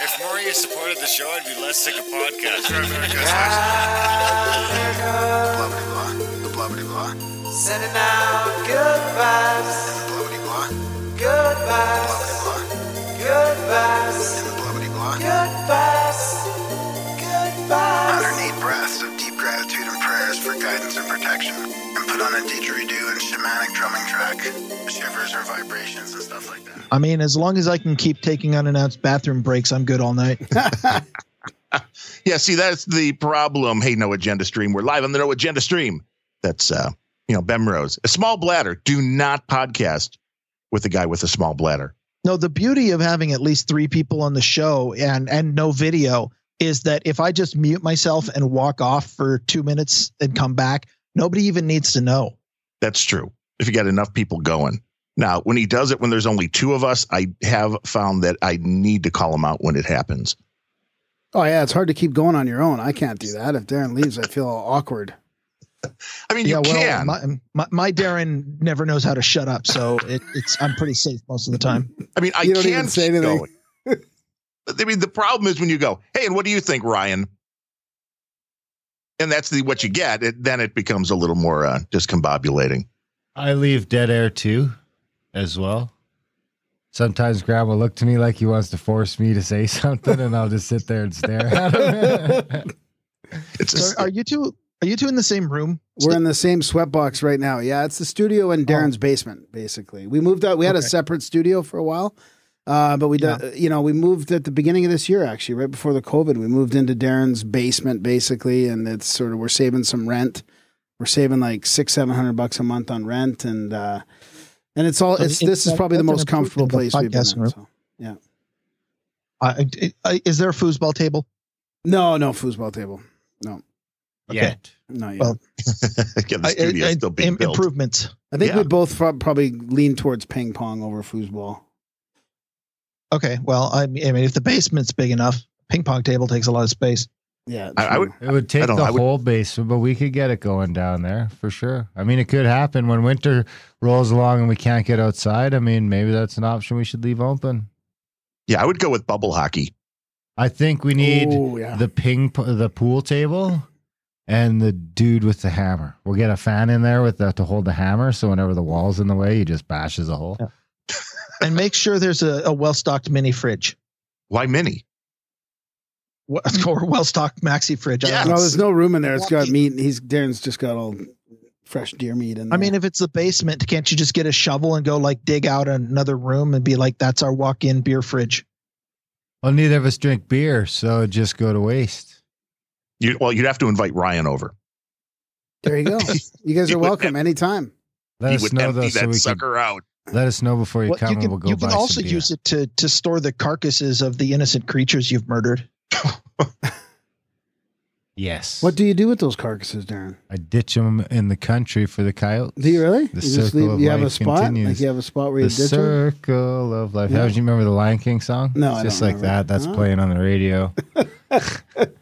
If more supported the show, I'd be less sick of podcasts. Blah blah blah. The blah blah blah. Sending out good vibes, Blah blah blah. good vibes. Blah vibes, blah good vibes, and protection. And put on a didgeridoo and shamanic drumming track. Shivers or vibrations and stuff like that. I mean, as long as I can keep taking unannounced bathroom breaks, I'm good all night. Yeah, see, that's the problem. Hey, no agenda stream. We're live on the no agenda stream. That's uh, you know, Bemrose. A small bladder. Do not podcast with a guy with a small bladder. No, the beauty of having at least three people on the show and and no video is that if I just mute myself and walk off for two minutes and come back, nobody even needs to know. That's true. If you got enough people going. Now, when he does it when there's only two of us, I have found that I need to call him out when it happens. Oh yeah, it's hard to keep going on your own. I can't do that. If Darren leaves, I feel all awkward. I mean, you can. my, my my Darren never knows how to shut up, so it, it's I'm pretty safe most of the time. I mean, I You don't can even say anything. going. I mean, the problem is when you go, "Hey, and what do you think, Ryan?" And that's the what you get. It, then it becomes a little more uh, discombobulating. I leave dead air too, as well. Sometimes Graham will look to me like he wants to force me to say something, and I'll just sit there and stare at him. It's So are you two are you two in the same room? We're in the same sweatbox right now. Yeah, it's the studio in Darren's basement. Basically, we moved out. We had a separate studio for a while, uh, but we, Yeah. did, you know, we moved at the beginning of this year. Actually, right before the COVID, we moved into Darren's basement, basically, and it's sort of we're saving some rent. We're saving like six, seven hundred bucks a month on rent, and uh, and it's all. So It's it's- this is probably the most comfortable improvement place we've been in. So. Yeah. Uh, uh, is there a foosball table? No, no foosball table. No, Yet. not yet. Well, yeah, the I- I- still being im- built. improvements. I think yeah. we both probably lean towards ping pong over foosball. Okay, well, I mean, if the basement's big enough, ping pong table takes a lot of space. Yeah, I- I would- It would take the would- whole basement, but we could get it going down there for sure. I mean, it could happen when winter rolls along and we can't get outside. I mean, maybe that's an option we should leave open. Yeah, I would go with bubble hockey. I think we need Oh, yeah. the ping, the pool table, and the dude with the hammer. We'll get a fan in there with the, to hold the hammer, so whenever the wall's in the way, he just bashes a hole. And make sure there's a, a well stocked mini fridge Why mini? What- or well stocked maxi fridge. I don't Yeah. know. No, there's no room in there. It's got Walking- meat. He's Darren's just got all fresh deer meat in there. I mean, if it's the basement, can't you just get a shovel and go like dig out another room and be like, "That's our walk-in beer fridge"? Well, neither of us drink beer, so it'd just go to waste. You, well, you'd have to invite Ryan over. there you go. You guys are welcome have- anytime. Let he us would know empty though, so that we can sucker out. Let us know before you Well, come, you and can, we'll go you can also beer. use it to to store the carcasses of the innocent creatures you've murdered. Yes. What do you do with those carcasses, Darren? I ditch them in the country for the coyotes. Do you really? The you just circle leave. of You have a spot. continues. Like you have a spot where you The ditch them. circle of life. Yeah. How do you remember the Lion King song? No, it's I just don't like remember. that. That's playing on the radio.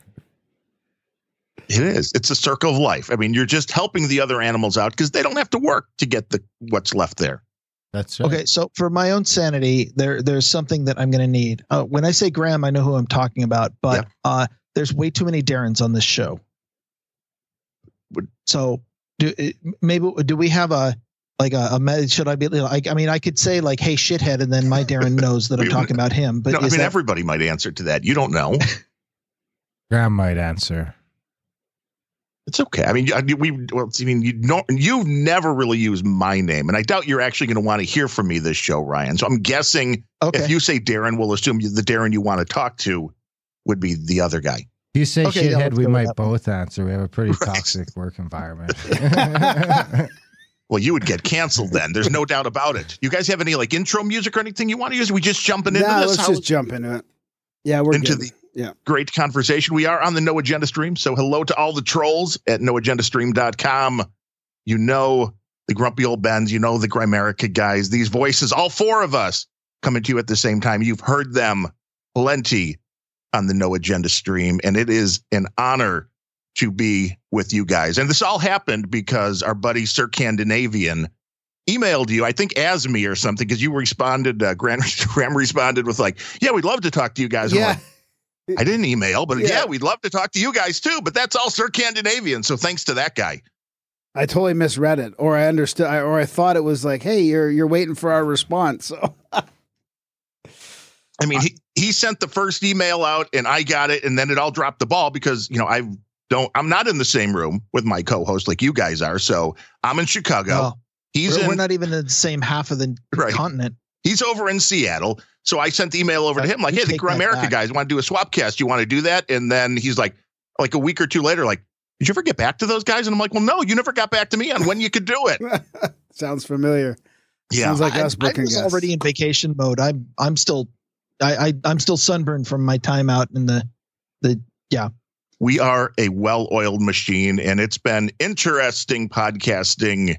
It is. It's a circle of life. I mean, you're just helping the other animals out because they don't have to work to get the what's left there. That's right. Okay, so for my own sanity, there there's something that I'm going to need. Uh, when I say Graham, I know who I'm talking about, but Yeah. uh, there's way too many Darrens on this show. So do maybe do we have a like a, a should I be like I mean I could say like hey shithead and then my Darren knows that I'm talking about him, but no, I mean, that, everybody might answer to that. You don't know. Graham might answer. It's okay. I mean, you- we. Well, I mean, you know, you never really use my name, and I doubt you're actually going to want to hear from me this show, Ryan. So I'm guessing okay? if you say Darren, we'll assume the Darren you want to talk to would be the other guy. If you say Okay, shithead, let's we might that. both answer. We have a pretty Right. toxic work environment. Well, you would get canceled then. There's no doubt about it. You guys have any like intro music or anything you want to use? Are we just jumping into Nah, this? let's How- just jump into it. Yeah, we're Into good. the- yeah. great conversation. We are on the No Agenda stream. So hello to all the trolls at noagendastream.com. You know the grumpy old Bens, you know the Grimerica guys. These voices, all four of us coming to you at the same time. You've heard them plenty on the No Agenda stream, and it is an honor to be with you guys. And this all happened because our buddy Sir Scandinavian emailed you, I think as me or something, because you responded, uh, Graham, Graham responded with like, yeah, we'd love to talk to you guys. Yeah. Like, I didn't email, but yeah. Yeah. we'd love to talk to you guys too. But that's all Sir Scandinavian. So thanks to that guy. I totally misread it, or I understood, or I thought it was like, "Hey, you're you're waiting for our response." So I mean, he, he sent the first email out and I got it, and then it all dropped the ball because, you know, I don't, I'm not in the same room with my co host like you guys are. So I'm in Chicago. No, He's we're, in, we're not even in the same half of the Right. continent. he's over in Seattle. So I sent the email over to him like, hey, the take America guys want to do a swap cast. You want to do that? And then he's like, like a week or two later, like, did you ever get back to those guys? And I'm like, well, no, you never got back to me on when you could do it. sounds familiar. Yeah. Sounds like I, us I booking was guests. already in vacation mode. I'm I'm still I, I I'm still sunburned from my time out in the the yeah. we are a well-oiled machine and it's been interesting podcasting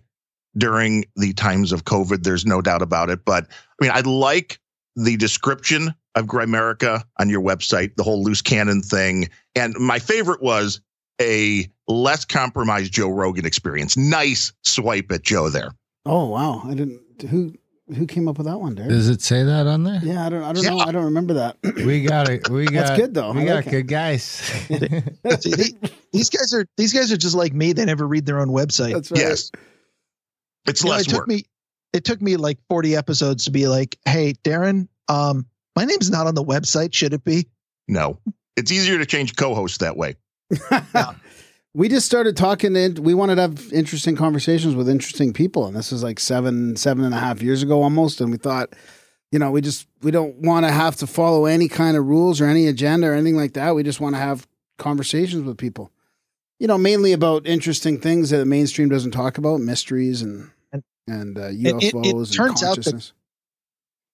during the times of covid there's no doubt about it but i mean i like the description of grimerica on your website the whole loose cannon thing and my favorite was a less compromised joe rogan experience nice swipe at joe there Oh wow, I didn't. Who who came up with that one, Derek? Does it say that on there? yeah, I don't. I don't Yeah. know. I don't remember that. We got it. We got. That's good, though. We I got like it. good guys. See, they- these guys are these guys are just like me. They never read their own website. That's right. yes it's You know, less it took work me it took me like 40 episodes to be like, hey, Darren, um, my name's not on the website. Should it be? no it's easier to change co-host that way we just started talking and we wanted to have interesting conversations with interesting people and this is like seven seven and a half years ago almost and we thought you know we just we don't want to have to follow any kind of rules or any agenda or anything like that we just want to have conversations with people you know mainly about interesting things that the mainstream doesn't talk about mysteries and And- uh, it- it UFOs and turns out that-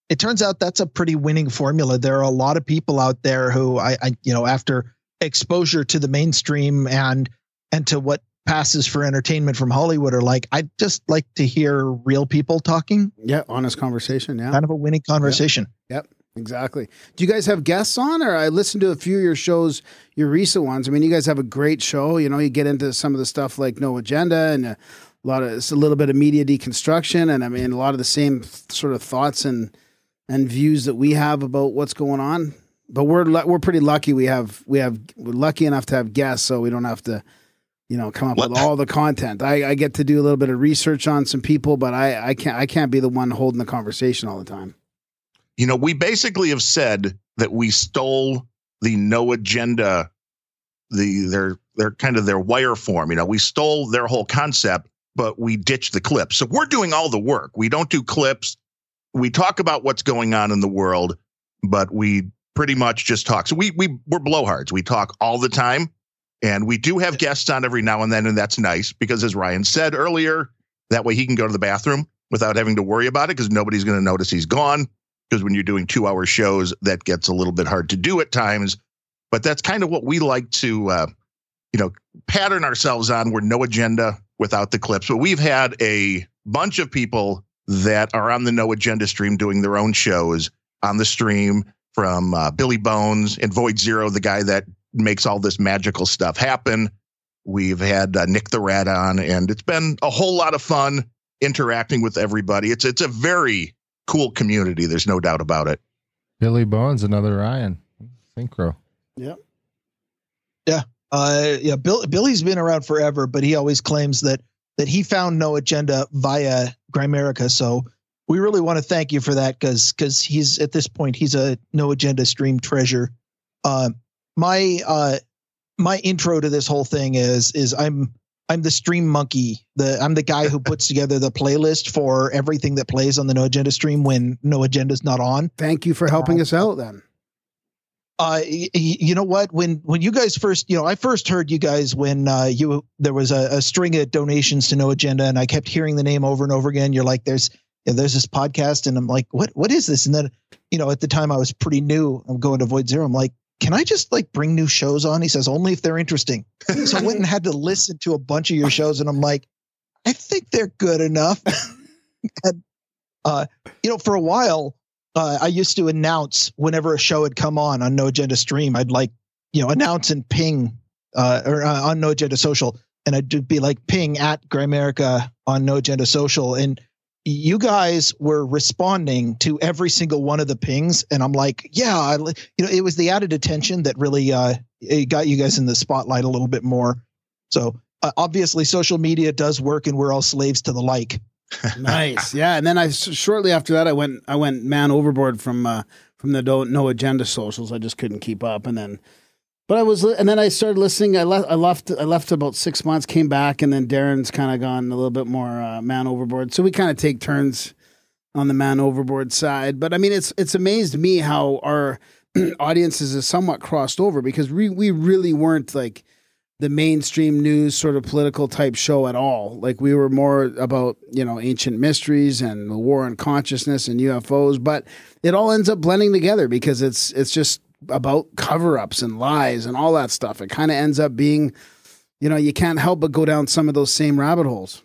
It turns out that's a pretty winning formula. There are a lot of people out there who I, I you know, after exposure to the mainstream and and to what passes for entertainment from Hollywood are like, I'd just like to hear real people talking. yeah honest conversation yeah Kind of a winning conversation. Yep, exactly. Do you guys have guests on, or I listened to a few of your shows, your recent ones? I mean, you guys have a great show. You know, you get into some of the stuff like No Agenda and a lot of it's a little bit of media deconstruction, and I mean a lot of the same sort of thoughts and and views that we have about what's going on. But we're we're pretty lucky. We have we have we're lucky enough to have guests, so we don't have to. You know, come up What- with all the content. I, I get to do a little bit of research on some people, but I, I can't I can't be the one holding the conversation all the time. you know, we basically have said that we stole the no agenda, the their their kind of their wire form. You know, we stole their whole concept, but we ditch the clips. So we're doing all the work. We don't do clips. We talk about what's going on in the world, but we pretty much just talk. So we we we're blowhards. We talk all the time. And we do have guests on every now and then, and that's nice because as Ryan said earlier, that way he can go to the bathroom without having to worry about it because nobody's going to notice he's gone because when you're doing two hour shows, that gets a little bit hard to do at times. But that's kind of what we like to, uh, you know, pattern ourselves on. We're no agenda without the clips. But we've had a bunch of people that are on the no agenda stream doing their own shows on the stream from uh, Billy Bones and Void Zero, the guy that makes all this magical stuff happen. We've had uh, Nick the Rat on, and it's been a whole lot of fun interacting with everybody. It's it's a very cool community. There's no doubt about it. Billy Bones, another Ryan. Synchro. Yep. Uh, yeah, Bill, Billy's been around forever, but he always claims that that he found no agenda via Grimerica. So we really want to thank you for that because because he's at this point he's a no agenda stream treasure. Uh, my uh, my intro to this whole thing is is I'm I'm the stream monkey. The I'm the guy who puts together the playlist for everything that plays on the no agenda stream when no agenda's not on. Thank you for helping us out then. Uh you know what? When when you guys first you know i first heard you guys when uh you there was a, a string of donations to no agenda and i kept hearing the name over and over again. You're like there's you know, there's this podcast and i'm like what what is this? And then you know at the time i was pretty new i'm going to void zero. I'm like can i just like bring new shows on? He says only if they're interesting. So i went and had to listen to a bunch of your shows and i'm like i think they're good enough. And uh you know for a while uh, I used to announce whenever a show had come on on No Agenda Stream. I'd like, you know, announce and ping, uh, or uh, on No Agenda Social, and I'd be like ping at Grimerica on No Agenda Social, and you guys were responding to every single one of the pings, and I'm like, yeah, I, you know, it was the added attention that really uh, got you guys in the spotlight a little bit more. So uh, obviously, social media does work, and we're all slaves to the like. Nice. Yeah. And then I shortly after that I went I went man overboard from uh from the no, no agenda socials. I just couldn't keep up. And then but I was and then I started listening. I left I left I left about six months, came back, and then Darren's kind of gone a little bit more uh, man overboard. So we kind of take turns on the man overboard side. But I mean it's it's amazed me how our audiences is somewhat crossed over because we we really weren't like the mainstream news sort of political type show at all. Like we were more about, you know, ancient mysteries and the war on consciousness and UFOs, but it all ends up blending together because it's it's just about cover-ups and lies and all that stuff. It kind of ends up being, you know, you can't help but go down some of those same rabbit holes.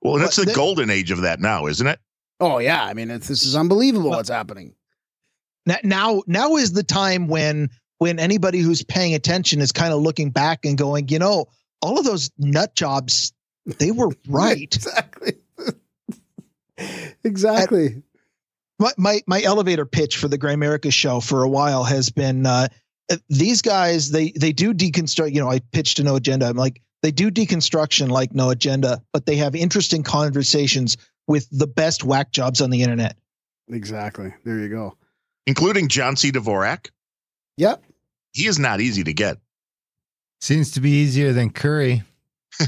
Well, and it's But the the- golden age of that now, isn't it? Oh yeah, I mean, it's, this is unbelievable Well- what's happening. Now, now, now is the time when when anybody who's paying attention is kind of looking back and going, you know, all of those nut jobs, they were right. exactly. exactly. my, my my elevator pitch for the Grimerica show for a while has been uh, uh, these guys they they do deconstruct. You know, I pitched to No Agenda. I'm like they do deconstruction like No Agenda, but they have interesting conversations with the best whack jobs on the internet. Exactly. There you go. Including John C. Dvorak. Yep. He is not easy to get. Seems to be easier than Curry.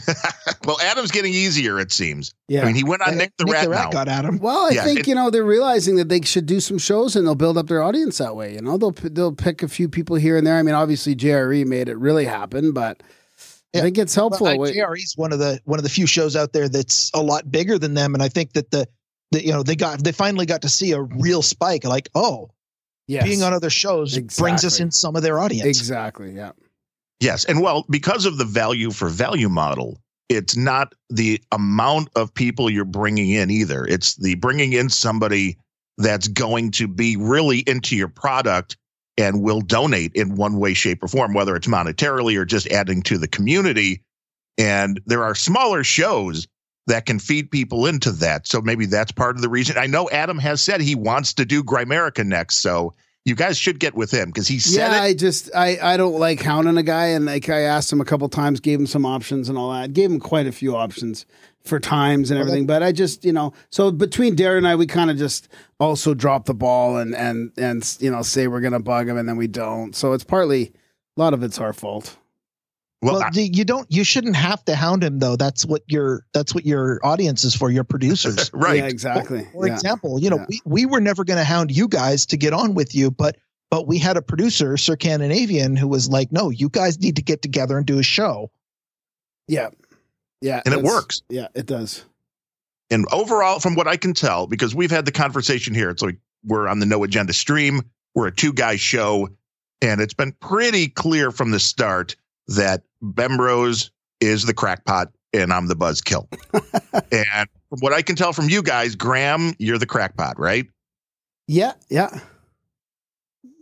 well, Adam's getting easier, it seems. Yeah. I mean, he went on Uh, Nick the Rat now. got at him. Well, I Yeah, think it- you know they're realizing that they should do some shows and they'll build up their audience that way. You know, they'll they'll pick a few people here and there. I mean, obviously JRE made it really happen, but I think it's helpful. Well, Wait- JRE's one of the one of the few shows out there that's a lot bigger than them, and I think that the, the you know they got they finally got to see a real spike. Like, oh, yes, being on other shows brings us in some of their audience. exactly. Yeah, Yes. And well, because of the value for value model, it's not the amount of people you're bringing in either. It's the bringing in somebody that's going to be really into your product and will donate in one way, shape, or form, whether it's monetarily or just adding to the community. And there are smaller shows that can feed people into that. So maybe that's part of the reason. I know Adam has said he wants to do Grimerica next. So you guys should get with him because he said yeah. it. I just I I don't like hounding a guy, and like I asked him a couple times, gave him some options and all that. Gave him quite a few options for times and everything. But I just you know, so between Darren and I, we kind of just also drop the ball and and and you know say we're gonna bug him, and then we don't. So it's partly a lot of it's our fault. Well, well, I- you don't. You shouldn't have to hound him though. That's what your. That's what your audience is for. Your producers. right. Yeah, exactly. For yeah. example, you know, Yeah. we, we were never going to hound you guys to get on with you, but but we had a producer, Sir Scandinavian, who was like, "No, you guys need to get together and do a show." Yeah. Yeah. And it works. Yeah, it does. And overall, from what I can tell, because we've had the conversation here, it's like we're on the No Agenda stream, we're a two guy show, and it's been pretty clear from the start that Bemrose is the crackpot and I'm the buzzkill. and from what I can tell from you guys, Graham, you're the crackpot, right? Yeah. Yeah.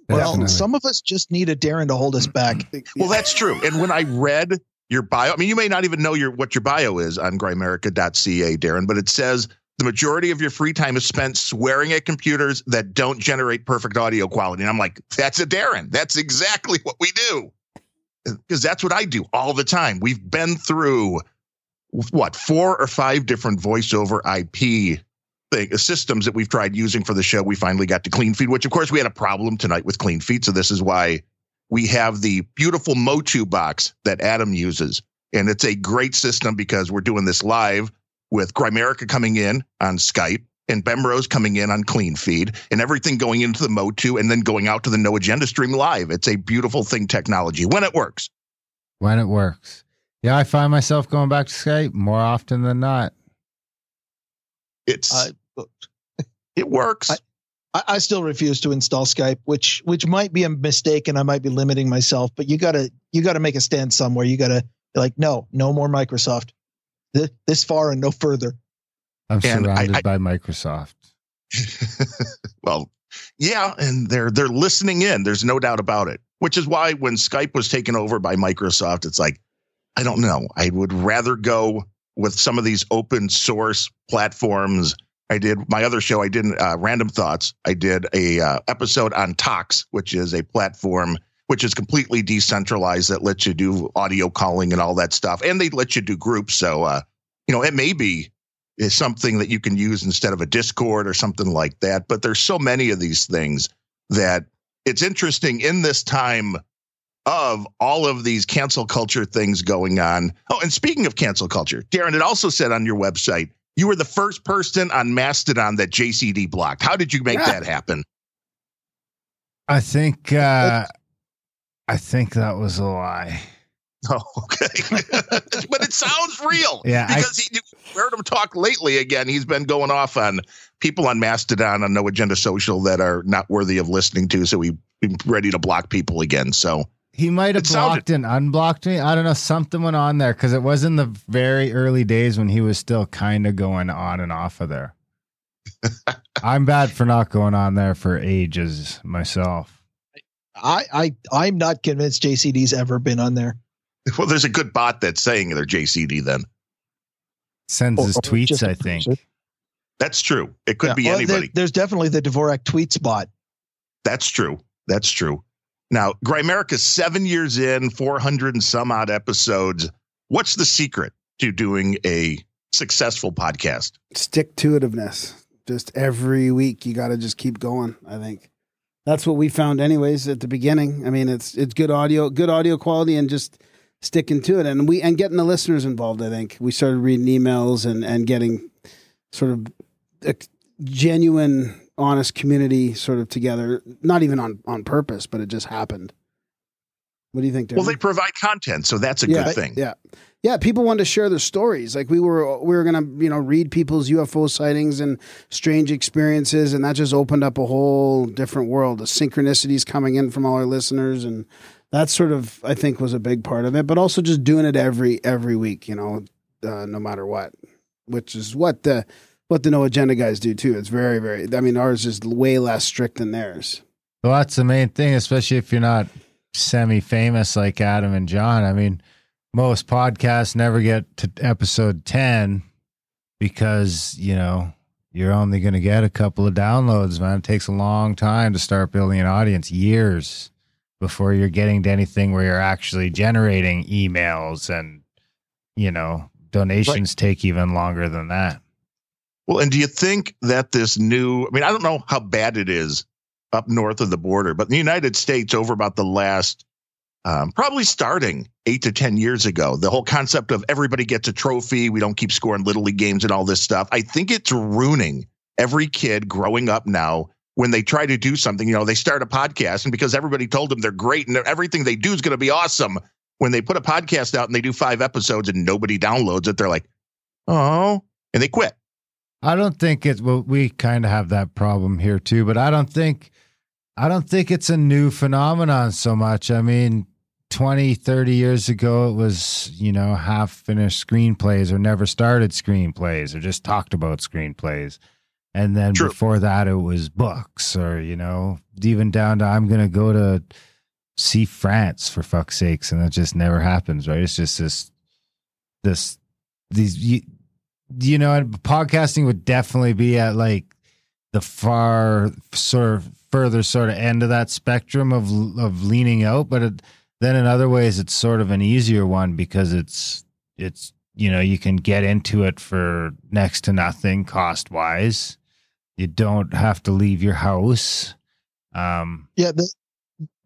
Well, Definitely. some of us just need a Darren to hold us back. Well, that's true. And when I read your bio, I mean, you may not even know your what your bio is on grimerica.ca, Darren, but it says the majority of your free time is spent swearing at computers that don't generate perfect audio quality. And I'm like, that's a Darren. That's exactly what we do. Because that's what I do all the time. We've been through what four or five different voiceover IP thing, systems that we've tried using for the show. We finally got to Clean Feed, which of course we had a problem tonight with Clean Feed. So this is why we have the beautiful Motu box that Adam uses. And it's a great system because we're doing this live with Grimerica coming in on Skype and Bemrose coming in on Clean Feed and everything going into the Motu and then going out to the No Agenda stream live. It's a beautiful thing technology when it works. when it works. Yeah, I find myself going back to Skype more often than not. It's Uh, it works. I- I, I still refuse to install Skype, which which might be a mistake, and I might be limiting myself. But you gotta you gotta make a stand somewhere. You gotta like, no, no more Microsoft. This, this far and no further. I'm And I- surrounded I- by Microsoft. well, yeah, and they're they're listening in. There's no doubt about it. Which is why when Skype was taken over by Microsoft, it's like, I don't know. I would rather go with some of these open source platforms I did my other show. I did uh, Random Thoughts. I did a uh, episode on Tox, which is a platform which is completely decentralized that lets you do audio calling and all that stuff, and they let you do groups. So, uh, you know, it may be is something that you can use instead of a Discord or something like that. But there's so many of these things that it's interesting in this time of all of these cancel culture things going on. Oh, and speaking of cancel culture, Darren, it also said on your website you were the first person on Mastodon that JCD blocked. How did you make Yeah. that happen? I think uh I think that was a lie. Oh, okay. but it sounds real. Yeah, I- Because he, you heard him talk lately again. He's been going off on people on Mastodon on No Agenda Social that are not worthy of listening to. So he he's ready to block people again. So He might have It sounded- blocked and unblocked me. I don't know. Something went on there because it was in the very early days when he was still kind of going on and off of there. I'm bad for not going on there for ages myself. I, I I'm not convinced JCD's ever been on there. well, there's a good bot that's saying they're JCD then. Sends his or tweets, I think. person. That's true. It could Yeah. be Well, there- anybody. there's definitely the Dvorak tweet spot. That's true. That's true. Now, Grimerica's seven years in, 400 and some odd episodes. What's the secret to doing a successful podcast? Stick to itiveness. Just every week, you got to just keep going. I think that's what we found, anyways, at the beginning. I mean, it's it's good audio, good audio quality, and just sticking to it, and we and getting the listeners involved. I think we started reading emails and and getting sort of a genuine, honest community sort of together. Not even on on purpose, but it just happened. What do you think, Darren? Well, they provide content, so that's a yeah, good thing. Yeah. Yeah, people wanted to share their stories. Like we were we were going to, you know, read people's UFO sightings and strange experiences and that just opened up a whole different world. The synchronicities coming in from all our listeners and that sort of I think was a big part of it, but also just doing it every every week, you know, uh, no matter what, which is what the what the no agenda guys do too. It's very very I mean ours is way less strict than theirs. Well, that's the main thing, especially if you're not semi famous like Adam and John. I mean, most podcasts never get to episode 10 because, you know, you're only going to get a couple of downloads, man. It takes a long time to start building an audience, years before you're getting to anything where you're actually generating emails and, you know, donations take even longer than that. Well, and do you think that this new, I mean, I don't know how bad it is up north of the border, but in the United States, over about the last, um, probably starting eight to 10 years ago, the whole concept of everybody gets a trophy, we don't keep scoring Little League games and all this stuff, I think it's ruining every kid growing up now when they try to do something. You know, they start a podcast, and because everybody told them they're great and everything they do is going to be awesome, when they put a podcast out and they do five episodes and nobody downloads it, they're like, oh, and they quit. I don't think it's well, we kind of have that problem here too, but I don't think I don't think it's a new phenomenon so much. I mean, 20, 30 years ago it was, you know, half finished screenplays or never started screenplays or just talked about screenplays. And then True. before that it was books or, you know, even down to I'm going to go to see France for fuck's sakes and that just never happens, right? It's just this this these you, you know, podcasting would definitely be at like the far sort of further sort of end of that spectrum of of leaning out, but it, then in other ways it's sort of an easier one because it's it's you know you can get into it for next to nothing cost wise. You don't have to leave your house. Um, Yeah, the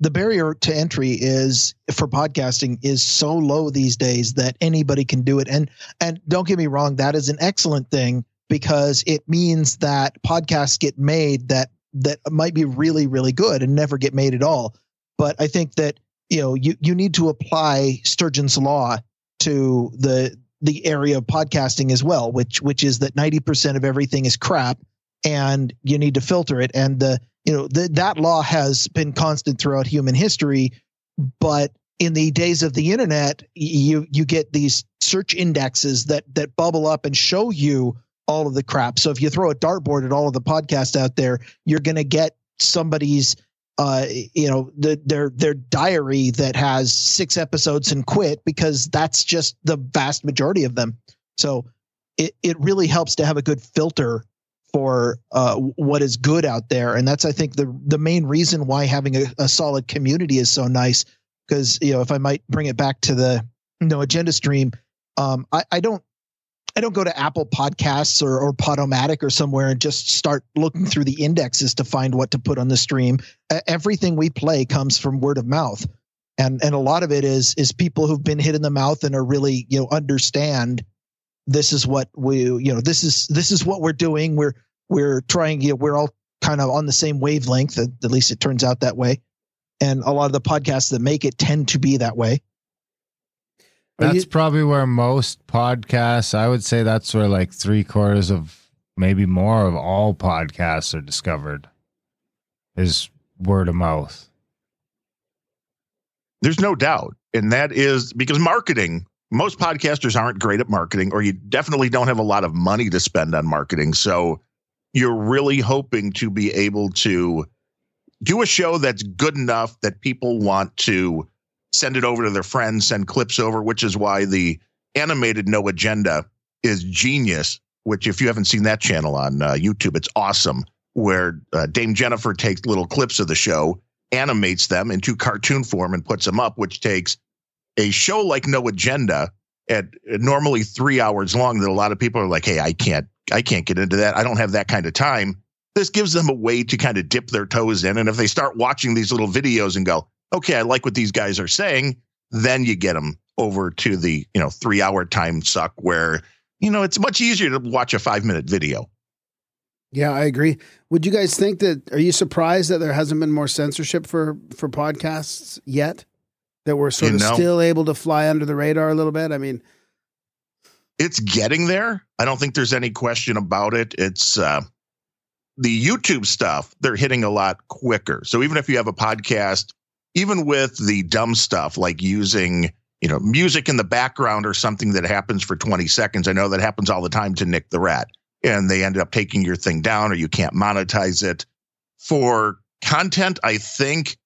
the barrier to entry is for podcasting is so low these days that anybody can do it. And and don't get me wrong, that is an excellent thing because it means that podcasts get made that that might be really really good and never get made at all. But I think that you know you you need to apply Sturgeon's law to the the area of podcasting as well, which which is that ninety percent of everything is crap, and you need to filter it. And the you know th- that law has been constant throughout human history, but in the days of the internet, you you get these search indexes that that bubble up and show you all of the crap. So if you throw a dartboard at all of the podcasts out there, you're going to get somebody's uh you know the, their their diary that has six episodes and quit because that's just the vast majority of them so it it really helps to have a good filter for uh, what is good out there, and that's I think the the main reason why having a, a solid community is so nice. Because you know, if I might bring it back to the no agenda stream, um, I, I don't I don't go to Apple Podcasts or, or Podomatic or somewhere and just start looking through the indexes to find what to put on the stream. Everything we play comes from word of mouth, and and a lot of it is is people who've been hit in the mouth and are really you know understand this is what we you know this is this is what we're doing. We're we're trying you know we're all kind of on the same wavelength. At, at least it turns out that way, and a lot of the podcasts that make it tend to be that way. That's you- probably where most podcasts, I would say that's where like three quarters of maybe more of all podcasts are discovered is word of mouth. There's no doubt. And that is because marketing, most podcasters aren't great at marketing, or you definitely don't have a lot of money to spend on marketing. So you're really hoping to be able to do a show that's good enough that people want to send it over to their friends, send clips over, which is why the animated No Agenda is genius. Which, if you haven't seen that channel on uh, YouTube, it's awesome. Where uh, Dame Jennifer takes little clips of the show animates them into cartoon form and puts them up, which takes a show like No Agenda at normally three hours long that a lot of people are like, hey, I can't, I can't get into that. I don't have that kind of time. This gives them a way to kind of dip their toes in. And if they start watching these little videos and go, okay, I like what these guys are saying, then you get them over to the, you know, three hour time suck where, you know, it's much easier to watch a five minute video. Yeah, I agree. Would you guys think that? Are you surprised that there hasn't been more censorship for for podcasts yet? That we're sort You of know- still able to fly under the radar a little bit. I mean, it's getting there. I don't think there's any question about it. It's uh, the YouTube stuff, they're hitting a lot quicker. So even if you have a podcast, even with the dumb stuff like using, you know, music in the background or something that happens for 20 seconds, I know that happens all the time to Nick the Rat, and they end up taking your thing down or you can't monetize it. For content, I think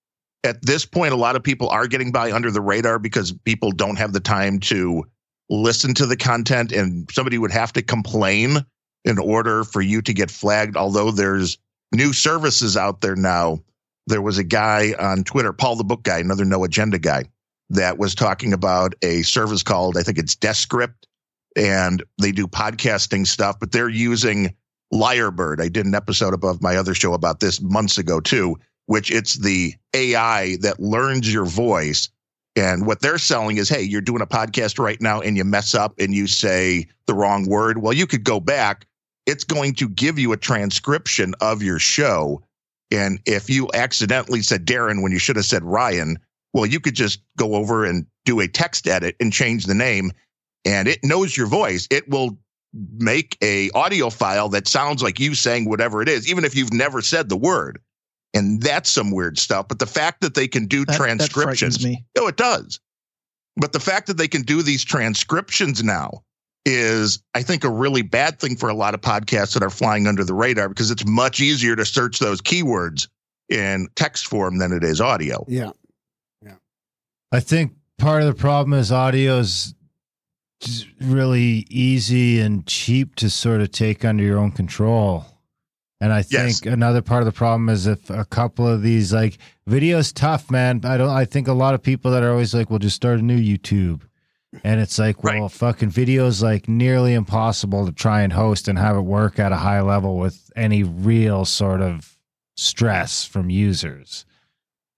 at this point, a lot of people are getting by under the radar because people don't have the time to listen to the content and somebody would have to complain in order for you to get flagged. Although there's new services out there now. There was a guy on twitter paul the book guy another no agenda guy that was talking about a service called i think it's descript and they do podcasting stuff but they're using lyrebird. I did an episode above my other show about this months ago too which it's the ai that learns your voice and what they're selling is, hey, you're doing a podcast right now and you mess up and you say the wrong word. Well, you could go back. It's going to give you a transcription of your show. And if you accidentally said Darren when you should have said Ryan, well, you could just go over and do a text edit and change the name and it knows your voice. It will make a audio file that sounds like you saying whatever it is, even if you've never said the word. And that's some weird stuff. But the fact that they can do That, that transcriptions, frightens me. no, it does. But the fact that they can do these transcriptions now is, I think, a really bad thing for a lot of podcasts that are flying under the radar because it's much easier to search those keywords in text form than it is audio. yeah, yeah. I think part of the problem is audio is really easy and cheap to sort of take under your own control. And I Yes. think another part of the problem is if a couple of these like videos tough, man. I don't I think a lot of people that are always like, well, just start a new YouTube. And it's like, well, Right. fucking videos like nearly impossible to try and host and have it work at a high level with any real sort of stress from users.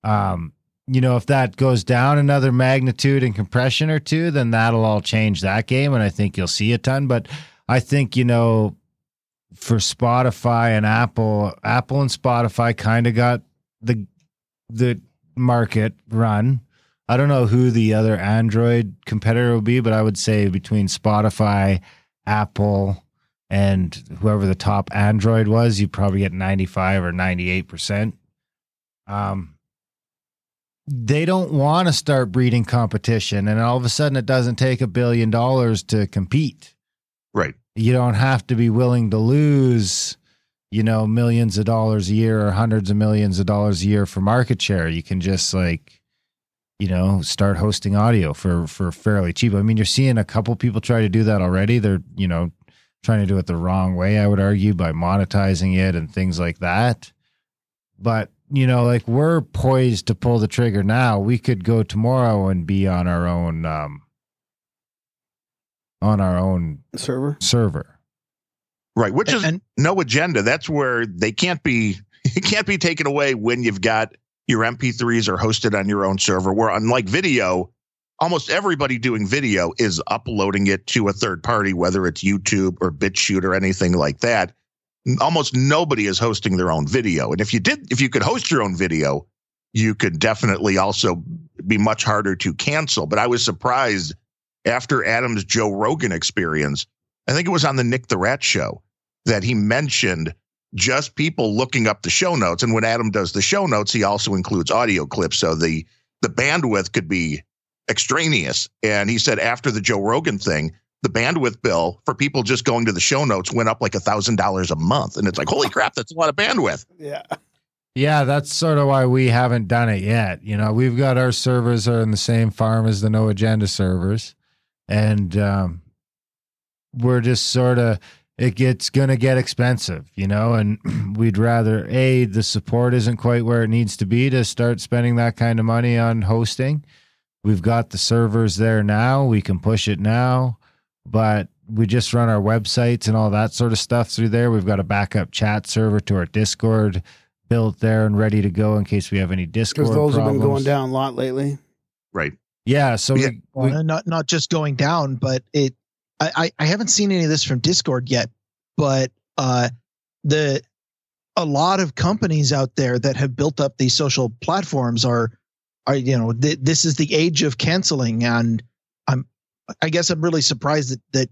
Um, you know, if that goes down another magnitude and compression or two, then that'll all change that game. And I think you'll see a ton. But I think, you know, for Spotify and Apple, Apple and Spotify kind of got the the market run. I don't know who the other Android competitor will be, but I would say between Spotify, Apple, and whoever the top Android was, you probably get 95 or 98%. Um, they don't want to start breeding competition. And all of a sudden, it doesn't take a billion dollars to compete. Right. You don't have to be willing to lose, you know, millions of dollars a year or hundreds of millions of dollars a year for market share. You can just like, you know, start hosting audio for for fairly cheap. I mean, you're seeing a couple people try to do that already. They're, you know, trying to do it the wrong way, I would argue, by monetizing it and things like that. But, you know, like we're poised to pull the trigger now. We could go tomorrow and be on our own um on our own server. server. Right, which is and no agenda. That's where they can't be it can't be taken away when you've got your MP3s are hosted on your own server. Where unlike video, almost everybody doing video is uploading it to a third party, whether it's YouTube or BitChute or anything like that. Almost nobody is hosting their own video. And if you did, if you could host your own video, you could definitely also be much harder to cancel. But I was surprised after Adam's Joe Rogan experience. I think it was on the Nick the Rat show that he mentioned just people looking up the show notes. And when Adam does the show notes, he also includes audio clips. So the the bandwidth could be extraneous. And he said after the Joe Rogan thing, the bandwidth bill for people just going to the show notes went up like a thousand dollars a month. And it's like, holy crap, that's a lot of bandwidth. Yeah. Yeah, that's sort of why we haven't done it yet. You know, we've got our servers are in the same farm as the No Agenda servers, and um, we're just sort of it gets going to get expensive, you know, and we'd rather a the support isn't quite where it needs to be to start spending that kind of money on hosting. We've got the servers there now, we can push it now, but we just run our websites and all that sort of stuff through there. We've got a backup chat server to our Discord built there and ready to go in case we have any Discord Because those problems. have been going down a lot lately. Right. Yeah, so Yeah. we, we not not just going down, but it. I, I I haven't seen any of this from Discord yet, but uh, the a lot of companies out there that have built up these social platforms are are you know th- this is the age of canceling, and I'm I guess I'm really surprised that that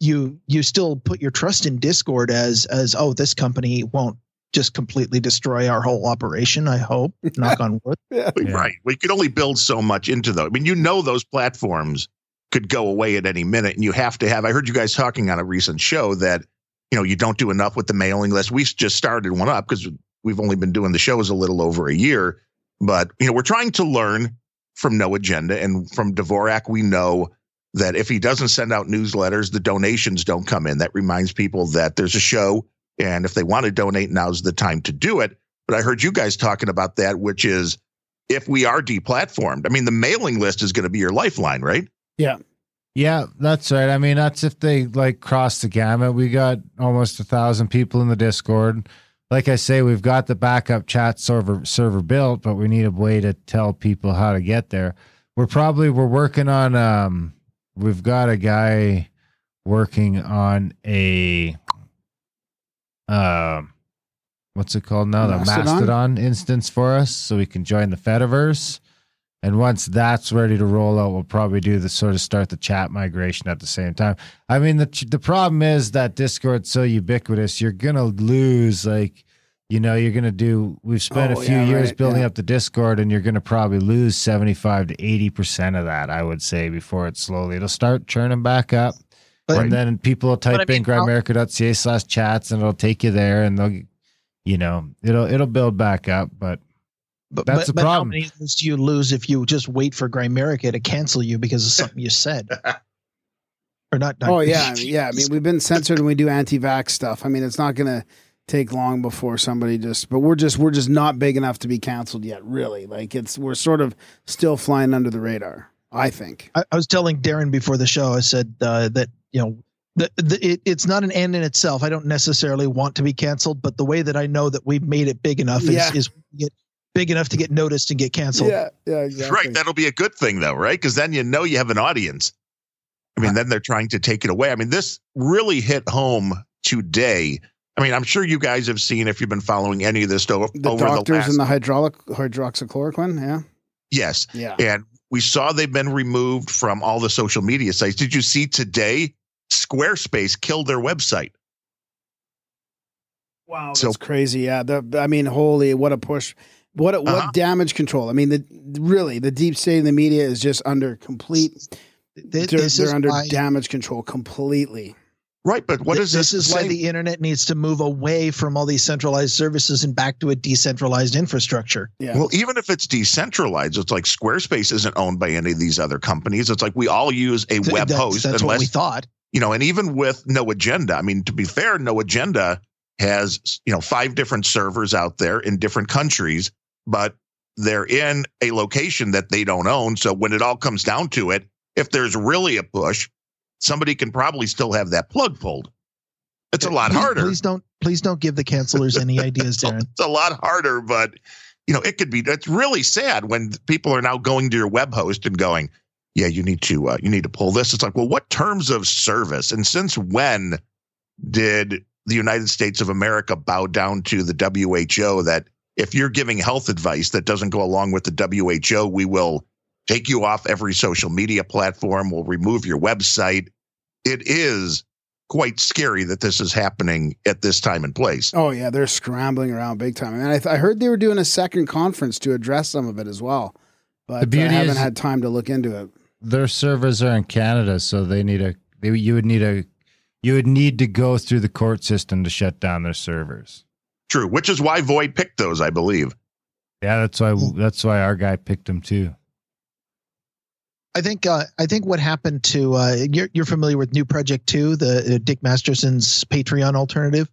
you you still put your trust in Discord as as oh this company won't just completely destroy our whole operation. I hope, knock on wood. Yeah. Yeah. Right. We could only build so much into those. I mean, you know, those platforms could go away at any minute, and you have to have. I heard you guys talking on a recent show that you know you don't do enough with the mailing list. We just started one up because we've only been doing the shows a little over a year, but you know we're trying to learn from No Agenda and from Dvorak. We know that if he doesn't send out newsletters, the donations don't come in. That reminds people that there's a show, and if they want to donate, now's the time to do it. But I heard you guys talking about that, which is if we are deplatformed. I mean, the mailing list is going to be your lifeline, right? Yeah, Yeah, that's right. I mean, that's if they like cross the gamut. We got almost a thousand people in the Discord. Like I say, we've got the backup chat server server built, but we need a way to tell people how to get there. We're probably we're working on um we've got a guy working on a um what's it called now? The Mastodon? Mastodon instance for us so we can join the Fediverse. And once that's ready to roll out, we'll probably do the sort of start the chat migration at the same time. I mean, the the problem is that Discord's so ubiquitous, you're gonna lose like, you know, you're gonna do. We've spent Oh, a few yeah, years right, building yeah. up the Discord, and you're gonna probably lose seventy five to eighty percent of that. I would say before it slowly it'll start churning back up, But- and then people will type I mean, in how- slash chats, and it'll take you there, and they'll, you know, it'll it'll build back up, but. But, That's but, the but problem. How many of those do you lose if you just wait for Grimerica to cancel you because of something you said? Or not? not Oh yeah, yeah. I mean, we've been censored and we do anti-vax stuff. I mean, it's not going to take long before somebody just. But we're just we're just not big enough to be canceled yet. Really, like it's we're sort of still flying under the radar. I think. I, I was telling Darren before the show. I said uh, that you know the, the it, it's not an end in itself. I don't necessarily want to be canceled, but the way that I know that we've made it big enough Yeah. is, is get big enough to get noticed and get canceled. Yeah, yeah, exactly. Right. That'll be a good thing, though, right? Because then you know you have an audience. I mean, then they're trying to take it away. I mean, this really hit home today. I mean, I'm sure you guys have seen if you've been following any of this over the over the doctors last. and the hydraulic hydroxychloroquine. Yeah, yes, yeah. and we saw they've been removed from all the social media sites. Did you see today? Squarespace killed their website. Wow, So- that's crazy. Yeah, the, I mean, holy, what a push! What a, Uh-huh. what damage control? I mean, the really the deep state in the media is just under complete. Th- They're, this they're is under why, damage control completely. Right, but what th- is this? this? is why the internet needs to move away from all these centralized services and back to a decentralized infrastructure. Yeah, Well, even if it's decentralized, it's like Squarespace isn't owned by any of these other companies. It's like we all use a Th- web that's, host That's what we thought. you know, and even with no agenda, I mean, to be fair, no agenda has, you know, five different servers out there in different countries, but they're in a location that they don't own. So when it all comes down to it, if there's really a push, somebody can probably still have that plug pulled. It's a lot Please- harder. Please don't please don't give the cancelers any ideas, it's, a, Darren. it's a lot harder, but you know, it could be. It's really sad when people are now going to your web host and going, "Yeah, you need to uh, you need to pull this." It's like, well, what terms of service and since when did the United States of America bow down to the WHO that if you're giving health advice that doesn't go along with the WHO, we will take you off every social media platform, we'll remove your website. It is quite scary that this is happening at this time and place. Oh yeah, they're scrambling around big time. And I, th- I heard they were doing a second conference to address some of it as well, but The beauty I haven't is- had time to look into it. Their servers are in Canada, so they need a. They, you would need a. You would need to go through the court system to shut down their servers. True, which is why Void picked those, I believe. Yeah, that's why. That's why our guy picked them too. I think uh, I think what happened to uh, you're you're familiar with New Project Two, the uh, Dick Masterson's Patreon alternative.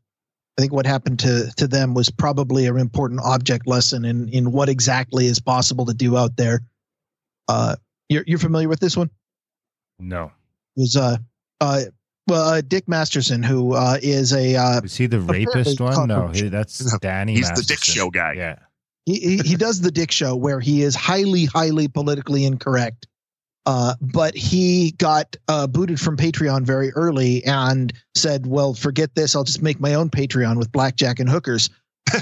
I think what happened to to them was probably an important object lesson in in what exactly is possible to do out there. Uh, you're you're familiar with this one? No, It was uh uh well uh, Dick Masterson who uh, is a uh, is he the rapist one? No, he, that's Danny. He's the Dick Show guy. Yeah, he, he he does the dick show where he is highly highly politically incorrect uh, but he got uh, booted from patreon very early and said well forget this. I'll just make my own patreon with blackjack and hookers.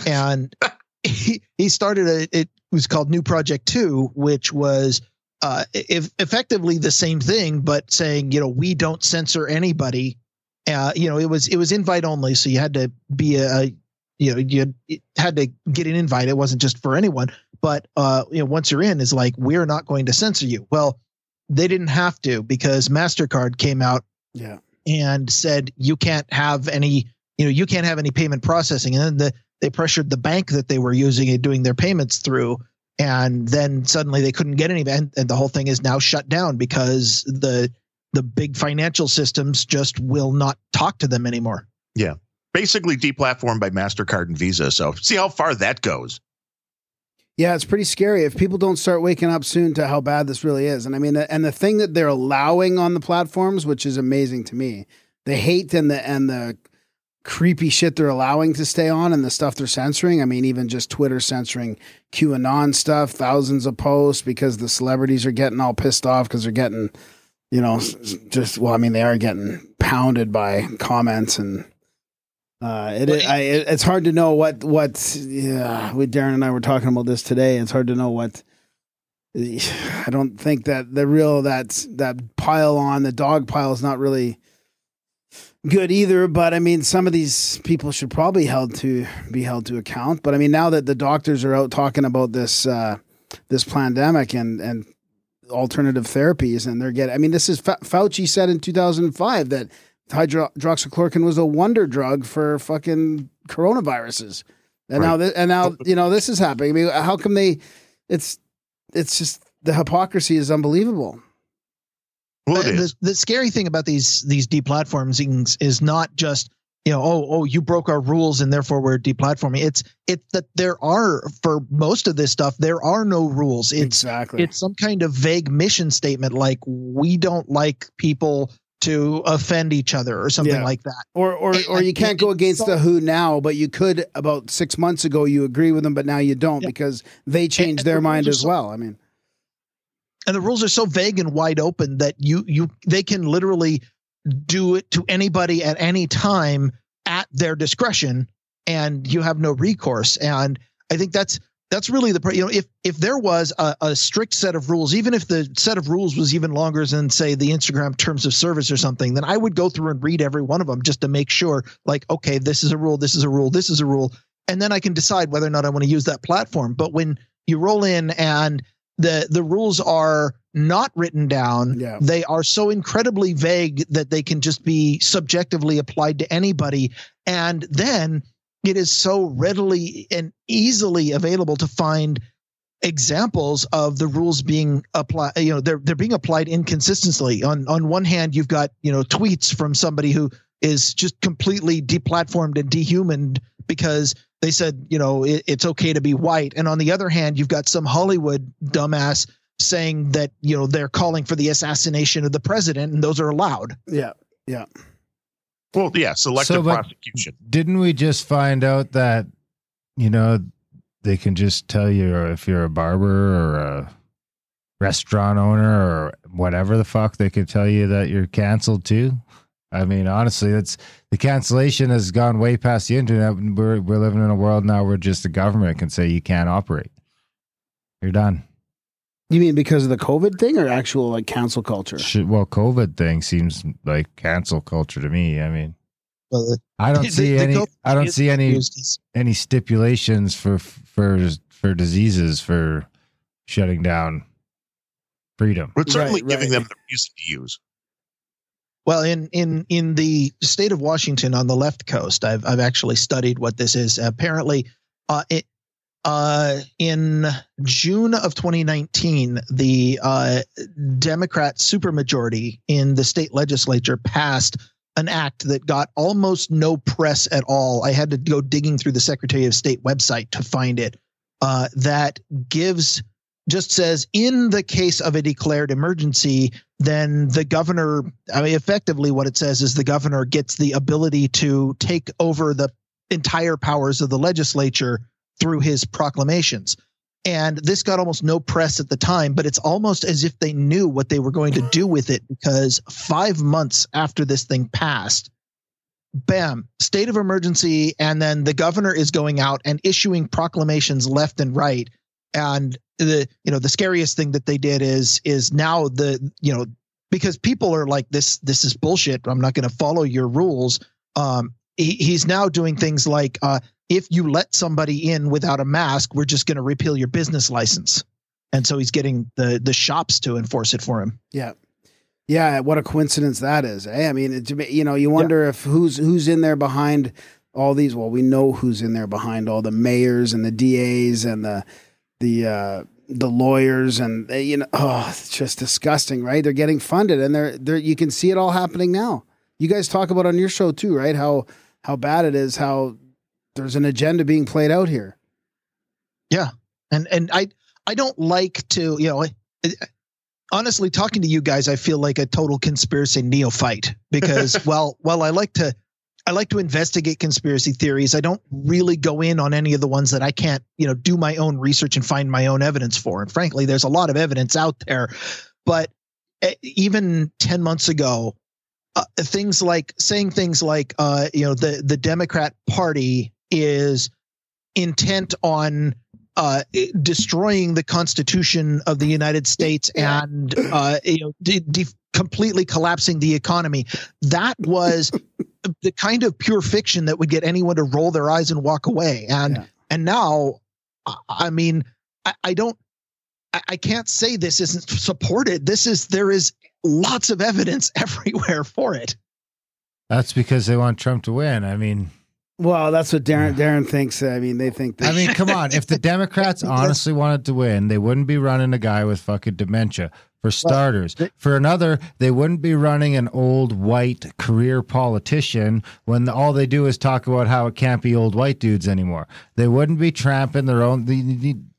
And he, he started a it was called new project 2 which was uh, if effectively the same thing but saying you know we don't censor anybody. Uh, you know it was it was invite only so you had to be a, a you know you had to get an invite. It wasn't just for anyone. But uh you know once you're in is like we're not going to censor you. Well they didn't have to because mastercard came out Yeah, and said you can't have any you know you can't have any payment processing and then the, they pressured the bank that they were using and doing their payments through and then suddenly they couldn't get any and, and the whole thing is now shut down because the the big financial systems just will not talk to them anymore Yeah, Basically deplatformed by MasterCard and Visa. So see how far that goes. Yeah, it's pretty scary if people don't start waking up soon to how bad this really is. And I mean, and the thing that they're allowing on the platforms, which is amazing to me, the hate and the and the creepy shit they're allowing to stay on and the stuff they're censoring. I mean, even just Twitter censoring QAnon stuff, thousands of posts because the celebrities are getting all pissed off because they're getting, you know, just well, I mean, they are getting pounded by comments and. Uh, it, Well, I, it, it's hard to know what what. Yeah, we Darren and I were talking about this today. It's hard to know what. I don't think that the real that that pile on the dog pile is not really good either. But I mean, some of these people should probably held to be held to account. But I mean, now that the doctors are out talking about this uh, this pandemic and and alternative therapies, and they're getting. I mean, this is Fa- Fauci said in 2005 that hydroxychloroquine was a wonder drug for fucking coronaviruses. And now, th- and now, you know, this is happening. I mean, how come they? It's, it's just the hypocrisy is unbelievable. Well, is. the, the scary thing about these these deplatformings is not just you know oh oh you broke our rules and therefore we're deplatforming it's it's that there are for most of this stuff there are no rules it's exactly. it's some kind of vague mission statement like we don't like people to offend each other or something Yeah. like that or, or, or you can't go against the WHO now, but you could about six months ago. You agree with them, but now you don't Yeah. because they changed and their the mind as so- well. I mean, and the rules are so vague and wide open that you you they can literally do it to anybody at any time at their discretion and you have no recourse and i think that's that's really the you know if if there was a, a strict set of rules even if the set of rules was even longer than say the instagram terms of service or something then i would go through and read every one of them just to make sure like okay this is a rule this is a rule this is a rule. And then i can decide whether or not i want to use that platform. But when you roll in and the the rules are not written down Yeah. they are so incredibly vague that they can just be subjectively applied to anybody. And then it is so readily and easily available to find examples of the rules being applied you know they're they're being applied inconsistently on on one hand you've got you know tweets from somebody who is just completely deplatformed and dehumaned because they said you know it, it's okay to be white and on the other hand you've got some hollywood dumbass saying that you know they're calling for the assassination of the president and those are allowed Yeah. Yeah. Well, yeah, selective So, prosecution. Didn't we just find out that you know they can just tell you if you're a barber or a restaurant owner or whatever the fuck they can tell you that you're canceled too? I mean, honestly, that's the cancellation has gone way past the internet. We're we're living in a world now where just the government can say you can't operate. You're done. You mean because of the COVID thing or actual like council culture? Shit, well, COVID thing seems like cancel culture to me. I mean, well, the- I don't the- see the any. COVID I don't see any any stipulations for for for diseases for shutting down freedom. We're certainly Right, giving right. them the reason to use. Well, in in in the state of Washington on the left coast, I've I've actually studied what this is. Apparently, uh, it uh, in June of 2019, the uh, Democrat supermajority in the state legislature passed an act that got almost no press at all. I had to go digging through the Secretary of State website to find it. Uh, that gives just says in the case of a declared emergency, then the governor, I mean, effectively what it says is the governor gets the ability to take over the entire powers of the legislature through his proclamations. And this got almost no press at the time, but it's almost as if they knew what they were going to do with it because five months after this thing passed, bam, state of emergency. And then the governor is going out and issuing proclamations left and right. And the, you know, the scariest thing that they did is, is now the, you know, because people are like, this, this is bullshit. I'm not going to follow your rules. Um, he, he's now doing things like, uh, if you let somebody in without a mask, we're just going to repeal your business license. And so he's getting the the shops to enforce it for him. Yeah. Yeah, what a coincidence that is. Eh? I mean, it, you know, you wonder if who's who's in there behind all these. Well, we know who's in there behind all the mayors and the DAs and the the uh, the lawyers and they, you know, oh, it's just disgusting, right? They're getting funded, and they're they're you can see it all happening now. You guys talk about on your show too, right? How how bad it is. How there's an agenda being played out here. Yeah, and and I I don't like to you know. I- Honestly, talking to you guys, I feel like a total conspiracy neophyte because while while I like to I like to investigate conspiracy theories, I don't really go in on any of the ones that I can't you know do my own research and find my own evidence for. And frankly, there's a lot of evidence out there, but eh, even ten months ago, uh, things like saying things like uh, you know the the Democrat Party is intent on uh, destroying the Constitution of the United States and uh, you know de- de- completely collapsing the economy. That was the kind of pure fiction that would get anyone to roll their eyes and walk away. And Yeah. and now, I- I mean, I, I don't. I, I can't say this isn't supported. This is there is lots of evidence everywhere for it. That's because they want Trump to win. I mean, Well, that's what Darren Darren thinks. I mean, they think that. I mean, come on. If the Democrats honestly wanted to win, they wouldn't be running a guy with fucking dementia. For starters, for another, they wouldn't be running an old white career politician when all they do is talk about how it can't be old white dudes anymore. They wouldn't be tramping their own.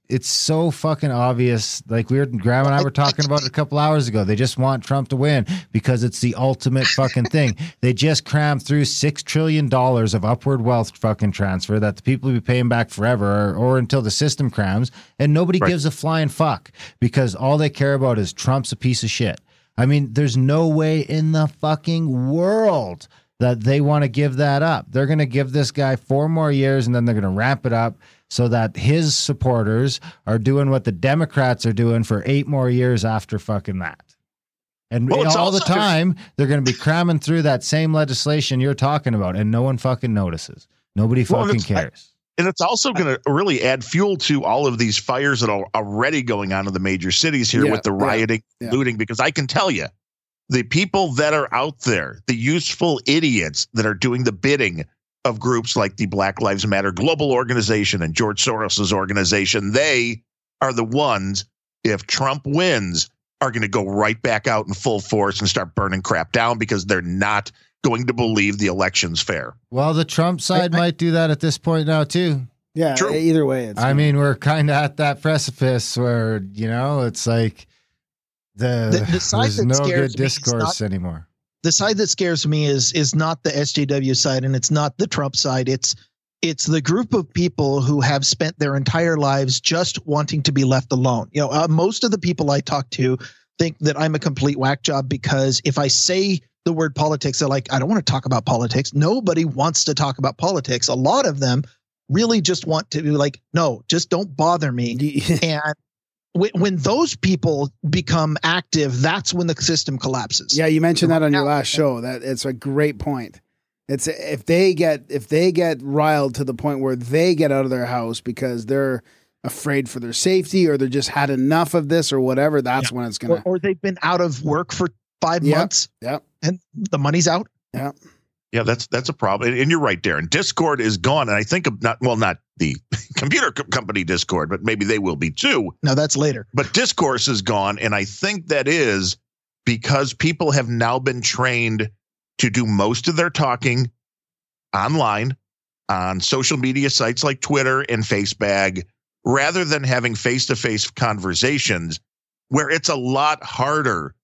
It's so fucking obvious. Like we were, Graham and I were talking about it a couple hours ago. They just want Trump to win because it's the ultimate fucking thing. They just crammed through six trillion dollars of upward wealth fucking transfer that the people will be paying back forever or, or until the system crams, and nobody Right. gives a flying fuck because all they care about is Trump's a piece of shit. I mean, there's no way in the fucking world that they want to give that up. They're going to give this guy four more years and then they're going to ramp it up so that his supporters are doing what the Democrats are doing for eight more years after fucking that. And Well, it's all the time, they're going to be cramming through that same legislation you're talking about, and no one fucking notices. Nobody Well, fucking I- cares. And it's also going to really add fuel to all of these fires that are already going on in the major cities here Yeah, with the yeah, rioting, yeah. looting, because I can tell you, the people that are out there, the useful idiots that are doing the bidding of groups like the Black Lives Matter global organization and George Soros's organization, they are the ones, if Trump wins, are going to go right back out in full force and start burning crap down because they're not going to believe the election's fair. Well, the Trump side I- might do that at this point now too. Yeah, True. either way, it's I mean, we're kind of at that precipice where you know it's like the, The- the side there's that no good me is discourse anymore. The side that scares me is is not the SJW side and it's not the Trump side. It's it's the group of people who have spent their entire lives just wanting to be left alone. You know, uh, most of the people I talk to think that I'm a complete whack job because if I say the word politics, they're like, I don't want to talk about politics. Nobody wants to talk about politics. A lot of them really just want to be like, no, just don't bother me. and when, when those people become active, that's when the system collapses. Yeah, you mentioned that on your last show. That it's a great point. It's if they get if they get riled to the point where they get out of their house because they're afraid for their safety or they're just had enough of this or whatever, that's when it's gonna. or they've been out of work for five Yep. months Yep. and the money's out. Yeah, that's that's a problem, and you're right, Darren. Discord is gone, and I think of not well, not the computer co- company Discord, but maybe they will be too. No, that's later. But discourse is gone, and I think that is because people have now been trained to do most of their talking online on social media sites like Twitter and Facebag, rather than having face-to-face conversations where it's a lot harder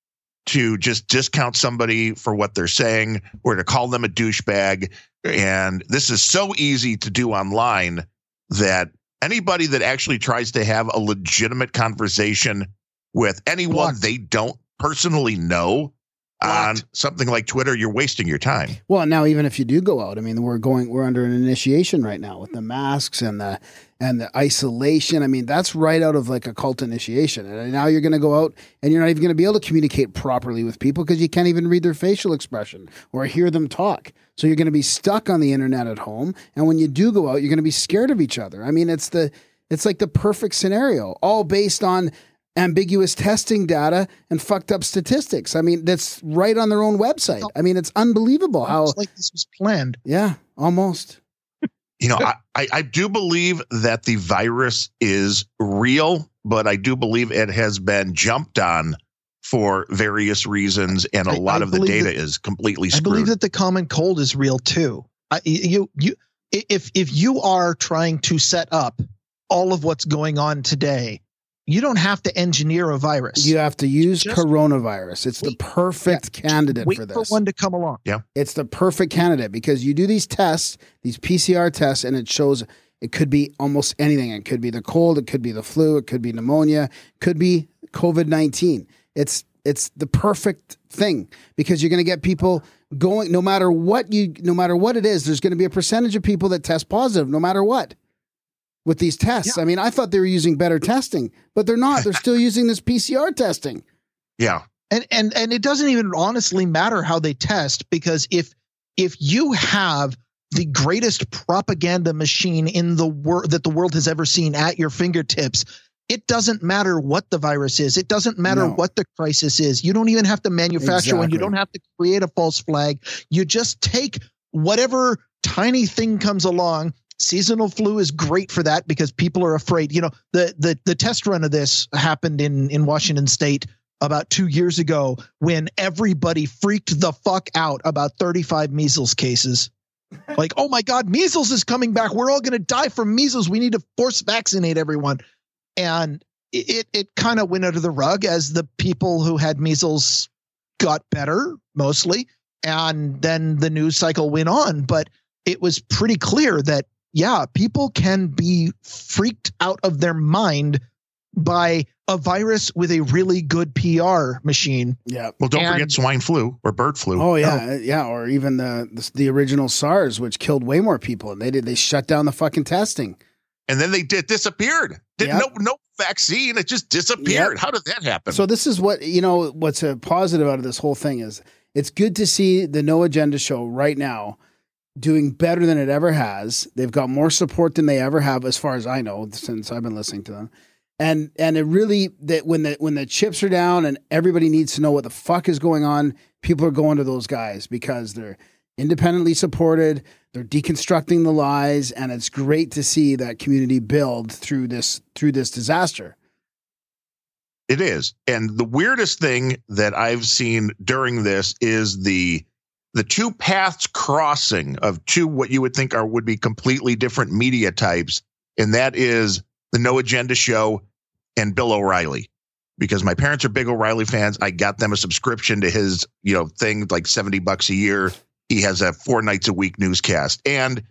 to just discount somebody for what they're saying or to call them a douchebag. And this is so easy to do online that anybody that actually tries to have a legitimate conversation with anyone Blocked. they don't personally know on something like Twitter, you're wasting your time. Well, now even if you do go out, I mean, we're going we're under an initiation right now with the masks and the and the isolation. I mean, that's right out of like a cult initiation. And now you're going to go out and you're not even going to be able to communicate properly with people because you can't even read their facial expression or hear them talk. So you're going to be stuck on the internet at home, and when you do go out, you're going to be scared of each other. I mean, it's the it's like the perfect scenario, all based on ambiguous testing data and fucked up statistics. I mean, that's right on their own website. I mean, it's unbelievable how It's like this was planned. yeah, almost. You know, I, I, I do believe that the virus is real, but I do believe it has been jumped on for various reasons, and a I- lot I of the data that- is completely I believe that the common cold is real too. I, you you if if you are trying to set up all of what's going on today, you don't have to engineer a virus. You have to use Just- coronavirus. It's the Wait- perfect candidate Wait for for this. one to come along. Yeah. It's the perfect candidate because you do these tests, these PCR tests, and it shows it could be almost anything. It could be the cold, it could be the flu, it could be pneumonia, it could be COVID nineteen. It's it's the perfect thing because you're going to get people going no matter what you no matter what it is. There's going to be a percentage of people that test positive no matter what. With these tests, I mean, I thought they were using better testing, but they're not. They're still using this PCR testing. yeah, and and and it doesn't even honestly matter how they test because if if you have the greatest propaganda machine in the world that the world has ever seen at your fingertips it doesn't matter what the virus is. It doesn't matter No. what the crisis is. You don't even have to manufacture one. You don't have to create a false flag. You just take whatever tiny thing comes along seasonal flu is great for that because people are afraid. You know the the the test run of this happened in in Washington state about 2 years ago when everybody freaked the fuck out about 35 measles cases. Like oh my god measles is coming back. We're all going to die from measles. We need to force vaccinate everyone. And it it kind of went under the rug as the people who had measles got better mostly and then the news cycle went on. But it was pretty clear that yeah people can be freaked out of their mind by a virus with a really good PR machine Yeah. well, don't And- forget swine flu or bird flu. Oh yeah, uh, yeah, or even the, the the original SARS, which killed way more people, and they did they shut down the fucking testing. and then they did disappeared. Did Yep. no no vaccine. It just disappeared. Yep. How did that happen? So this is what you know. What's a positive out of this whole thing is it's good to see the No Agenda show right now doing better than it ever has. They've got more support than they ever have, as far as I know, since I've been listening to them. And and it really that when the when the chips are down and everybody needs to know what the fuck is going on, people are going to those guys because they're independently supported. They're deconstructing the lies, and it's great to see that community build through this through this disaster. It is. And the weirdest thing that I've seen during this is the the two paths crossing of two what you would think are would be completely different media types, and that is the No Agenda show and Bill O'Reilly. Because my parents are big O'Reilly fans. I got them a subscription to his, you know, thing like 70 bucks a year. He has a four nights a week newscast. And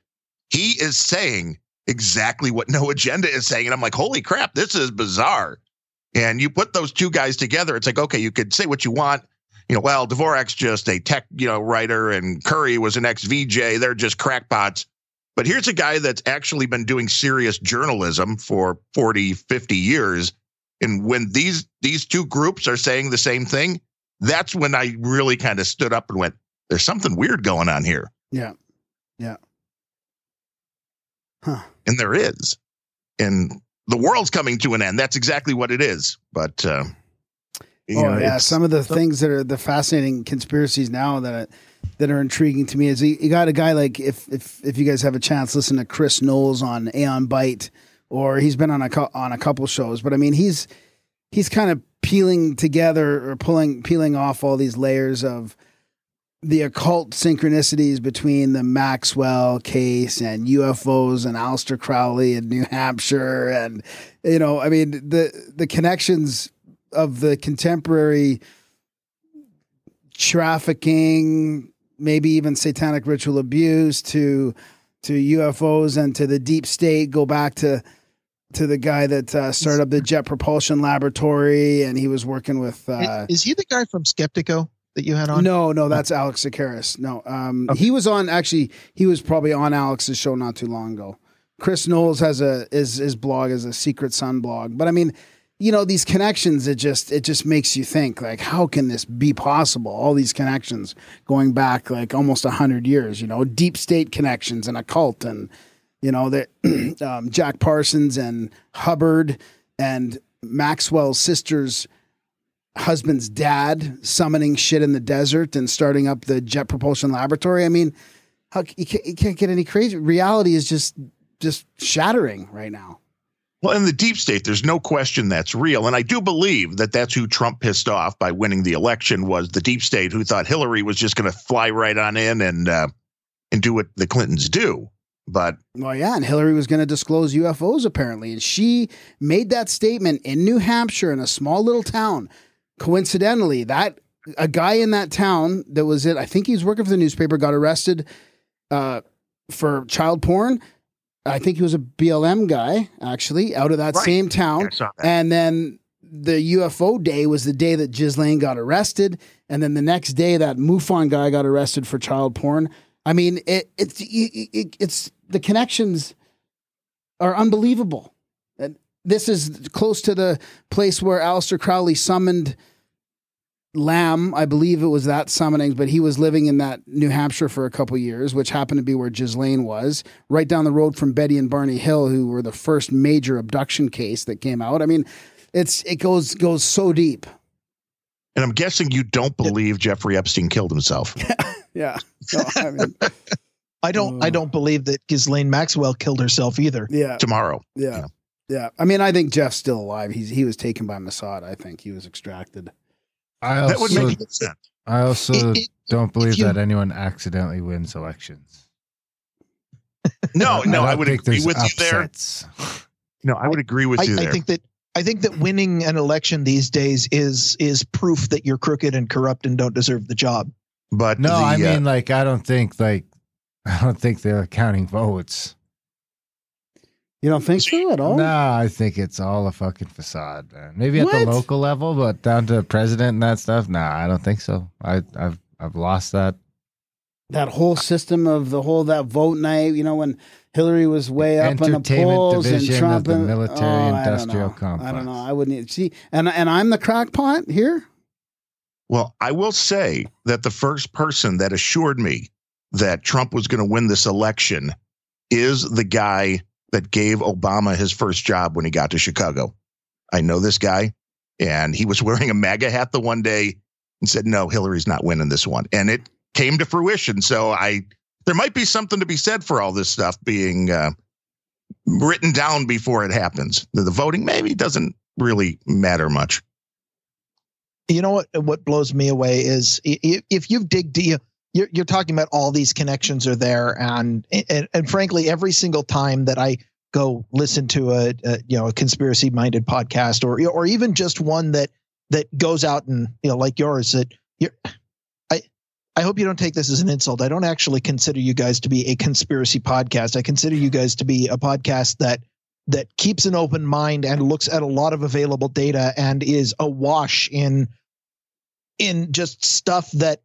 he is saying exactly what No Agenda is saying. And I'm like, holy crap, this is bizarre. And you put those two guys together, it's like, okay, you could say what you want. You know, well, Dvorak's just a tech, you know, writer and Curry was an ex VJ. They're just crackpots. But here's a guy that's actually been doing serious journalism for 40, 50 years. And when these these two groups are saying the same thing, that's when I really kind of stood up and went, there's something weird going on here. Yeah. Yeah. Huh. And there is. And the world's coming to an end. That's exactly what it is. But uh, you oh know, yeah, some of the things that are the fascinating conspiracies now that that are intriguing to me is you, you got a guy like if if if you guys have a chance, listen to Chris Knowles on Aeon Byte, or he's been on a on a couple shows, but I mean he's he's kind of peeling together or pulling peeling off all these layers of the occult synchronicities between the Maxwell case and UFOs and Aleister Crowley in New Hampshire and you know I mean the the connections of the contemporary trafficking maybe even satanic ritual abuse to to UFOs and to the deep state go back to to the guy that uh, started up the Jet Propulsion Laboratory and he was working with uh, is he the guy from Skeptiko that you had on? no, no, that's Alex Tsakiris. No, um, Okay. he was on. Actually, he was probably on Alex's show not too long ago. Chris Knowles has a is his blog is a Secret Sun blog, but I mean, you know, these connections. It just it just makes you think like, how can this be possible? All these connections going back like almost a hundred years. You know, deep state connections and occult, and you know that um, Jack Parsons and Hubbard and Maxwell's sisters husband's dad summoning shit in the desert and starting up the jet propulsion laboratory. I mean, how you can't, you can't get any crazy. Reality is just just shattering right now. Well, in the deep state, there's no question that's real. And I do believe that that's who Trump pissed off by winning the election was the deep state who thought Hillary was just going to fly right on in and uh, and do what the Clintons do. But Well, yeah, and Hillary was going to disclose UFOs apparently, and she made that statement in New Hampshire in a small little town. Coincidentally, that a guy in that town that was it, I think he was working for the newspaper, got arrested uh, for child porn. I think he was a BLM guy, actually, out of that Right. same town. Saw that. And then the UFO day was the day that Ghislaine got arrested, and then the next day that MUFON guy got arrested for child porn. I mean, it, it's it, it, it's the connections are unbelievable. And this is close to the place where Aleister Crowley summoned Lam. I believe it was that summoning, but he was living in that New Hampshire for a couple years, which happened to be where Ghislaine was, right down the road from Betty and Barney Hill, who were the first major abduction case that came out. I mean, it's it goes goes so deep. and I'm guessing you don't believe Jeffrey Epstein killed himself. Yeah. So, I mean, I don't. I Oh. don't believe that Ghislaine Maxwell killed herself either. yeah. Tomorrow. Yeah. Yeah. I mean, I think Jeff's still alive. He's he was taken by Mossad. I think he was extracted. I That would also, make good sense. I also It- it- don't believe you- that anyone accidentally wins elections. No, no, I, don't would agree there's with you there. No, I would agree with I, you I think that I think that winning an election these days is is proof that you're crooked and corrupt and don't deserve the job. but No, the, I uh, mean, like, I don't think, like, I don't think they're counting votes. You don't think so at all? No, I think it's all a fucking facade, man. Maybe at What? the local level, but down to the president and that stuff, nah, I don't think so. I, I've I've lost that. That whole system of the whole that vote night, you know, when Hillary was way up in the polls and division of Trump the and military Oh, I don't industrial know. I complex. don't know. I wouldn't even see. And and I'm the crackpot here. Well, I will say that the first person that assured me that Trump was going to win this election is the guy that gave Obama his first job when he got to Chicago. I know this guy, and he was wearing a MAGA hat the one day and said, No, Hillary's not winning this one. And it came to fruition. So I, there might be something to be said for all this stuff being uh, written down before it happens. The, voting maybe doesn't really matter much. you know what what blows me away is if you dig deep you're, you're talking about all these connections are there and, and and frankly every single time that i go listen to a, a you know a conspiracy minded podcast or or even just one that that goes out and you know like yours that you're i i hope you don't take this as an insult. I don't actually consider you guys to be a conspiracy podcast. I consider you guys to be a podcast that that keeps an open mind and looks at a lot of available data and is awash in in just stuff that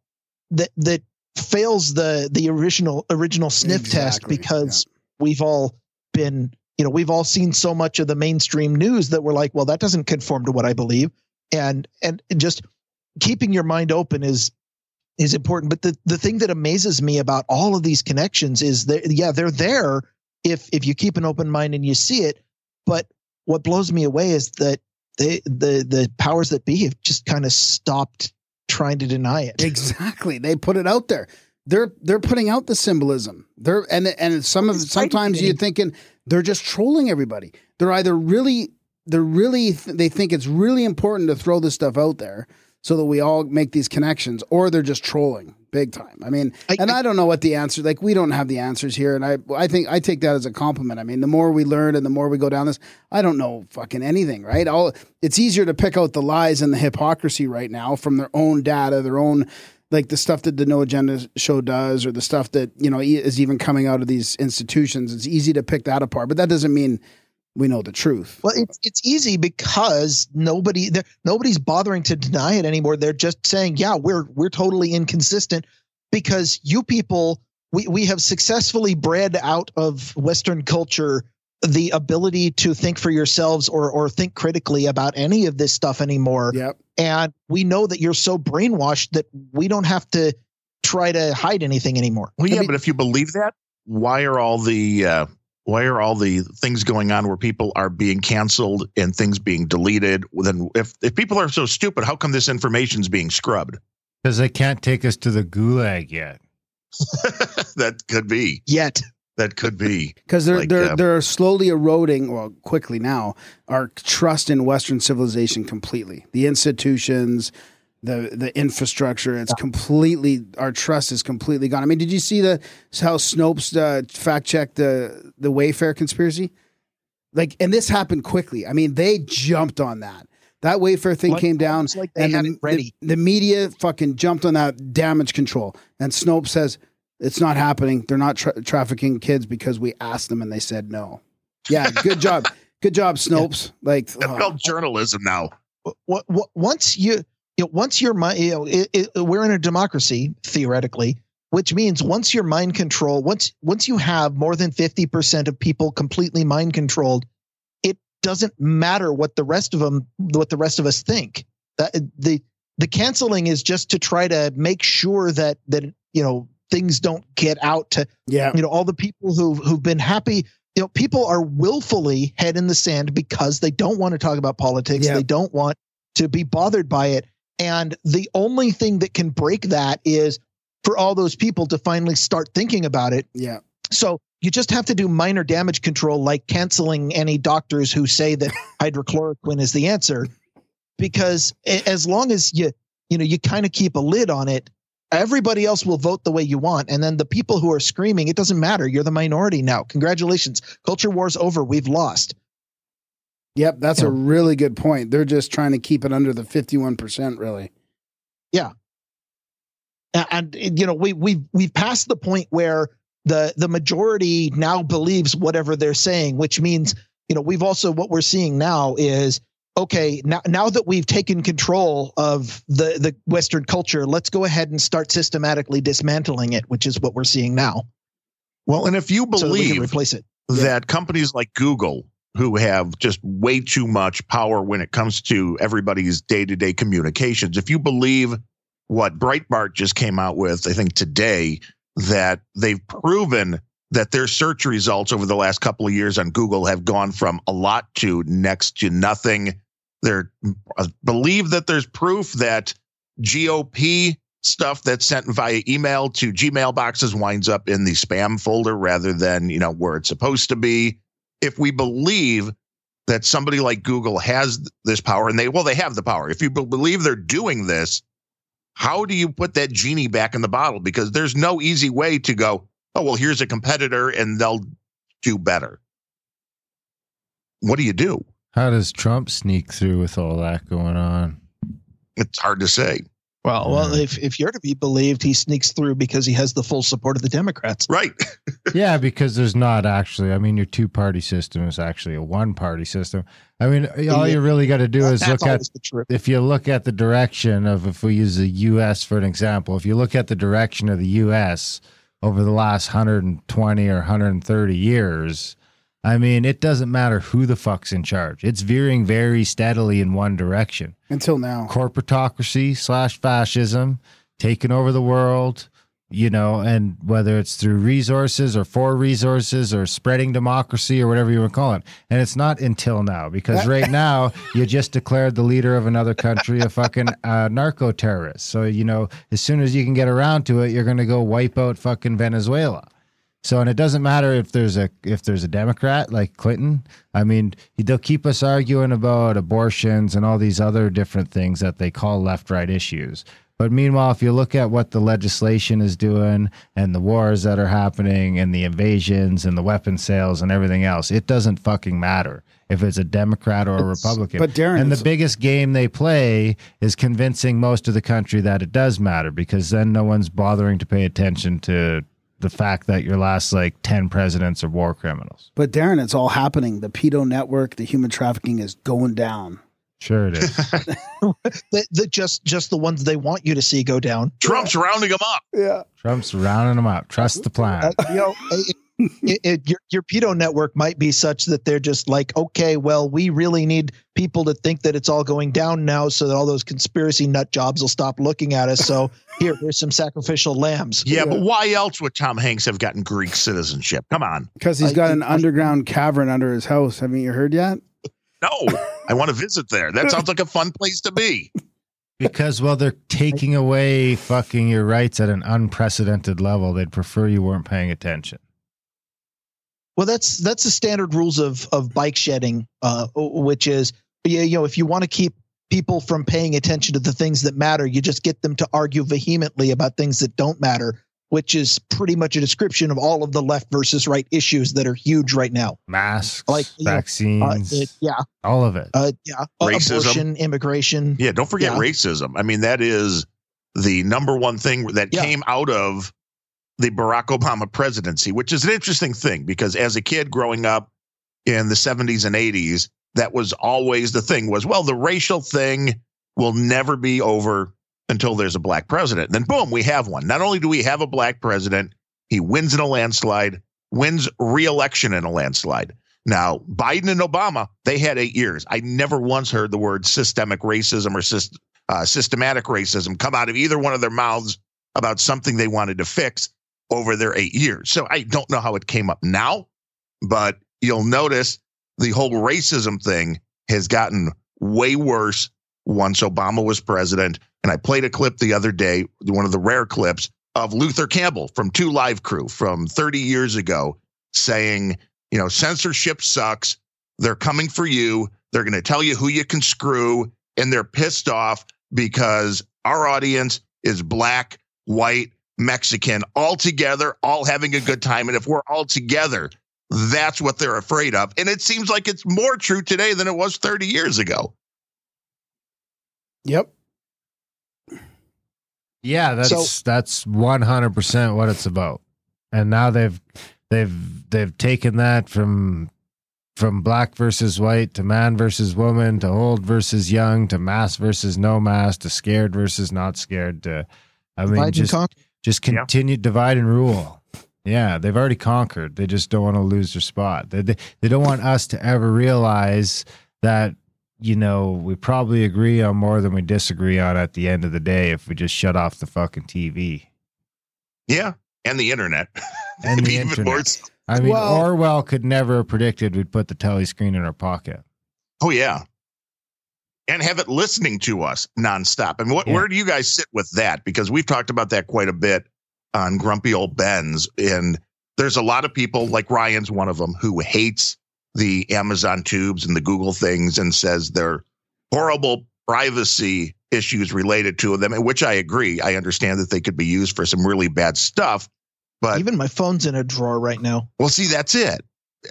that that fails the the original original sniff test Exactly, because we've all been you know we've all seen so much of the mainstream news that we're like well that doesn't conform to what i believe. And and just keeping your mind open is is important. But the the thing that amazes me about all of these connections is that yeah they're there if if you keep an open mind and you see it. But what blows me away is that they the the powers that be have just kind of stopped trying to deny it Exactly. They put it out there. They're they're putting out the symbolism. They're and and some of It's sometimes you're thinking they're just trolling everybody. They're either really they're really they think it's really important to throw this stuff out there so that we all make these connections, or they're just trolling big time. I mean, I- and I- I, don't know what the answer. Like we don't have the answers here, and I I think I take that as a compliment. I mean, the more we learn and the more we go down this, I don't know fucking anything, right? All it's easier to pick out the lies and the hypocrisy right now from their own data, their own like the stuff that the No Agenda show does, or the stuff that you know is even coming out of these institutions. It's easy to pick that apart, but that doesn't mean we know the truth. Well, it's it's easy because nobody there nobody's bothering to deny it anymore. They're just saying, yeah, we're we're totally inconsistent because you people we we have successfully bred out of Western culture the ability to think for yourselves or or think critically about any of this stuff anymore. Yep. And we know that you're so brainwashed that we don't have to try to hide anything anymore. Well, I yeah, mean, but if you believe that, why are all the uh, why are all the things going on where people are being canceled and things being deleted? Then, if if people are so stupid, how come this information's being scrubbed? Because they can't take us to the gulag yet. that could be. yet. That could be. because they're Like, they're uh, they're slowly eroding well quickly now our trust in western civilization completely the institutions the the infrastructure it's completely our trust is completely gone i mean did you see the how snopes uh, fact checked the the wayfair conspiracy like and this happened quickly i mean they jumped on that that wayfair thing Like- came down like they and had the, it ready. The, the media fucking jumped on that damage control and snopes says it's not happening. They're not tra- trafficking kids because we asked them and they said no. Yeah, good job. Good job, Snopes. Like, That's oh, called journalism now. what, what once you you know once your mind you know it, it, we're in a democracy theoretically which means once your mind control once once you have more than 50% of people completely mind controlled it doesn't matter what the rest of them what the rest of us think. That the the canceling is just to try to make sure that that you know things don't get out to yeah, you know all the people who who've been happy. You know people are willfully head in the sand because they don't want to talk about politics. Yeah. they don't want to be bothered by it and the only thing that can break that is for all those people to finally start thinking about it. Yeah, so you just have to do minor damage control like canceling any doctors who say that hydrochloroquine is the answer. Because as long as you you know you kind of keep a lid on it everybody else will vote the way you want. And then the people who are screaming it doesn't matter. You're the minority now. Congratulations. Culture war's over. We've lost yep. That's Yeah. a really good point. They're just trying to keep it under the fifty-one percent. Really, Yeah. and eh, you know we we we've passed the point where the the majority now believes whatever they're saying which means you know we've also what we're seeing now is okay now now that we've taken control of the the western culture let's go ahead and start systematically dismantling it which is what we're seeing now Well, and if you so that we believe replace it that companies like Google, who have just way too much power when it comes to everybody's day to day communications, if you believe what Breitbart just came out with, I think today, that they've proven that their search results over the last couple of years on Google have gone from a lot to next to nothing. They're uh, believe that there's proof that GOP stuff that's sent via email to Gmail boxes winds up in the spam folder rather than, you know, where it's supposed to be. If we believe that somebody like Google has this power and they, well, they have the power. If you believe they're doing this, how do you put that genie back in the bottle? Because there's no easy way to go, oh, well, here's a competitor and they'll do better. What do you do? How does Trump sneak through with all that going on? It's hard to say. Well, well, if if you're to be believed, he sneaks through because he has the full support of the Democrats. Right. yeah, because there's not actually. I mean, your two party system is actually a one party system. I mean, all you really got to do is That's look at always the truth. if you look at the direction of if we use the US for an example, if you look at the direction of the US over the last 120 or 130 years, I mean, it doesn't matter who the fuck's in charge. It's veering very steadily in one direction. Until now. Corporatocracy slash fascism taking over the world, you know, and whether it's through resources or for resources or spreading democracy or whatever you want to call it. And it's not until now because right now you just declared the leader of another country a fucking uh, narco terrorist. So, you know, as soon as you can get around to it, you're going to go wipe out fucking Venezuela. So, and it doesn't matter if there's a if there's a Democrat like Clinton. I mean, they'll keep us arguing about abortions and all these other different things that they call left right issues. But meanwhile, if you look at what the legislation is doing and the wars that are happening and the invasions and the weapon sales and everything else, it doesn't fucking matter if it's a Democrat or a It's- Republican. but Darren, and the biggest game they play is convincing most of the country that it does matter because then no one's bothering to pay attention to the fact that your last like 10 presidents are war criminals. But Darren, it's all happening. The pedo network, the human trafficking is going down. Sure it is. The, the, just just the ones they want you to see go down. Trump's rounding them up. Yeah. Trump's rounding them up. Trust the plan. Uh, you know, it, it, it, your your pedo network might be such that they're just like, okay, well, we really need people to think that it's all going down now, so that all those conspiracy nut jobs will stop looking at us. So here, here's some sacrificial lambs. Yeah, but why else would Tom Hanks have gotten Greek citizenship? Come on. Because he's got an I- underground cavern under his house. Haven't you heard yet? No, I want to visit there. That sounds like a fun place to be. Because well, they're taking away fucking your rights at an unprecedented level. They'd prefer you weren't paying attention. Well, that's that's the standard rules of of bike shedding, uh, which is yeah, you know, if you want to keep people from paying attention to the things that matter, you just get them to argue vehemently about things that don't matter, which is pretty much a description of all of the left versus right issues that are huge right now. Masks, Like, you know, Uh, vaccines, it- yeah, all of it. uh, yeah, Racism. abortion, immigration. Yeah, don't forget Yeah. racism. I mean, that is the number one thing that Yeah. came out of the Barack Obama presidency, which is an interesting thing because as a kid growing up in the 70s and 80s, that was always the thing was, well, the racial thing will never be over until there's a black president. Then boom, we have one. Not only do we have a black president, he wins in a landslide, wins re-election in a landslide. Now, Biden and Obama, they had eight years. I never once heard the word systemic racism or uh, systematic racism come out of either one of their mouths about something they wanted to fix over their eight years. So I don't know how it came up now, but you'll notice the whole racism thing has gotten way worse once Obama was president. And I played a clip the other day, one of the rare clips of Luther Campbell from Two Live Crew from 30 years ago saying, you know, censorship sucks. They're coming for you. They're going to tell you who you can screw. And they're pissed off because our audience is black, white, Mexican, all together, all having a good time. And if we're all together, that's what they're afraid of. And it seems like it's more true today than it was 30 years ago. Yep. Yeah, that's So- that's one hundred percent what it's about. And now they've they've they've taken that from from black versus white to man versus woman to old versus young to mass versus no mass to scared versus not scared to I mean Divide just conquer. Just Yeah. continue divide and rule. Yeah, they've already conquered. They just don't want to lose their spot. They, they they don't want us to ever realize that you know we probably agree on more than we disagree on at the end of the day if we just shut off the fucking TV Yeah. And the internet. and the internet. I mean, Well- Orwell could never have predicted we'd put the telly screen in our pocket. Oh, yeah. And have it listening to us nonstop. And what, Yeah. where do you guys sit with that? Because we've talked about that quite a bit on Grumpy Old Bens. And there's a lot of people, like Ryan's one of them, who hates the Amazon tubes and the Google things and says they're horrible privacy issues related to them, which I agree. I understand that they could be used for some really bad stuff. But Even my phone's in a drawer right now. well, see, that's it.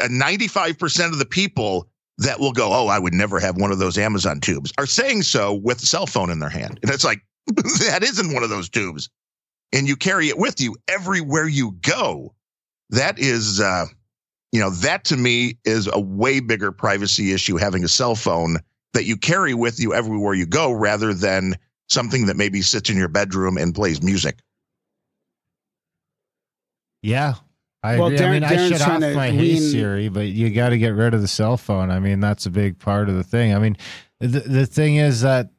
Uh, 95% of the people that will go, Oh, I would never have one of those Amazon tubes are saying so with a cell phone in their hand. And it's like, that isn't one of those tubes. And you carry it with you everywhere you go. That is, uh, you know, that to me is a way bigger privacy issue having a cell phone that you carry with you everywhere you go rather than something that maybe sits in your bedroom and plays music. Yeah. I Well, agree. I Darren- mean, I shut off trying to my Hey Siri, but you got to get rid of the cell phone. I mean, that's a big part of the thing. I mean, the, the thing is that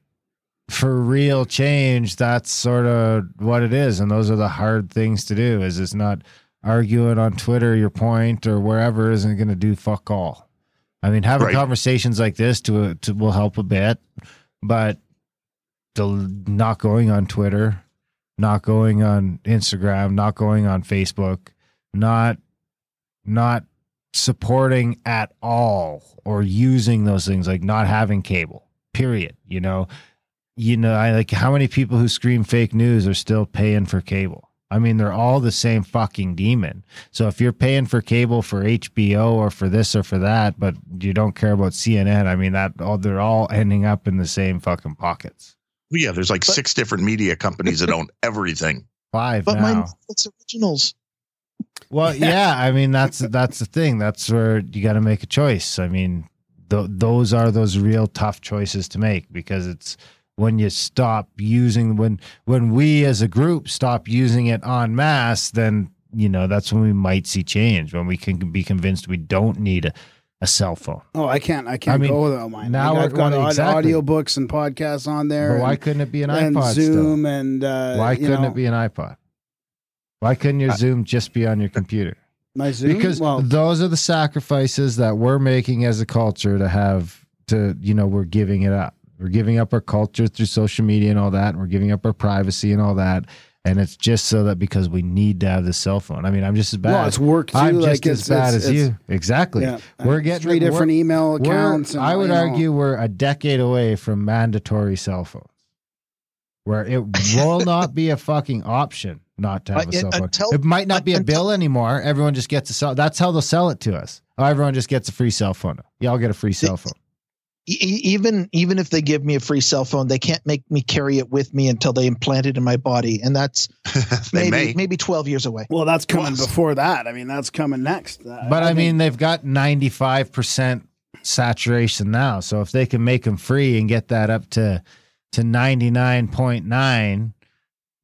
for real change, that's sort of what it is. And those are the hard things to do is it's not arguing on Twitter, your point or wherever isn't going to do fuck all. I mean, having Right. conversations like this to, to will help a bit, but the not going on Twitter, not going on Instagram, not going on Facebook, not not supporting at all or using those things like not having cable. Period. You know, you know, I like how many people who scream fake news are still paying for cable. I mean, they're all the same fucking demon. So if you're paying for cable for HBO or for this or for that, but you don't care about CNN, I mean that all they're all ending up in the same fucking pockets. Yeah, there's like But- six different media companies that own everything. Five But now. my Netflix originals. Well, yeah, I mean that's that's the thing. That's where you got to make a choice. I mean, th- those are those real tough choices to make because it's when you stop using when when we as a group stop using it en masse, then you know that's when we might see change. When we can be convinced we don't need a, a cell phone. Oh, I can't. I can't I mean, go without mine. now I've we're- got well, exactly. audiobooks and podcasts on there. But why and, couldn't it be an iPod still? Zoom and uh, Why couldn't know, it be an iPod? Why couldn't your Zoom just be on your computer? my Zoom? because well, those are the sacrifices that we're making as a culture to have to you know we're giving it up we're giving up our culture through social media and all that and we're giving up our privacy and all that and it's just so that because we need to have the cell phone i mean i'm just as bad well, it's work too. i'm like just as bad it's, as it's- you exactly Yeah, we're getting three different email accounts. and, i would you know, argue we're a decade away from mandatory cell phones where it will not be a fucking option not to have Uh, a cell phone. until- it might not be a until- bill anymore. Everyone just gets a cell. That's how they'll sell it to us. Oh, everyone just gets a free cell phone. Y'all get a free cell phone. Even even if they give me a free cell phone, they can't make me carry it with me until they implant it in my body, and that's maybe may. maybe twelve years away. Well, that's coming Plus- before that. I mean, that's coming next. Uh, But I, think- mean, they've got 95% saturation now. So if they can make them free and get that up to to 99.9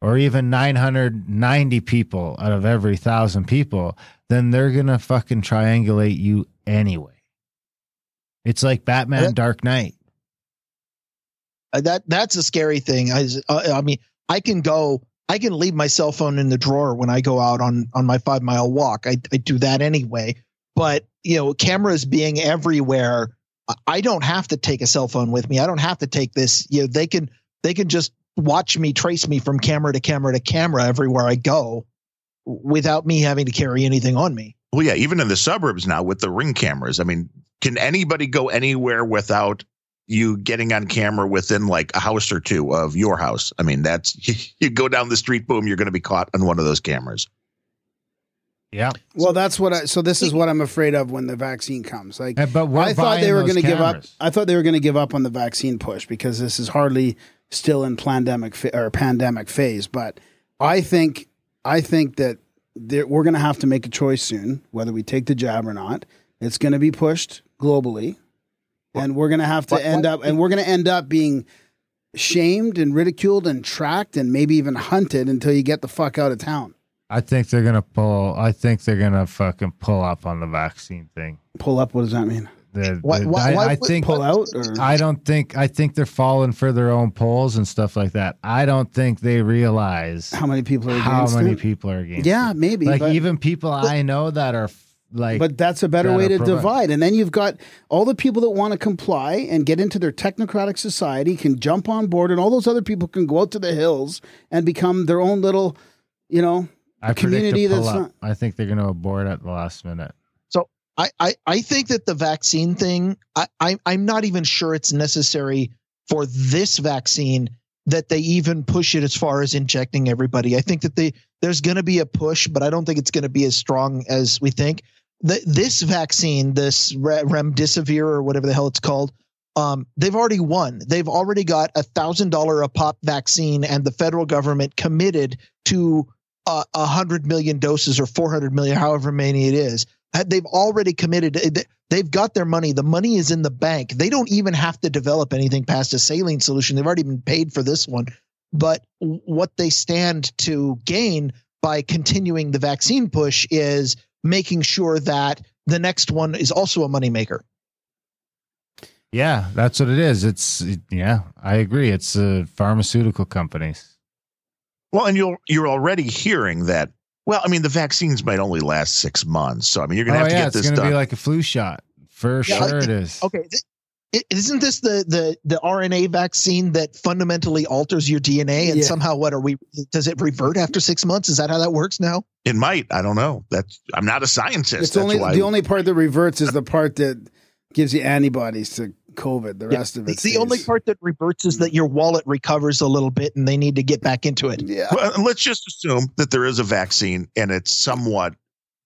or even 990 people out of every 1000 people, then they're going to fucking triangulate you anyway. It's like Batman Yeah. Dark Knight. Uh, that that's a scary thing. I uh, I mean, I can go. I can leave my cell phone in the drawer when I go out on on my five mile walk. I, I do that anyway. But you know, cameras being everywhere, I- I don't have to take a cell phone with me. I don't have to take this. You know, they can they can just watch me trace me from camera to camera to camera everywhere I go, without me having to carry anything on me. Well, yeah, even in the suburbs now with the ring cameras. I mean, can anybody go anywhere without you getting on camera within like a house or two of your house? I mean, that's you go down the street, boom, you're going to be caught on one of those cameras. Yeah. well, that's what I. So this is what I'm afraid of when the vaccine comes. Like, But I thought they were going to give up. I thought they were going to give up on the vaccine push because this is hardly still in pandemic fa- or pandemic phase. But I think I think that there, we're going to have to make a choice soon whether we take the jab or not. It's going to be pushed globally, and we're going to have to What- end what- up and we're going to end up being shamed and ridiculed and tracked and maybe even hunted until you get the fuck out of town. I think they're going to pull I think they're going to fucking pull up on the vaccine thing. Pull up. What does that mean? The- Why- the- why- I, why I think Pull out or I don't think I think they're falling for their own polls and stuff like that. I don't think they realize how many people are how against many it? people are against. Yeah, it. maybe. like but- even people I know that are like. but that's a better way to pro- divide. And then you've got all the people that want to comply and get into their technocratic society can jump on board, and all those other people can go out to the hills and become their own little, you know. I community that's not- I think they're going to abort at the last minute. I, I, I think that the vaccine thing, I, I, I'm not even sure it's necessary for this vaccine that they even push it as far as injecting everybody. I think that they there's going to be a push, but I don't think it's going to be as strong as we think. The, this vaccine, this remdesivir or whatever the hell it's called, um, they've already won. They've already got a thousand dollar a pop vaccine, and the federal government committed to a hundred million doses or four hundred million, however many it is. They've already committed. They- They've got their money. The money is in the bank. They don't even have to develop anything past a saline solution. They've already been paid for this one. But what they stand to gain by continuing the vaccine push is making sure that the next one is also a moneymaker. Yeah, that's what it is. It's yeah, I agree. It's uh, pharmaceutical companies. Well, and you're you're already hearing that. Well, I mean, the vaccines might only last six months, so I mean, you're gonna oh have to yeah, get it's this going to be like a flu shot for Yeah, sure. like- it is. Okay. th- Isn't this the, the, the RNA vaccine that fundamentally alters your DNA and Yeah. somehow what are we does it revert after six months? Is that how that works now? it might. I don't know. That's I'm not a scientist. It's That's only why the only part that reverts is the part that gives you antibodies to COVID. The Yeah, rest of The, it. the only part that reverts is that your wallet recovers a little bit and they need to get back into it. Yeah. Well, let's just assume that there is a vaccine and it's somewhat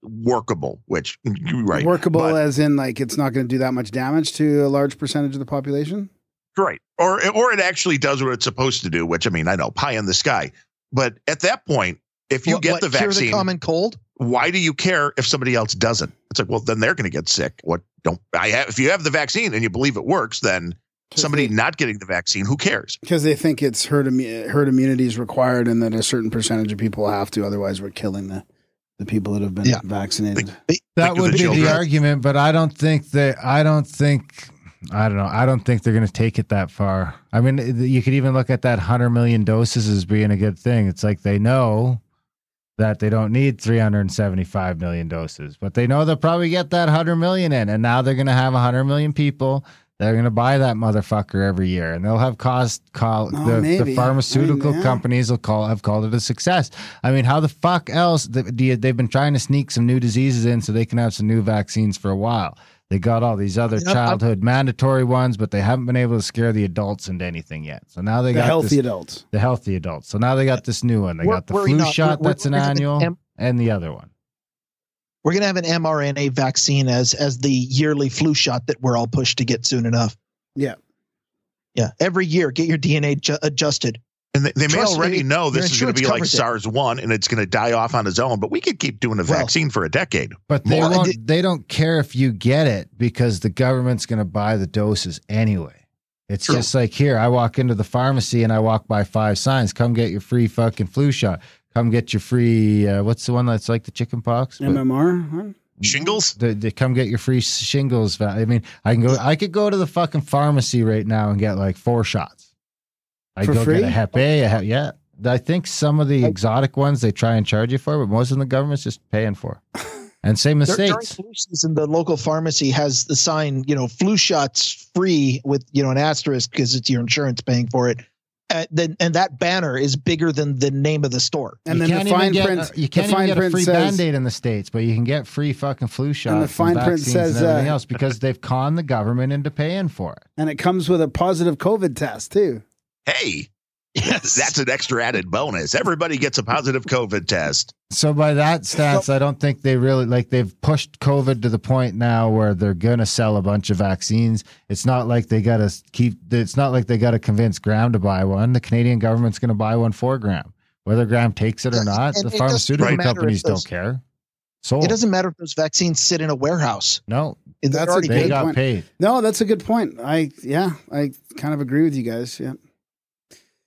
workable, which right. Workable but- as in like it's not going to do that much damage to a large percentage of the population. Right. Or or it actually does what it's supposed to do, which I mean, I know, pie in the sky. But at that point, if you What- get what, the cure vaccine, common cold. why do you care if somebody else doesn't? It's like, well, then they're going to get sick. What don't I have? If you have the vaccine and you believe it works, then somebody not getting the vaccine, who cares? because they think it's herd immu- herd immunity is required, and that a certain percentage of people have to. Otherwise, we're killing the the people that have been Yeah. vaccinated. That Think of would the be children. the argument, but I don't think that. I don't think. I don't know. I don't think they're going to take it that far. I mean, you could even look at that hundred million doses as being a good thing. It's like they know that they don't need 375 million doses, but they know they'll probably get that 100 million in. And now they're going to have 100 million people that are going to buy that motherfucker every year. And they'll have cost call Oh, the, maybe. the pharmaceutical I mean, yeah. companies will call have called it a success. I mean, how the fuck else do you, they've been trying to sneak some new diseases in so they can have some new vaccines for a while. They got all these other Yeah, I'm- childhood mandatory ones, but they haven't been able to scare the adults into anything yet. So now they The got healthy this, adults. the healthy adults. So now they got this new one. They Wor- got the flu not. shot We're- that's an we're gonna an annual, M- and the other one. We're gonna have an mRNA vaccine as as the yearly flu shot that we're all pushed to get soon enough. Yeah. Yeah. Every year, get your DNA ju- adjusted. And they, they may already me, know this is going to be like it. SARS one, and it's going to die off on its own. But we could keep doing a Well- vaccine for a decade. But they More- won't. They don't care if you get it because the government's going to buy the doses anyway. It's True. just like here. I walk into the pharmacy and I walk by five signs. Come get your free fucking flu shot. Come get your free. Uh, what's the one that's like the chicken pox? MMR. huh? Shingles. the, the come get your free shingles. I mean, I can go. I could go to the fucking pharmacy right now and get like four shots. I For go free? get a Hep A. A hep, yeah, I think some of the exotic ones they try and charge you for, but most of the government's just paying for. And same Dur- During mistakes. flu season, the local pharmacy has the sign, you know, flu shots free with you know an asterisk because it's your insurance paying for it. Uh, then and that banner is bigger than the name of the store. And you then the fine get, print. uh, you can't even get a free says, band aid in the states, but you can get free fucking flu shots And the fine print says, and everything uh, else because they've conned the government into paying for it. and it comes with a positive COVID test too. Hey, Yes. that's an extra added bonus. Everybody gets a positive COVID test. So by that stance, I don't think they really like they've pushed COVID to the point now where they're gonna sell a bunch of vaccines. It's not like they gotta keep. It's not like they gotta convince Graham to buy one. The Canadian government's gonna buy one for Graham, whether Graham takes it or not. and the pharmaceutical matter companies those- don't care. So It doesn't matter if those vaccines sit in a warehouse. No, They're That's a already they good got point. paid. No, that's a good point. I yeah, I kind of agree with you guys. Yeah.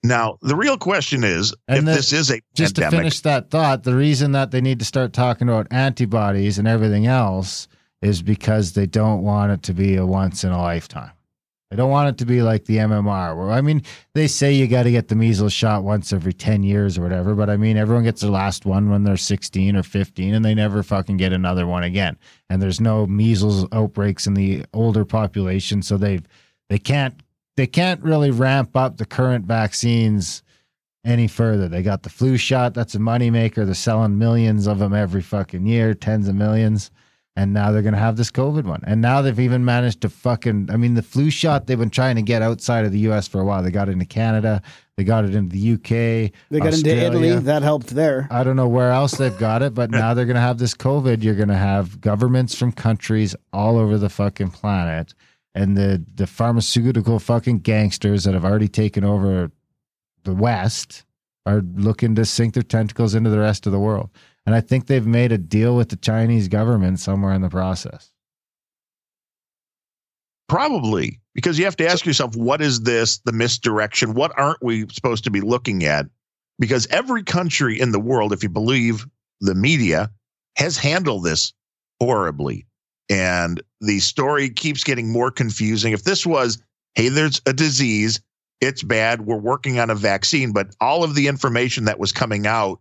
Now, the real question is And if the- this is a Just to finish that thought, the reason that they need to start talking about antibodies and everything else is because they don't want it to be a once in a lifetime. They don't want it to be like the MMR, where I mean, they say you got to get the measles shot once every 10 years or whatever, but I mean, everyone gets their last one when they're 16 or 15 and they never fucking get another one again. And there's no measles outbreaks in the older population, so they've they can't they can't really ramp up the current vaccines any further. They got the flu shot. That's a moneymaker. They're selling millions of them every fucking year, tens of millions. And now they're going to have this COVID one. And now they've even managed to fucking, I mean, the flu shot they've been trying to get outside of the US for a while. They got it into Canada, they got it into the UK. They got into Italy. That helped there. I don't know where else they've got it, but now they're going to have this COVID. You're going to have governments from countries all over the fucking planet and the, the pharmaceutical fucking gangsters that have already taken over the West are looking to sink their tentacles into the rest of the world. And I think they've made a deal with the Chinese government somewhere in the process. Probably because you have to ask yourself, what is this, the misdirection? What aren't we supposed to be looking at? Because every country in the world, if you believe the media, has handled this horribly. And the story keeps getting more confusing. If this was, hey, there's a disease, it's bad, we're working on a vaccine, but all of the information that was coming out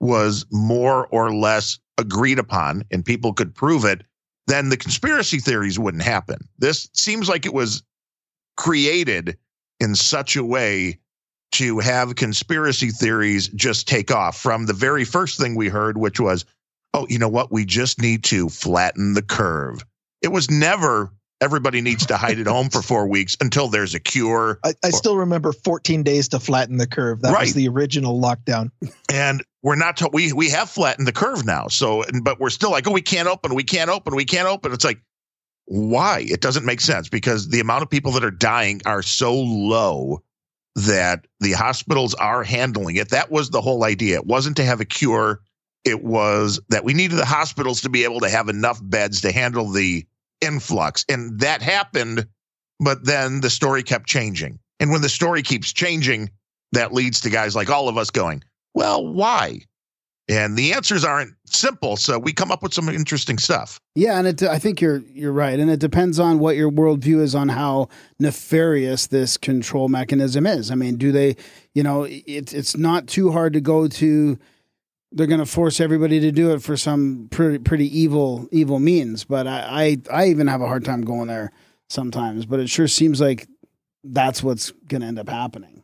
was more or less agreed upon and people could prove it, then the conspiracy theories wouldn't happen. This seems like it was created in such a way to have conspiracy theories just take off from the very first thing we heard, which was, oh, you know what? We just need to flatten the curve. It was never everybody needs to hide at home for four weeks until there's a cure. I, I still remember 14 days to flatten the curve. That Right. was the original lockdown. and we're not to, we we have flattened the curve now so but we're still like oh we can't open we can't open we can't open it's like why it doesn't make sense because the amount of people that are dying are so low that the hospitals are handling it that was the whole idea it wasn't to have a cure it was that we needed the hospitals to be able to have enough beds to handle the influx and that happened but then the story kept changing and when the story keeps changing that leads to guys like all of us going well, why? And the answers aren't simple, so we come up with some interesting stuff. Yeah, and it, I think you're you're right, and it depends on what your worldview is on how nefarious this control mechanism is. I mean, do they, you know, it's it's not too hard to go to. They're going to force everybody to do it for some pretty pretty evil evil means, but I, I I even have a hard time going there sometimes. But it sure seems like that's what's going to end up happening.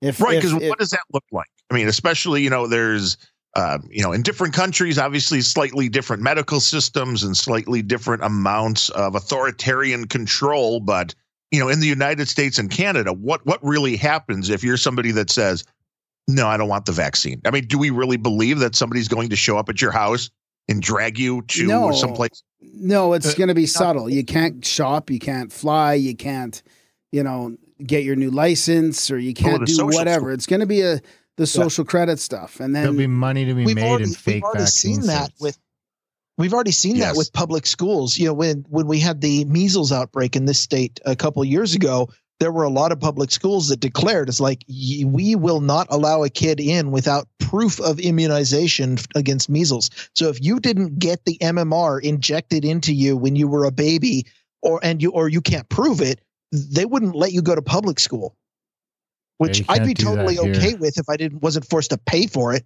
If Right, because what does that look like? I mean, especially, you know, there's, um, you know, in different countries, obviously slightly different medical systems and slightly different amounts of authoritarian control. But, you know, in the United States and Canada, what what really happens if you're somebody that says, no, I don't want the vaccine? I mean, do we really believe that somebody's going to show up at your house and drag you to No. someplace? No, it's Uh, going to be subtle. You can't shop, you can't fly, you can't, you know, get your new license or you can't do whatever. score. It's going to be a the social credit stuff, and then There'll be money to be We've made already, in we've fake already vaccine seen that with we've already seen Yes. that with public schools. You know, when when we had the measles outbreak in this state a couple years ago, there were a lot of public schools that declared it's like we will not allow a kid in without proof of immunization against measles. So if you didn't get the MMR injected into you when you were a baby or and you or you can't prove it, they wouldn't let you go to public school. Which you I'd be totally here. okay with if I didn't wasn't forced to pay for it.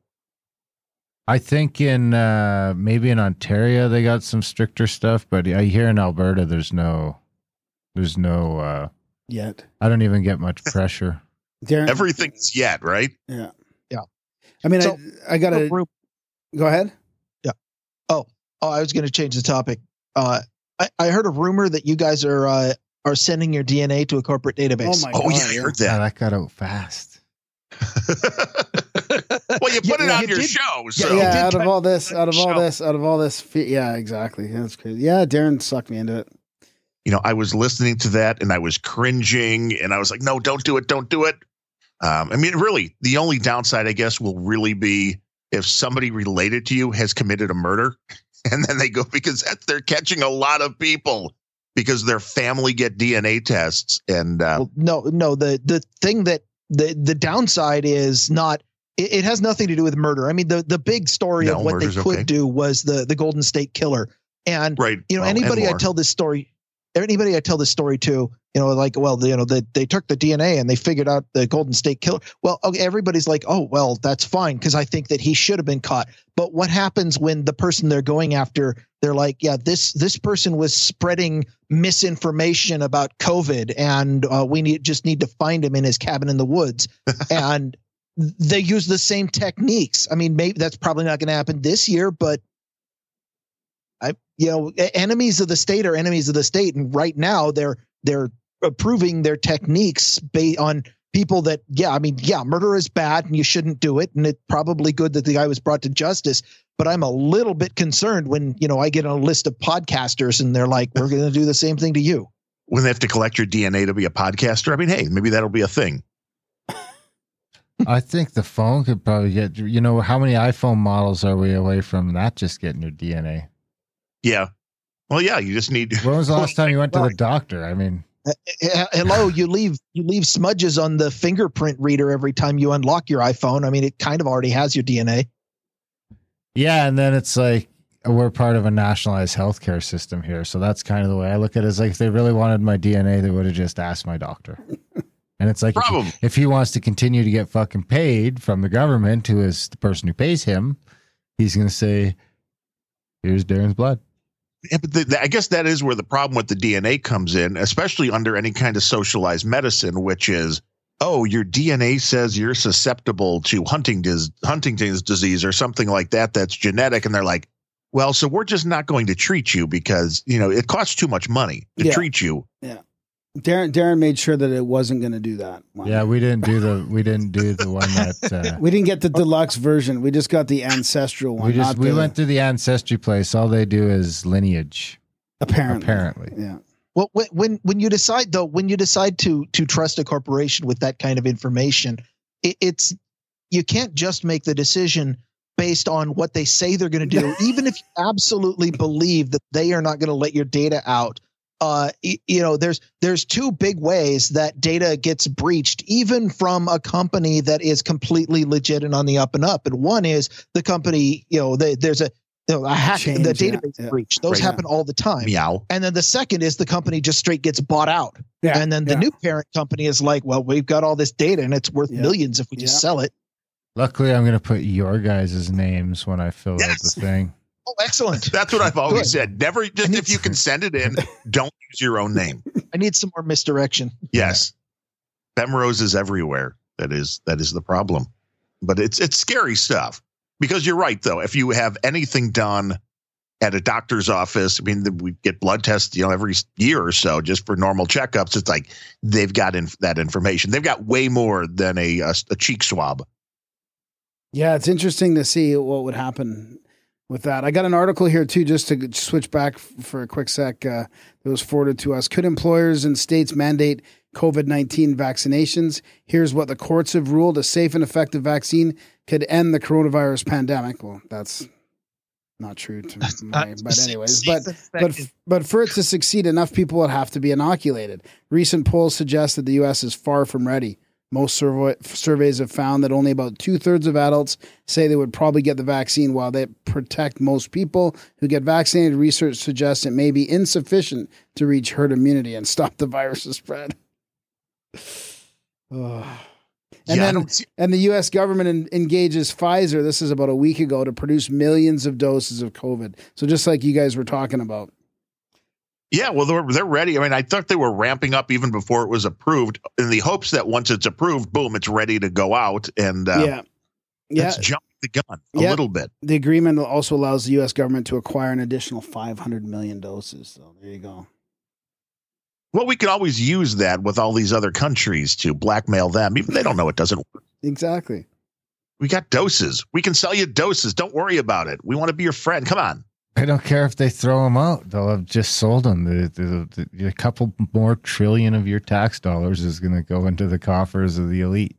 I think in uh, maybe in Ontario they got some stricter stuff, but I hear in Alberta there's no, there's no. Uh, yet I don't even get much pressure. Darren, Everything's yet, right? yeah, Yeah. I mean, So- I, I got to Ru- go ahead. Yeah. Oh, oh, I was going to change the topic. Uh, I, I heard a rumor that you guys are uh, are sending your DNA to a corporate database. Oh my Oh, god! yeah, I heard Yeah, that. that got out fast. well, you put Yeah, it on you your did- show, Yeah, so yeah, did out of cut- all this, out of all show. this, out of all this, yeah, exactly. That's crazy. Yeah, Darren sucked me into it. You know, I was listening to that and I was cringing and I was like, no, don't do it. Don't do it. Um, I mean, really, the only downside, I guess, will really be if somebody related to you has committed a murder and then they go because they're catching a lot of people because their family get DNA tests. And uh, Well, no, no. The the thing that the the downside is not. It, it has nothing to do with murder. I mean, the the big story No, of what they could okay. do was the the Golden State Killer, and right. you know well, anybody I tell this story anybody I tell this story to, you know, like, well, you know, they, they took the DNA and they figured out the Golden State Killer. Well, okay, everybody's like, oh, well, that's fine because I think that he should have been caught. But what happens when the person they're going after, they're like, yeah, this this person was spreading misinformation about COVID, and uh, we need just need to find him in his cabin in the woods, and they use the same techniques. I mean, maybe that's probably not going to happen this year, but I, you know, enemies of the state are enemies of the state, and right now they're they're approving their techniques based on people that, yeah, I mean, yeah, murder is bad and you shouldn't do it, and it's probably good that the guy was brought to justice. But I'm a little bit concerned when you know I get a list of podcasters and they're like, "We're going to do the same thing to you." When they have to collect your DNA to be a podcaster, I mean, hey, maybe that'll be a thing. I think the phone could probably get. You know, how many iPhone models are we away from that just getting your DNA? Yeah. Well, yeah, you just need. When was the last time you went to the doctor? I mean, Uh, uh, Hello, you leave you leave smudges on the fingerprint reader every time you unlock your iPhone. I mean, it kind of already has your DNA. yeah, and then it's like we're part of a nationalized healthcare system here, so that's kind of the way I look at it. Is like if they really wanted my DNA, they would have just asked my doctor. And it's like if he, if he wants to continue to get fucking paid from the government, who is the person who pays him, he's going to say, "Here's Darren's blood." I guess that is where the problem with the DNA comes in, especially under any kind of socialized medicine, which is, oh, your DNA says you're susceptible to Huntington's Huntington's disease or something like that. That's genetic, and they're like, well, so we're just not going to treat you because you know it costs too much money to Yeah. treat you. Darren Darren made sure that it wasn't going to do that. Yeah, we didn't do the we didn't do the one that uh, we didn't get the deluxe version. We just got the ancestral one. we just not we the- went to the ancestry place. All they do is lineage. apparently. Apparently, Yeah. Well, when when when you decide though, when you decide to to trust a corporation with that kind of information, it, it's you can't just make the decision based on what they say they're going to do, even if you absolutely believe that they are not going to let your data out. Uh, y- you know, there's there's two big ways that data gets breached, even from a company that is completely legit and on the up and up. And one is the company, you know, they, there's a you know, a hack, Change, the yeah, database yeah. breach. Those Right. happen all the time. Meow. And then the second is the company just straight gets bought out. Yeah. and then the yeah. new parent company is like, well, we've got all this data and it's worth Yeah. millions if we just Yeah. sell it. luckily, I'm going to put your guys' names when I fill Yes. out the thing. Oh, excellent. That's what I've always Good. said. Never just if you can send it in, don't use your own name. I need some more misdirection. Yes. Bemrose is everywhere. That is that is the problem. But it's it's scary stuff. Because you're right though. If you have anything done at a doctor's office, I mean we get blood tests, you know, every year or so just for normal checkups. It's like they've got in, that information. They've got way more than a, a a cheek swab. Yeah, it's interesting to see what would happen with that. I got an article here too, just to switch back for a quick sec. Uh, that was forwarded to us. Could employers and states mandate COVID nineteen vaccinations? Here's what the courts have ruled: a safe and effective vaccine could end the coronavirus pandemic. Well, that's not true to my, but anyways, but but but for it to succeed, enough people would have to be inoculated. Recent polls suggest that the U.S. is far from ready. Most survey, surveys have found that only about two thirds of adults say they would probably get the vaccine. While they protect most people who get vaccinated, research suggests it may be insufficient to reach herd immunity and stop the virus's spread. Ugh. And yeah, then and the U.S. government en- engages Pfizer. This is about a week ago to produce millions of doses of COVID. So just like you guys were talking about, yeah, well they're they're ready. I mean, I thought they were ramping up even before it was approved in the hopes that once it's approved, boom, it's ready to go out. And uh, yeah, yeah. let's jump the gun a Yeah. little bit. The agreement also allows the U.S. government to acquire an additional 500 million doses. So there you go. Well, we could always use that with all these other countries to blackmail them. Even they don't know it doesn't work. Exactly. We got doses. We can sell you doses. Don't worry about it. We want to be your friend. Come on. I don't care if they throw them out; they'll have just sold them. The, the, the, a couple more trillion of your tax dollars is going to go into the coffers of the elite,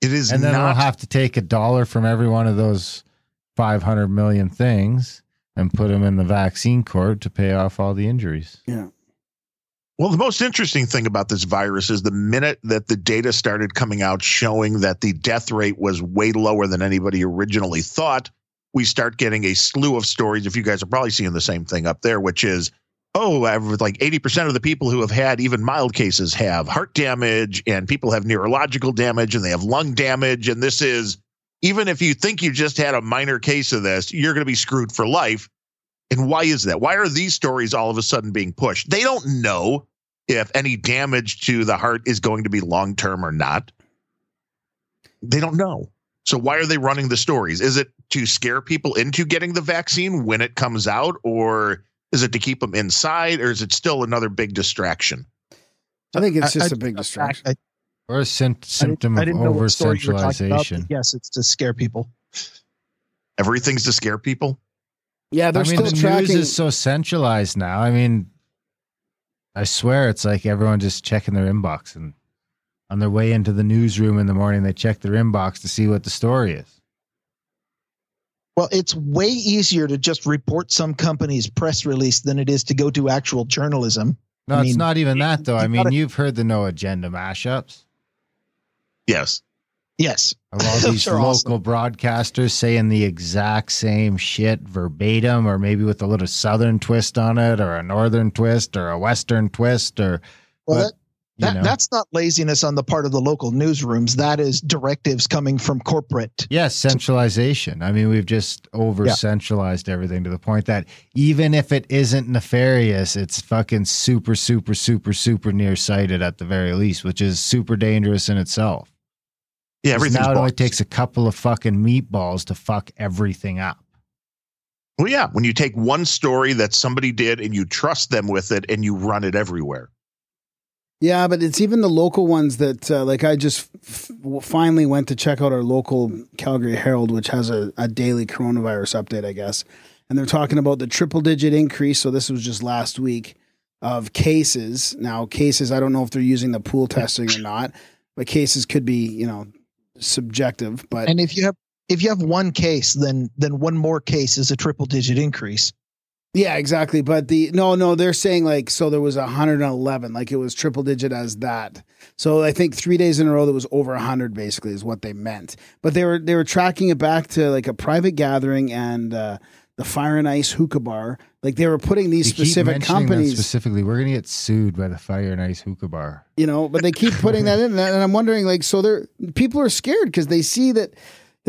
It is and then not. we'll have to take a dollar from every one of those five hundred million things and put them in the vaccine court to pay off all the injuries. Yeah. well, the most interesting thing about this virus is the minute that the data started coming out showing that the death rate was way lower than anybody originally thought, we start getting a slew of stories. If you guys are probably seeing the same thing up there, which is, oh, like 80% of the people who have had even mild cases have heart damage, and people have neurological damage, and they have lung damage. And this is, even if you think you just had a minor case of this, you're going to be screwed for life. And why is that? Why are these stories all of a sudden being pushed? They don't know if any damage to the heart is going to be long term or not. They don't know. So why are they running the stories? Is it to scare people into getting the vaccine when it comes out, or is it to keep them inside, or is it still another big distraction? I think it's just I- a big distraction. I, Or a sym- symptom I of over what story you were talking about, but centralization. Yes, it's to scare people. Everything's to scare people. yeah, they're I mean, still the tracking. news is so centralized now. I mean, I swear it's like everyone just checking their inbox and on their way into the newsroom in the morning, they check their inbox to see what the story is. Well, it's way easier to just report some company's press release than it is to go to actual journalism. No, I it's mean, not even that though. I mean, gotta- you've heard the no agenda mashups Yes. Yes. of all these local awesome. broadcasters saying the exact same shit verbatim, or maybe with a little southern twist on it, or a northern twist, or a western twist, or Well, that, that, know. that's not laziness on the part of the local newsrooms. That is directives coming from corporate. Yes, centralization. I mean, we've just over centralized everything to the point that even if it isn't nefarious, it's fucking super, super, super, super nearsighted at the very least, which is super dangerous in itself. Yeah, everything's now it only takes a couple of fucking meatballs to fuck everything up. Well, yeah, when you take one story that somebody did and you trust them with it and you run it everywhere. Yeah, but it's even the local ones that, uh, like, I just f- finally went to check out our local Calgary Herald, which has a, a daily coronavirus update, I guess. And they're talking about the triple digit increase. So this was just last week of cases. Now, cases, I don't know if they're using the pool testing or not, but cases could be, you know, subjective. But And if you have if you have one case, then then one more case is a triple digit increase. Yeah, exactly. But the no, no, they're saying like so there was 111, like it was triple digit as that. So I think three days in a row that was over 100, basically, is what they meant. But they were they were tracking it back to like a private gathering and uh, the Fire and Ice hookah bar. Like they were putting these keep specific companies, specifically. We're gonna get sued by the Fire and Ice Hookah Bar. you know, but they keep putting that in, and I'm wondering like so they're people are scared because they see that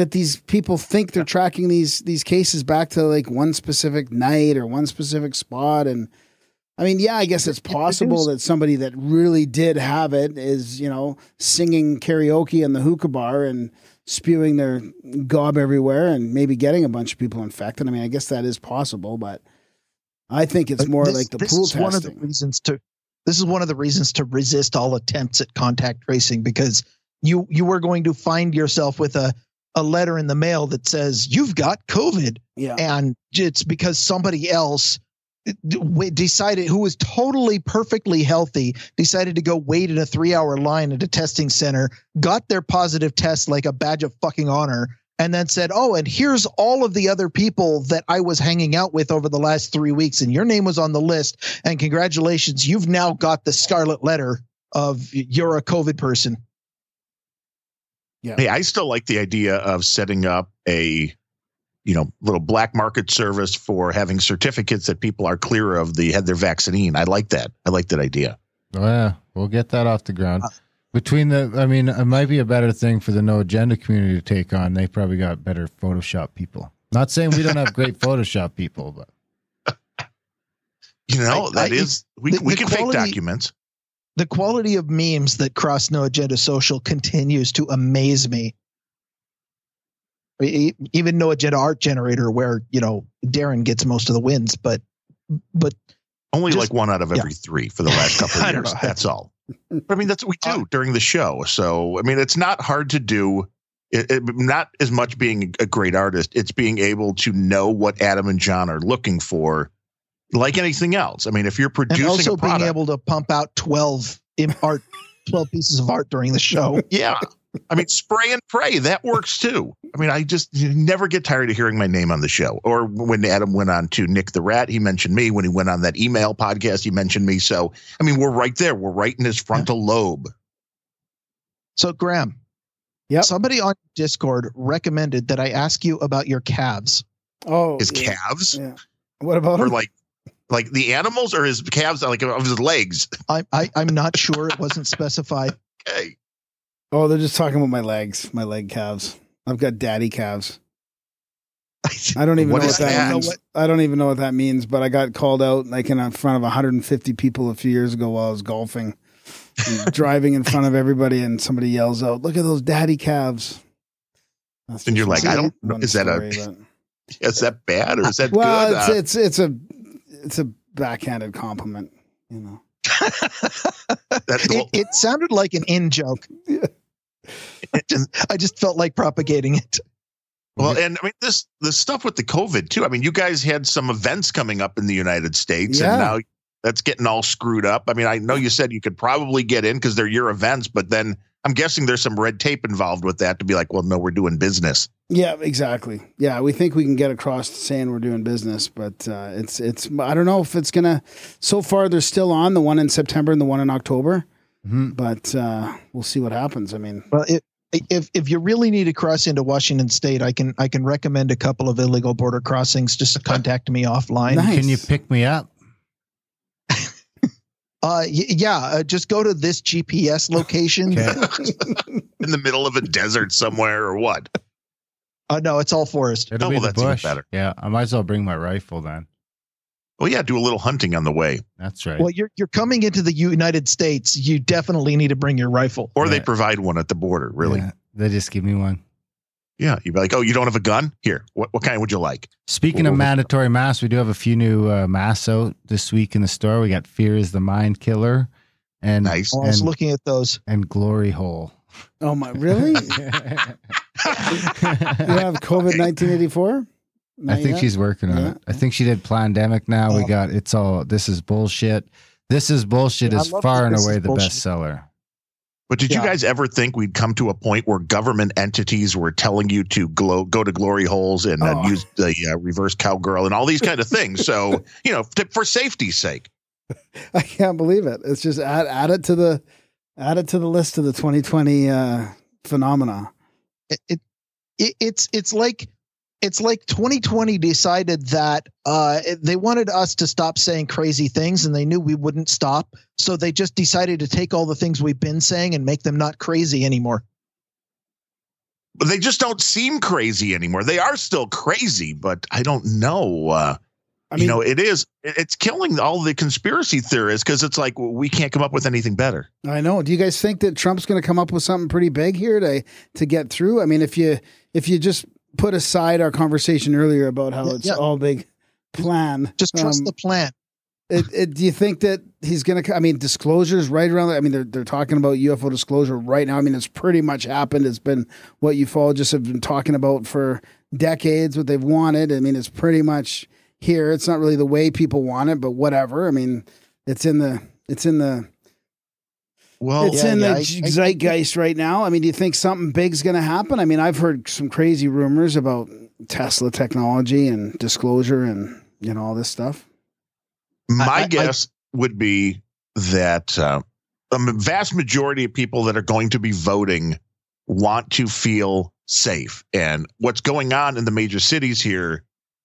that these people think they're tracking these these cases back to like one specific night or one specific spot. And I mean, yeah, I guess it's possible that somebody that really did have it is, you know, singing karaoke in the hookah bar and spewing their gob everywhere and maybe getting a bunch of people infected. I mean, I guess that is possible, but I think it's more this- like the this pool is one of the reasons to this is one of the reasons to resist all attempts at contact tracing because you you were going to find yourself with a a letter in the mail that says you've got COVID yeah. and it's because somebody else decided who was totally perfectly healthy decided to go wait in a three hour line at a testing center got their positive test like a badge of fucking honor and then said oh and here's all of the other people that i was hanging out with over the last three weeks and your name was on the list and congratulations you've now got the scarlet letter of you're a covid person Hey, I still like the idea of setting up a, you know, little black market service for having certificates that people are clear of the had their vaccine. I like that. I like that idea. Oh yeah, we'll get that off the Uh, ground. Between the, I mean, it might be a better thing for the no agenda community to take on. They probably got better Photoshop people. Not saying we don't have great Photoshop people, but You know, I- that I- is we the- we the can quality- fake documents. The quality of memes that cross no agenda social continues to amaze me even no agenda art generator where you know darren gets most of the wins but but Only Just- like one out of every yeah. three for the last couple of years. know. That's all. I mean, that's what we do Uh, during the show. So I mean, it's not hard to do. It, it, not as much being a great artist; it's being able to know what Adam and John are looking for, like anything else. I mean, if you're and producing also a product, being able to pump out 12 in art 12 pieces of art during the show Yeah. I mean, spray and pray, that works too. I mean, I just you never get tired of hearing my name on the show. Or when Adam went on to Nick the Rat, he mentioned me. When he went on that email podcast, he mentioned me. So, I mean, we're right there. We're right in his frontal lobe. so graham Yep. somebody on discord recommended that i ask you about your calves Oh, His yeah. calves, Yeah. What about or him? like, like the animals, or his calves, like of his legs. I, I i'm not sure it wasn't specified Okay. Oh, they're just talking about my legs, my leg calves. I've got daddy calves. I don't even What know is what that, that? means. I don't even know what that means, but I got called out like in front of 150 people a few years ago while I was golfing, driving in front of everybody, and somebody yells out, "Look at those daddy calves!" That's And you're like, I don't know, is that a- but- Is that bad or is that well, good? it's Uh, it's it's a it's a backhanded compliment, you know. that, It, it sounded like an in joke. I just, I just felt like propagating it. Well, and I mean this the stuff with the COVID too. I mean, you guys had some events coming up in the United States, Yeah. and now that's getting all screwed up. I mean, I know you said you could probably get in because they're your events, but then I'm guessing there's some red tape involved with that to be like, well, no, we're doing business. Yeah, exactly. Yeah, we think we can get across saying we're doing business, but uh, it's it's. I don't know if it's gonna. So far, they're still on the one in September and the one in October, Mhm. but uh, we'll see what happens. I mean, Well, it, if if you really need to cross into Washington State, I can I can recommend a couple of illegal border crossings. Just contact me offline. Nice. Can you pick me up? Uh, y- yeah, uh, just go to this GPS location. In the middle of a desert somewhere or what? Uh, no, it's all forest. It'll Oh, be well, the that's even bush. better. Yeah, I might as well bring my rifle then. Oh yeah, do a little hunting on the way, That's right. Well, you're you're coming into the United States. You definitely need to bring your rifle. or they provide one at the border. Really? Yeah, they just give me one. Yeah, you'd be like, oh, you don't have a gun? Here, what what kind would you like? Speaking of Well, mandatory masks, we do have a few new uh, masks out this week in the store. We got Fear is the Mind Killer and Nice. Oh, I was looking at those. and Glory Hole. oh my, really? you have COVID nineteen eighty four? I think she's working on Yeah. it. I think she did Plandemic now. we Oh. got it's all this is bullshit. This is bullshit Yeah, is far and away Is the Bullshit. bestseller. But did you guys ever think we'd come to a point where government entities were telling you to glow, go to glory holes and uh, Oh. use the uh, reverse cowgirl and all these kind of things? So you know, t- for safety's sake. I can't believe it. It's just add add it to the add it to the list of the twenty twenty uh, phenomena. It, it, it it's it's like it's like 2020 decided that uh, they wanted us to stop saying crazy things, and they knew we wouldn't stop. So they just decided to take all the things we've been saying and make them not crazy anymore. But they just don't seem crazy anymore. They are still crazy, but I don't know. Uh, I mean, you know, it is. It's killing all the conspiracy theorists because it's like we can't come up with anything better. I know. Do you guys think that Trump's going to come up with something pretty big here to to get through? I mean, if you if you just put aside our conversation earlier about how Yeah, it's yeah. all big plan, Just trust um, the plan. it, it, do you think that he's going to? I mean, disclosures right around. I mean, they're they're talking about UFO disclosure right now. I mean, it's pretty much happened. It's been what ufologists have been talking about for decades. What they've wanted. I mean, it's pretty much here. It's not really the way people want it, but whatever. I mean, it's in the it's in the Well, it's yeah, in yeah, the I- I- zeitgeist right now. I mean, do you think something big's going to happen? I mean, I've heard some crazy rumors about Tesla technology and disclosure and you know all this stuff. My I- I- guess would be that uh, a m- vast majority of people that are going to be voting want to feel safe. And what's going on in the major cities here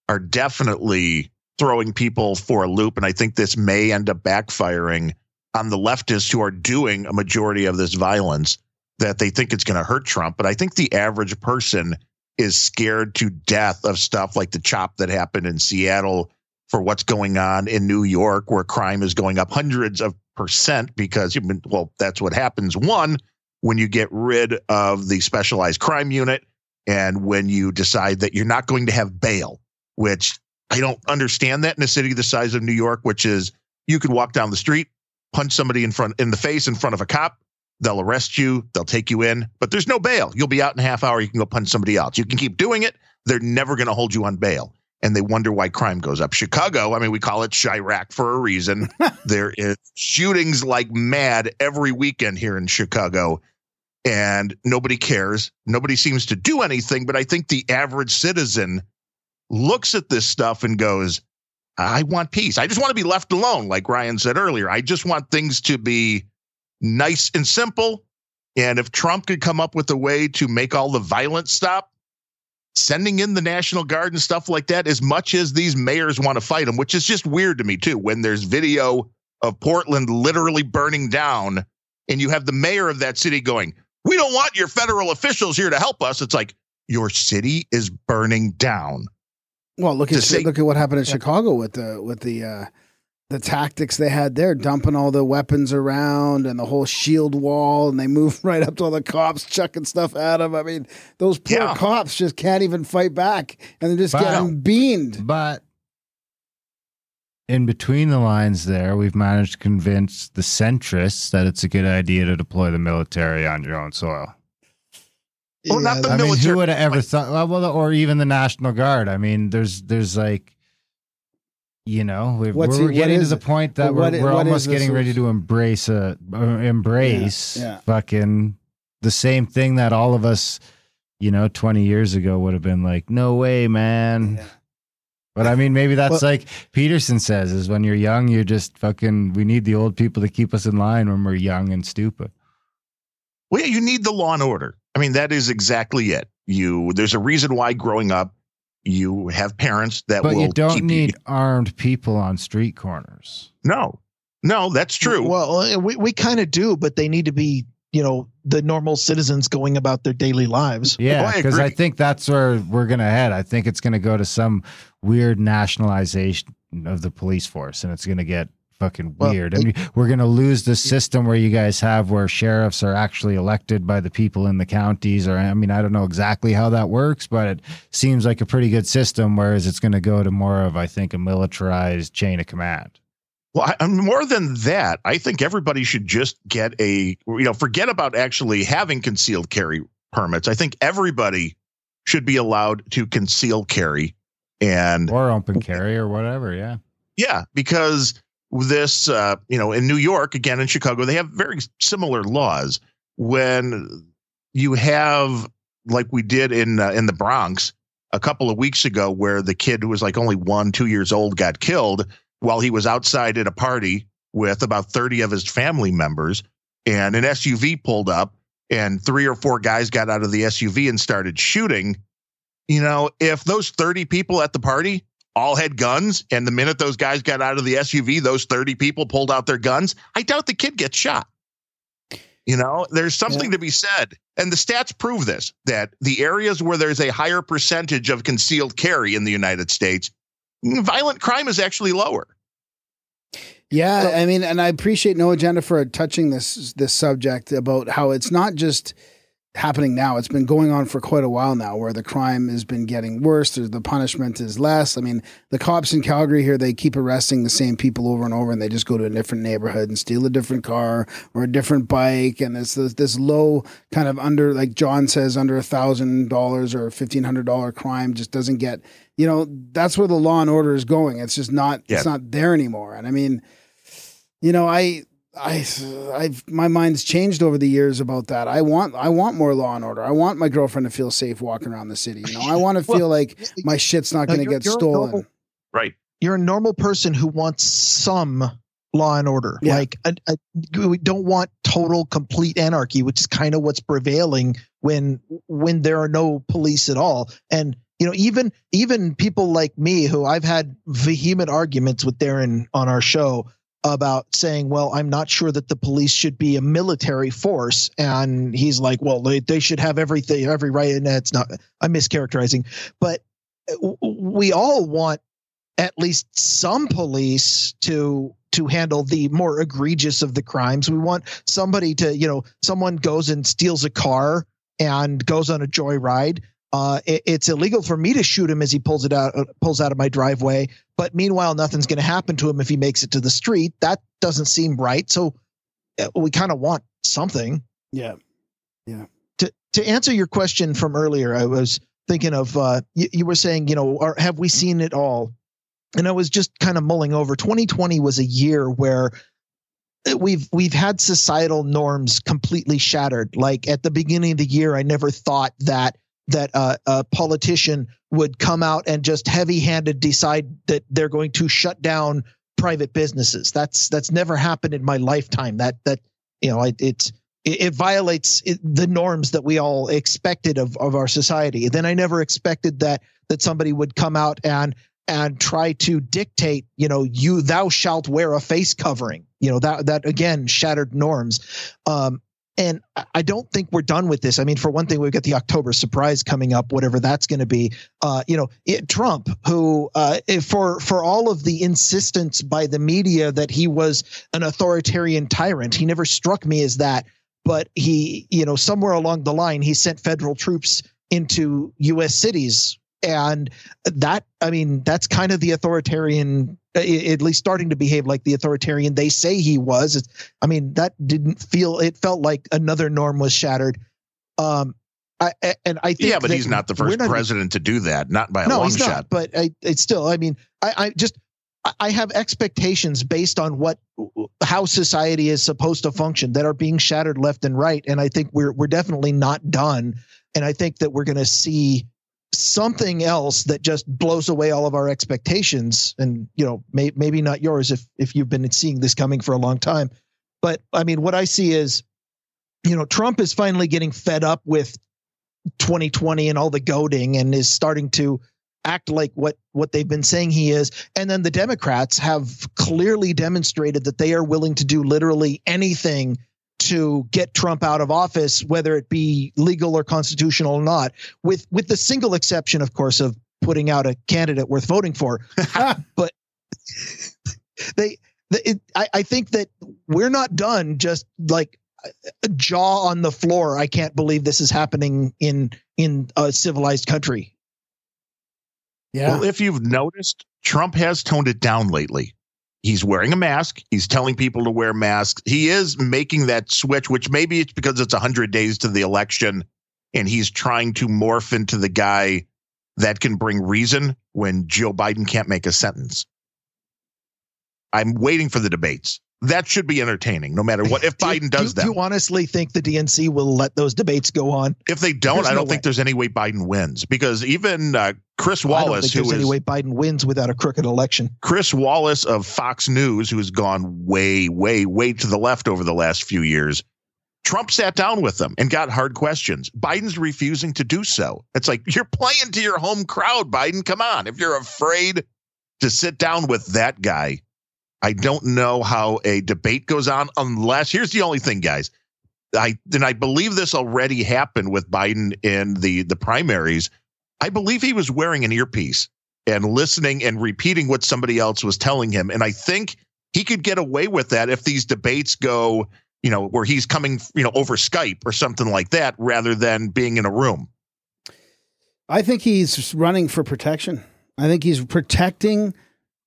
are definitely throwing people for a loop. And I think this may end up backfiring on the leftists who are doing a majority of this violence that they think it's going to hurt Trump. But I think the average person is scared to death of stuff like the chop that happened in Seattle for what's going on in New York, where crime is going up hundreds of percent because, mean well, that's what happens. One, when you get rid of the specialized crime unit and when you decide that you're not going to have bail, which I don't understand that in a city the size of New York, which is you could walk down the street, punch somebody in front in the face in front of a cop, they'll arrest you, they'll take you in, but there's no bail. You'll be out in a half hour, you can go punch somebody else. You can keep doing it. They're never going to hold you on bail and they wonder why crime goes up. Chicago, I mean, we call it Chiraq for a reason. there is shootings like mad every weekend here in Chicago, and nobody cares. Nobody seems to do anything. But I think the average citizen looks at this stuff and goes, I want peace. I just want to be left alone, like Ryan said earlier. I just want things to be nice and simple. And if Trump could come up with a way to make all the violence stop, sending in the National Guard and stuff like that, as much as these mayors want to fight him, which is just weird to me too, when there's video of Portland literally burning down, and you have the mayor of that city going, We don't want your federal officials here to help us. It's like your city is burning down. Well, look at say- look at what happened in Chicago with the with the uh, the tactics they had there, dumping all the weapons around and the whole shield wall, and they move right up to all the cops, chucking stuff at them. I mean, those poor Yeah. cops just can't even fight back, and they're just Wow. getting beamed. But in between the lines there, we've managed to convince the centrists that it's a good idea to deploy the military on your own soil. Well, not the I mean, military- who would have ever thought? Well, well, or even the National Guard. I mean, there's there's like, you know, we're, we're it- what getting to the it? point that But we're, we're what is almost getting ready to embrace a uh, embrace Yeah, yeah. fucking the same thing that all of us, you know, 20 years ago would have been like, no way, man. Yeah. But I mean, maybe that's Well- like Peterson says: is when you're young, you're just fucking. We need the old people to keep us in line when we're young and stupid. Well, yeah, you need the law and order. I mean, that is exactly it. You there's a reason why growing up you have parents that But will you don't keep need armed people on street corners. no, no, that's true. Well, uh, we, we kind of do, but they need to be, you know, the normal citizens going about their daily lives. Yeah, Well, I because I think that's where we're gonna head. I think it's gonna go to some weird nationalization of the police force, and it's gonna get fucking Well, weird. And we're gonna lose the system where you guys have where sheriffs are actually elected by the people in the counties. Or I mean, I don't know exactly how that works, but it seems like a pretty good system. Whereas it's gonna go to more of, I think, a militarized chain of command. Well, I, I'm more than that. I think everybody should just get a, you know, forget about actually having concealed carry permits. I think everybody should be allowed to conceal carry. And or open carry or whatever. Yeah. yeah, because this, uh, you know, in New York, again, in Chicago, they have very similar laws. When you have, like we did in uh, in the Bronx a couple of weeks ago, where the kid who was like only one, two years old got killed while he was outside at a party with about 30 of his family members, and an SUV pulled up, and three or four guys got out of the SUV and started shooting. You know, if those 30 people at the party all had guns, and the minute those guys got out of the SUV, those 30 people pulled out their guns, I doubt the kid gets shot. You know, there's something to be said. And the stats prove this that the areas where there's a higher percentage of concealed carry in the United States, violent crime is actually lower. Yeah, I mean, and I appreciate No Agenda for touching this this subject about how it's not just happening now; it's been going on for quite a while now, where the crime has been getting worse. There's the punishment is less. I mean, the cops in Calgary here they keep arresting the same people over and over, and they just go to a different neighborhood and steal a different car or a different bike, and it's this, this low kind of under, like John says, under a thousand dollars or fifteen hundred dollar crime just doesn't get. You know, that's where the law and order is going. It's just not. Yeah. It's not there anymore. And I mean you know, I, I, I've my mind's changed over the years about that. I want, I want more law and order. I want my girlfriend to feel safe walking around the city. You know, I want to Well, feel like my shit's not going to get stolen. normal- Right. You're a normal person who wants some law and order. Yeah. Like, a, a, we don't want total, complete anarchy, which is kind of what's prevailing when when there are no police at all. And you know, even even people like me, who I've had vehement arguments with Darren on our show about saying, well, I'm not sure that the police should be a military force. And he's like, well, they, they should have everything, every right. And it's not, I'm mischaracterizing, but we all want at least some police to to handle the more egregious of the crimes. We want somebody to, you know, someone goes and steals a car and goes on a joyride. Uh, it- it's illegal for me to shoot him as he pulls it out, uh, pulls out of my driveway. But meanwhile, nothing's going to happen to him if he makes it to the street. That doesn't seem right. So uh, we kind of want something Yeah. Yeah. To to answer your question from earlier, I was thinking of uh, you, you were saying, you know, or have we seen it all? And I was just kind of mulling over. 2020 was a year where we've we've had societal norms completely shattered. Like at the beginning of the year, I never thought that that uh, a politician would come out and just heavy-handed decide that they're going to shut down private businesses. That's that's never happened in my lifetime. That that you know, it, it, it violates the norms that we all expected of, of our society. Then I never expected that that somebody would come out and and try to dictate, you know, you thou shalt wear a face covering. You know that that again shattered norms. Um, and I- don't think we're done with this. I mean, for one thing, we've got the October surprise coming up, whatever that's going to be. Uh, you know, it, Trump, who uh, for for all of the insistence by the media that he was an authoritarian tyrant, he never struck me as that. But he, you know, somewhere along the line, he sent federal troops into U.S. cities, and that, I mean, that's kind of the authoritarian, at least starting to behave like the authoritarian they say he was. I mean, that didn't feel. It felt like another norm was shattered. Um, I, and I think Yeah, but he's not the first not- president to do that. Not by a no, long he's shot. not. But I, it's still. I mean, I, I just. I have expectations based on what how society is supposed to function that are being shattered left and right, and I think we're we're definitely not done. And I think that we're going to see something else that just blows away all of our expectations. And you know, may, maybe not yours if if you've been seeing this coming for a long time. But I mean, what I see is, you know, Trump is finally getting fed up with 2020 and all the goading and is starting to act like what what they've been saying he is and then the democrats have clearly demonstrated that they are willing to do literally anything to get Trump out of office whether it be legal or constitutional or not with with the single exception of course of putting out a candidate worth voting for but they the, it, I, I think that we're not done just like a jaw on the floor i can't believe this is happening in in a civilized country Yeah. Well, if you've noticed, Trump has toned it down lately. He's wearing a mask. He's telling people to wear masks. He is making that switch, which maybe it's because it's 100 days to the election and he's trying to morph into the guy that can bring reason when Joe Biden can't make a sentence. I'm waiting for the debates. That should be entertaining, no matter what. If Do Biden does do, you- do you honestly think the dnc will let those debates go on if they don't, There's I don't think way. there's any way Biden wins because even uh, Chris i don't Wallace, think who there's is any way biden wins without a crooked election Chris Wallace of Fox News, who has gone way, way, way to the left over the last few years, Trump sat down with them and got hard questions. Biden's refusing to do so. It's like you're playing to your home crowd, Biden. Come on. If you're afraid to sit down with that guy, I don't know how a debate goes on unless here's the only thing, guys. I and I believe this already happened with Biden in the the primaries. I believe he was wearing an earpiece and listening and repeating what somebody else was telling him. And I think he could get away with that if these debates go, you know, where he's coming, you know, over Skype or something like that, rather than being in a room. I think he's running for protection. I think he's protecting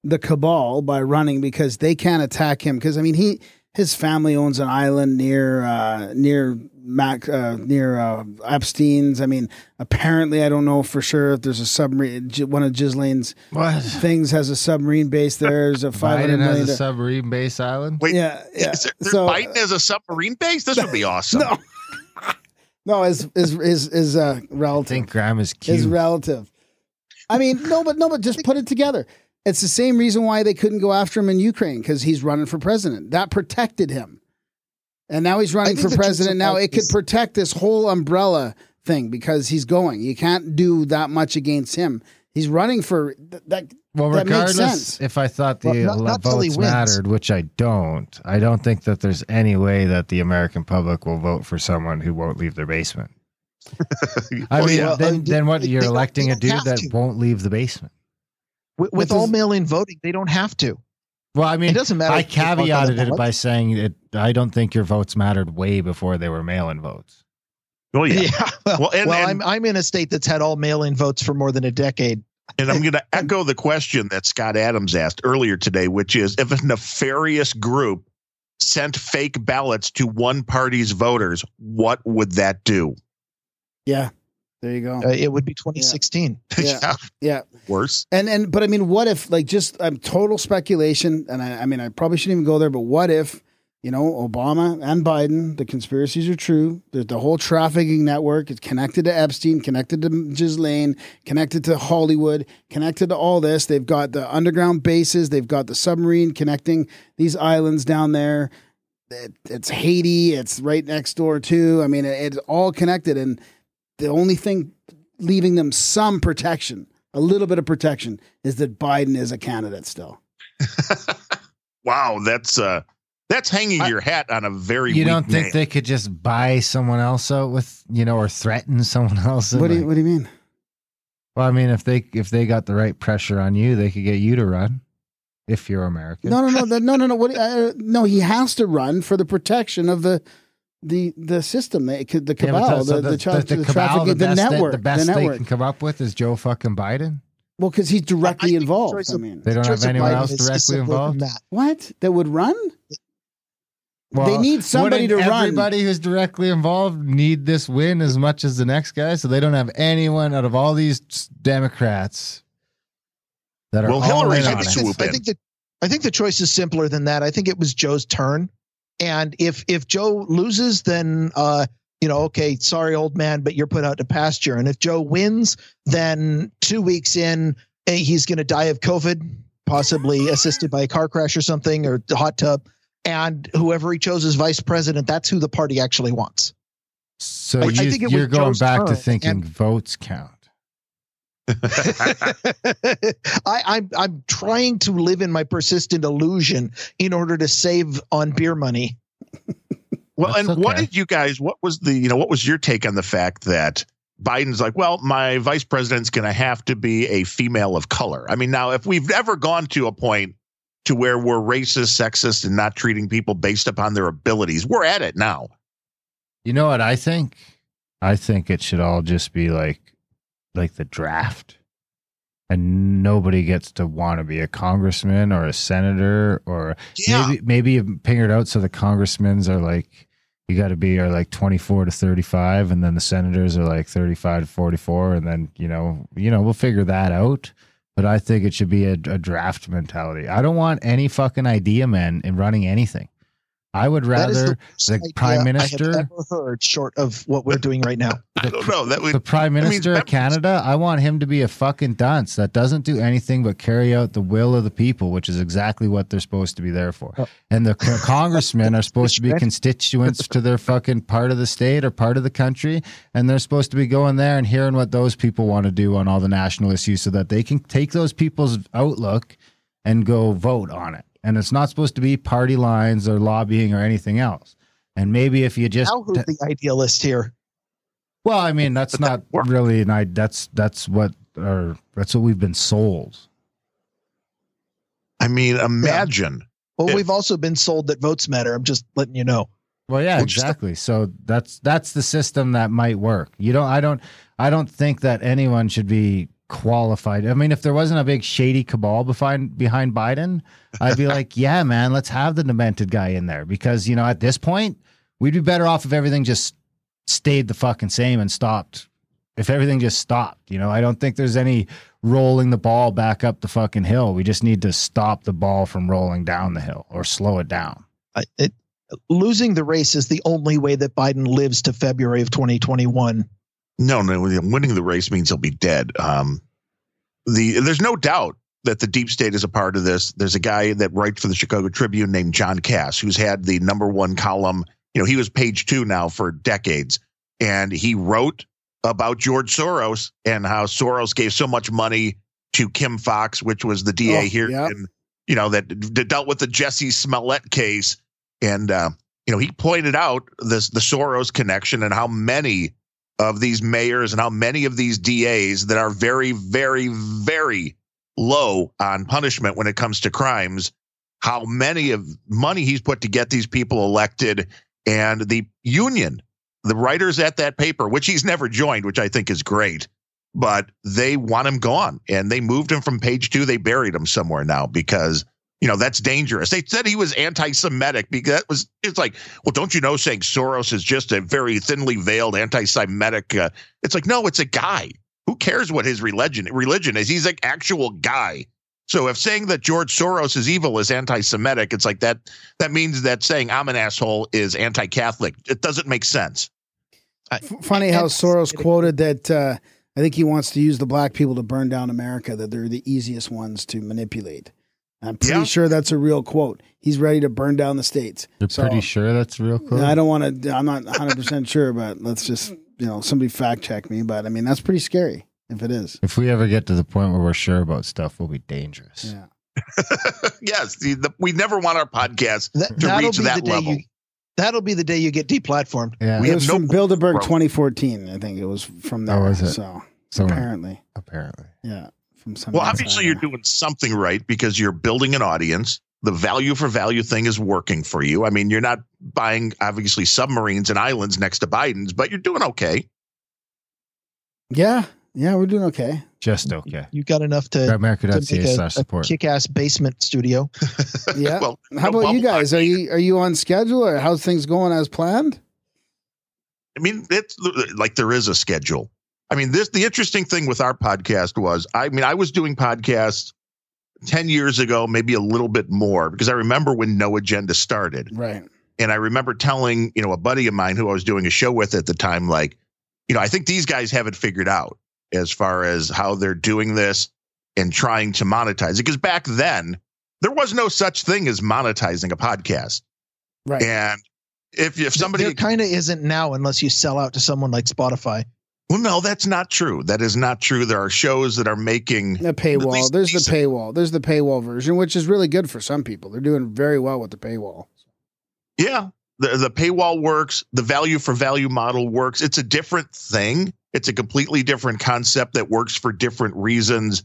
the cabal by running because they can't attack him. Because I mean, he his family owns an island near uh, near Mac uh, near uh, Epstein's. I mean, apparently, I don't know for sure if there's a submarine. One of Ghislaine's What? things has a submarine base there. There's a five hundred Biden has a submarine base island. Wait, yeah, yeah. is there, there- So- Biden has a submarine base? This would be awesome. No, no, his his his his uh, I relative. think Graham is his relative. I mean, no, but no, but just put it together. It's the same reason why they couldn't go after him in Ukraine because he's running for president. That protected him, and now he's running for president. Now about it could protect this whole umbrella thing because he's going. You can't do that much against him. He's running for th- that. well, that makes regardless, sense. if I thought the Well, not- not votes mattered, which I don't, I don't think that there's any way that the American public will vote for someone who won't leave their basement. I Well, mean. Well, then, uh, then what? You're they electing they a dude that to. won't leave the basement. With, with all does- mail-in voting they don't have to Well, I mean, It doesn't matter I if they vote on the caveated it by saying that I don't think your votes mattered way before they were mail-in votes. Oh yeah. yeah, well, Well, and- well and- I'm I'm in a state that's had all mail-in votes for more than a decade. And I'm going to echo the question that Scott Adams asked earlier today, which is if a nefarious group sent fake ballots to one party's voters, what would that do? Yeah, there you go. Uh, it would be 2016. Yeah. Yeah. Worse. And and but I mean, what if like just um, total speculation? And I, I mean, I probably shouldn't even go there. But what if you know Obama and Biden, the conspiracies are true. The, the whole trafficking network is connected to Epstein, connected to Ghislaine, connected to Hollywood, connected to all this. They've got the underground bases. They've got the submarine connecting these islands down there. It, it's Haiti. It's right next door too. I mean, it, it's all connected. And the only thing leaving them some protection, a little bit of protection, is that Biden is a candidate still. Wow, that's uh That's hanging your hat on a very. You weak don't think name. they could just buy someone else out with, you know, or threaten someone else? What do you like- What do you mean? well, I mean, if they if they got the right pressure on you, they could get you to run. If you're American, No, no, no, no, no, no. What? Uh, no, he has to run for the protection of the the the system. The, the Yeah, but cabal, that's- the, so the, tra- the, cabal, trafficking, the, best they- network, the best the they can come up with is Joe fucking Biden. well, because he's directly think the involved. choice I mean, They don't Choice have of anyone Biden else is- is directly involved. that. what? That would run? Well, They need somebody wouldn't to run. Everybody who's directly involved need this win as much as the next guy, so they don't have anyone out of all these Democrats that are Well, all Hillary's in gonna on I it. think, swoop the, I in. think that I think the choice is simpler than that. I think it was Joe's turn, and if if Joe loses, then uh, you know, okay, sorry, old man, but you're put out to pasture. And if Joe wins, then two weeks in, eh, he's going to die of COVID, possibly assisted by a car crash or something, or the hot tub. And whoever he chose as vice president, that's who the party actually wants. So I- I you, think it you're going Joe's back to thinking and- votes count. I, I'm I'm trying to live in my persistent illusion in order to save on beer money. Well, That's and what did you guys? What was the? You know, what was your take on the fact that Biden's like, well, my vice president's going to have to be a female of color. I mean, now if we've ever gone to a point to where we're racist, sexist, and not treating people based upon their abilities, we're at it now. You know what I think? I think it should all just be like like the draft. And nobody gets to want to be a congressman or a senator or maybe maybe you ping it out so the congressmen's are like you got to be are like 24 to 35 and then the senators are like 35 to 44 and then you know you know we'll figure that out. But i think it should be a, a draft mentality. I don't want any fucking idea men in running anything i would rather worst the prime minister- I have ever heard short of what we're doing right now. I don't know. That would the prime mean, minister that- of Canada, I want him to be a fucking dunce that doesn't do anything but carry out the will of the people, which is exactly what they're supposed to be there for. Oh. And the congressmen are supposed to be constituents to their fucking part of the state or part of the country, and they're supposed to be going there and hearing what those people want to do on all the national issues, so that they can take those people's outlook and go vote on it. And it's not supposed to be party lines or lobbying or anything else. And maybe if you just Now who's the idealist here? well, I mean, that's But not worked. really an I. That's that's what or that's what we've been sold. I mean, imagine. Well, If- we've also been sold that votes matter. I'm just letting you know. Well, yeah, exactly. So that's that's the system that might work. You don't. I don't. I don't think that anyone should be qualified. I mean, if there wasn't a big shady cabal behind behind Biden, I'd be like, yeah, man, let's have the demented guy in there because you know at this point we'd be better off if everything just stayed the fucking same and stopped. If everything just stopped, you know, I don't think there's any rolling the ball back up the fucking hill. We just need to stop the ball from rolling down the hill or slow it down. I- It, losing the race is the only way that Biden lives to February of 2021. No, no, winning the race means he'll be dead. Um, the there's no doubt that the deep state is a part of this. There's a guy that writes for the Chicago Tribune named John Kass, who's had the number one column. You know, he was page two now for decades, and he wrote about George Soros and how Soros gave so much money to Kim Foxx, which was the DA Oh, here, yeah. and you know that d- dealt with the Jesse Smollett case, and uh, you know he pointed out this the Soros connection and how many of these mayors and how many of these DAs that are very, very, very low on punishment when it comes to crimes, how many of money he's put to get these people elected and the union, the writers at that paper, which he's never joined, which I think is great, but they want him gone and they moved him from page two. They buried him somewhere now because you know that's dangerous. They said he was anti-Semitic because that was it's like, well, don't you know saying Soros is just a very thinly veiled anti-Semitic? Uh, it's like, no, it's a guy. Who cares what his religion religion is? He's an actual guy. So if saying that George Soros is evil is anti-Semitic, it's like that. That means that saying I'm an asshole is anti-Catholic. It doesn't make sense. F- funny how Soros quoted that uh, I think he wants to use the black people to burn down America, that they're the easiest ones to manipulate. I'm pretty Yeah. sure that's a real quote. He's ready to burn down the states. You're So- pretty sure that's real quote. I don't want to, I'm not 100% sure, but let's just, you know, somebody fact check me. But I mean, that's pretty scary if it is. If we ever get to the point where we're sure about stuff, we'll be dangerous. Yeah. yes, the, the, we never want our podcast That, to reach that level. you. That'll be the day you get deplatformed. Yeah. We it was no from Bilderberg growth. 2014. I think it was from there. Oh, was it? So So apparently, apparently. yeah. From some. Well, obviously, you're doing something right because you're building an audience. The value for value thing is working for you. I mean, you're not buying obviously submarines and islands next to Biden's, but you're doing okay. Yeah, yeah, we're doing okay. Just okay. You got enough to, to America.ca make a, slash a kick-ass basement studio. Yeah. well, How no about you guys? Are you are you on schedule or how's things going as planned? I mean, it's like there is a schedule. I mean, this the interesting thing with our podcast was, I mean, I was doing podcasts 10 years ago, maybe a little bit more, because I remember when No Agenda started. Right. And I remember telling, you know, a buddy of mine who I was doing a show with at the time, like, you know, I think these guys have it figured out as far as how they're doing this and trying to monetize it. Because back then, there was no such thing as monetizing a podcast. Right. And if if somebody there kind of isn't now unless you sell out to someone like Spotify. Well, no, that's not true. That is not true. There are shows that are making The At paywall. There's the paywall. There's the paywall version, which is really good for some people. They're doing very well with the paywall. yeah. The the paywall works. The value for value model works. It's a different thing. It's a completely different concept that works for different reasons.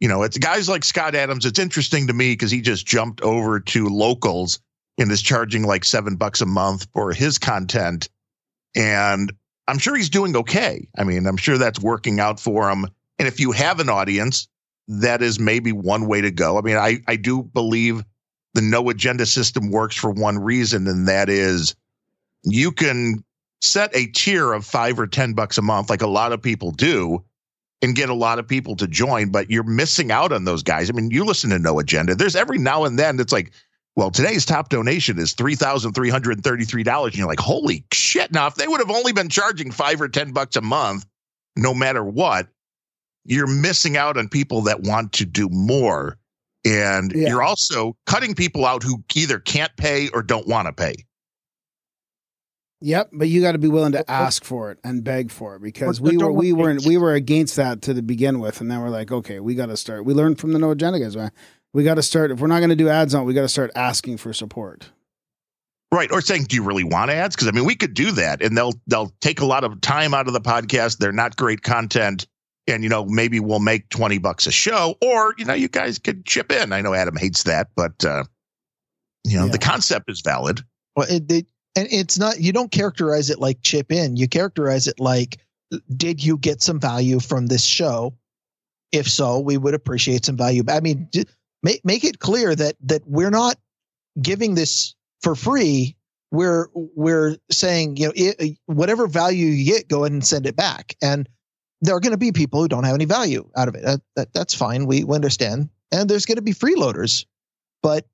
You know, it's guys like Scott Adams. It's interesting to me because he just jumped over to locals and is charging like seven bucks a month for his content. And I'm sure he's doing okay. I mean, I'm sure that's working out for him. And if you have an audience, that is maybe one way to go. I mean, I, I do believe the no agenda system works for one reason, and that is you can set a tier of five or 10 bucks a month, like a lot of people do, and get a lot of people to join, but you're missing out on those guys. I mean, you listen to no agenda. There's every now and then it's like, well, today's top donation is $3,333. And you're like, holy shit. Now, if they would have only been charging five or 10 bucks a month, no matter what, you're missing out on people that want to do more. And Yeah. you're also cutting people out who either can't pay or don't want to pay. Yep, but you got to be willing to ask for it and beg for it because But- but we were we weren't we were against that to the begin with, and then we're like, okay, we got to start. We learned from the no agenda guys. Man. We got to start. If we're not going to do ads on, it, we got to start asking for support. Right. Or saying, do you really want ads? Because I mean, we could do that and they'll they'll take a lot of time out of the podcast. They're not great content. And you know, maybe we'll make 20 bucks a show. Or, you know, you guys could chip in. I know Adam hates that, but uh, you know, Yeah. the concept is valid. Well, it, it, and it's not. You don't characterize it like chip in. You characterize it like, did you get some value from this show? If so, we would appreciate some value. I mean, j- make make it clear that that we're not giving this for free. We're we're saying you know it, whatever value you get, go ahead and send it back. And there are going to be people who don't have any value out of it. That, that that's fine. We, we understand. And there's going to be freeloaders, but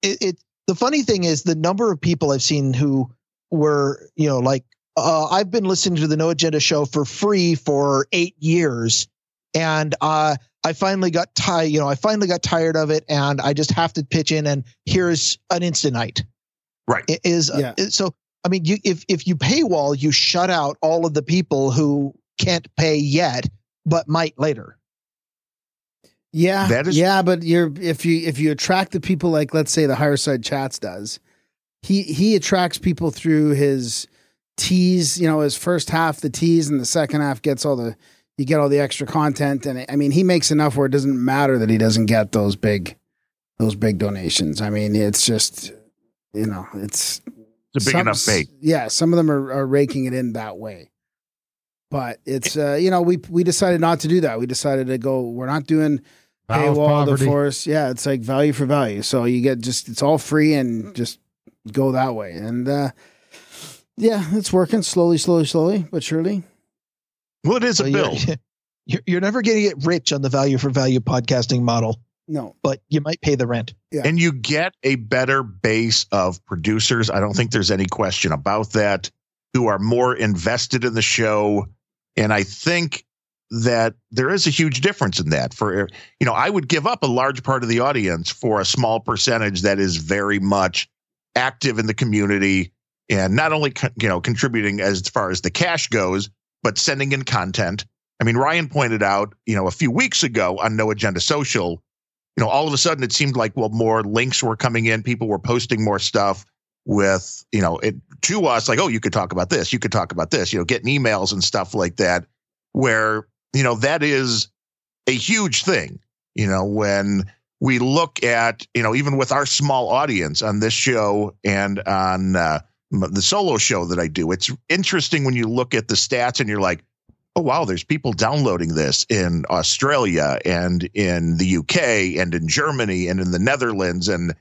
it, it the funny thing is the number of people I've seen who were, you know, like uh, I've been listening to the No Agenda show for free for eight years, and uh, I finally got tired. You know, I finally got tired of it, and I just have to pitch in. And here's an instant night. Right. It is Yeah. uh, so. I mean, you if if you paywall, you shut out all of the people who can't pay yet, but might later. Yeah, That is- yeah, but you're if you if you attract the people like let's say the Higherside Chats does, he he attracts people through his tease. You know, his first half the tease, and the second half gets all the you get all the extra content. And I mean, he makes enough where it doesn't matter that he doesn't get those big those big donations. I mean, it's just you know, it's It's a big some- enough bait. Yeah, some of them are, are raking it in that way. But it's uh, you know, we we decided not to do that. We decided to go. We're not doing paywall the force. Yeah, it's like value for value. So you get just it's all free and just go that way. And uh yeah, it's working slowly, slowly, slowly, but surely. Well, it is So a you're, bill. you're you're never going to get rich on the value for value podcasting model, No. but you might pay the rent. Yeah. and you get a better base of producers. I don't think there's any question about that, who are more invested in the show. And I think that there is a huge difference in that. For, you know, I would give up a large part of the audience for a small percentage that is very much active in the community and not only, co- you know, contributing as far as the cash goes, but sending in content. I mean, Ryan pointed out, you know, a few weeks ago on No Agenda Social, you know, all of a sudden it seemed like well, more links were coming in, people were posting more stuff with, you know, it to us like, oh, you could talk about this, you could talk about this, you know, getting emails and stuff like that, where you know that is a huge thing. You know, when we look at, you know, even with our small audience on this show and on uh, the solo show that I do, it's interesting when you look at the stats and you're like, oh, wow, there's people downloading this in Australia and in the UK and in Germany and in the Netherlands. And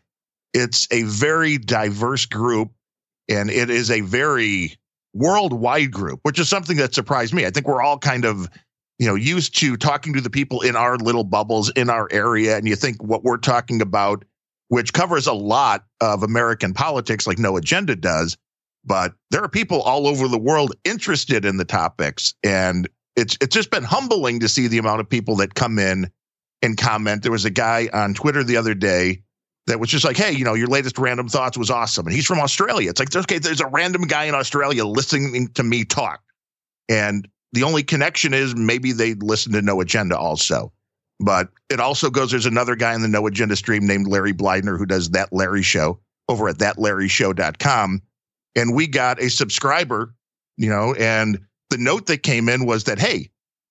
it's a very diverse group and it is a very worldwide group, which is something that surprised me. I think we're all kind of you know used to talking to the people in our little bubbles in our area and you think what we're talking about which covers a lot of american politics like no agenda does but there are people all over the world interested in the topics. And it's it's just been humbling to see the amount of people that come in and comment. There was a guy on twitter the other day that was just like hey you know your latest random thoughts was awesome. And he's from australia. It's like okay there's a random guy in australia listening to me talk. And the only connection is maybe they listen to No Agenda also. But it also goes, there's another guy in the No Agenda stream named Larry Bleidner who does That Larry Show over at thatlarryshow.com. And we got a subscriber, you know, and the note that came in was that, hey,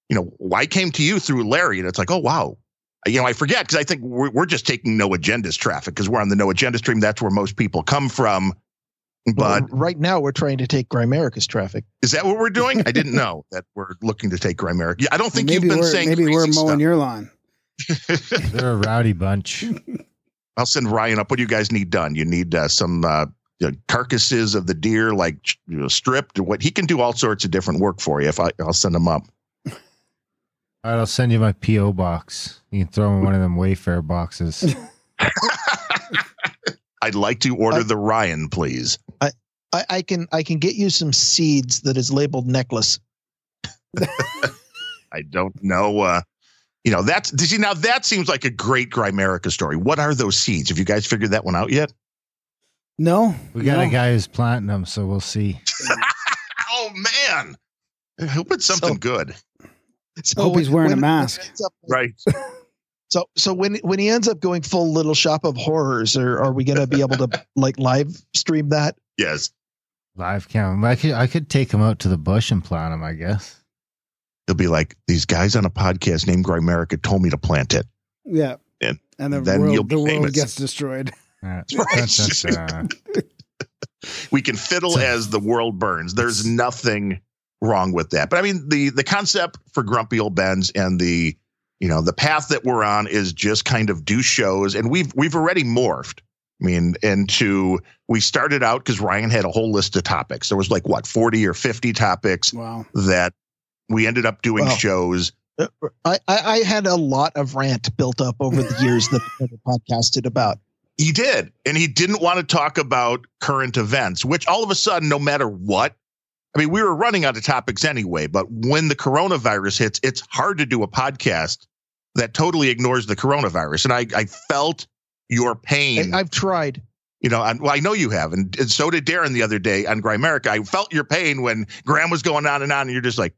you know, why came to you through Larry? And it's like, oh, wow. You know, I forget because I think we're, we're just taking No Agenda's traffic because we're on the No Agenda stream. That's where most people come from. But Well, right now we're trying to take Grimerica's traffic. is that what we're doing? I didn't know that we're looking to take Grimerica. I don't think maybe you've been saying maybe we're mowing stuff. your lawn. They're a rowdy bunch. I'll send Ryan up. What do you guys need done? You need uh, some uh, you know, carcasses of the deer, like you know, stripped. Or what he can do all sorts of different work for you. If I, I'll send him up. All right, I'll send you my PO box. You can throw in one of them Wayfair boxes. I'd like to order Uh, the Ryan, please. I, I can I can get you some seeds that is labeled necklace. I don't know. Uh, you know that's see now that seems like a great Grimerica story. What are those seeds? Have you guys figured that one out yet? No, We got no. a guy who's planting them, so we'll see. Oh man, I hope it's something So- good. So Hope he's wearing a mask. when it ends up- Right. So so when when he ends up going full little shop of horrors, or are we going to be able to like live stream that? Yes. Live cam. I could I could take him out to the bush and plant him. I guess. They'll be like, these guys on a podcast named Grimerica told me to plant it. Yeah, And and the then you'll world, the world gets destroyed. Uh, Right. dun, dun, dun. we can fiddle as the world burns. There's nothing wrong with that. But I mean, the the concept for Grumpy Old Bens and the you know the path that we're on is just kind of do shows, and we've we've already morphed. I mean, into we started out because Ryan had a whole list of topics. There was like what forty or fifty topics Wow. that we ended up doing Wow. shows. I, I had a lot of rant built up over the years that I never podcasted about. He did. And he didn't want to talk about current events, which all of a sudden, no matter what, I mean, we were running out of topics anyway, but when the coronavirus hits, it's hard to do a podcast that totally ignores the coronavirus. And I, I felt your pain. I, I've tried. you know, and, well, I know you have. And, and so did Darren the other day on Grimerica. I felt your pain when Graham was going on and on, and you're just like,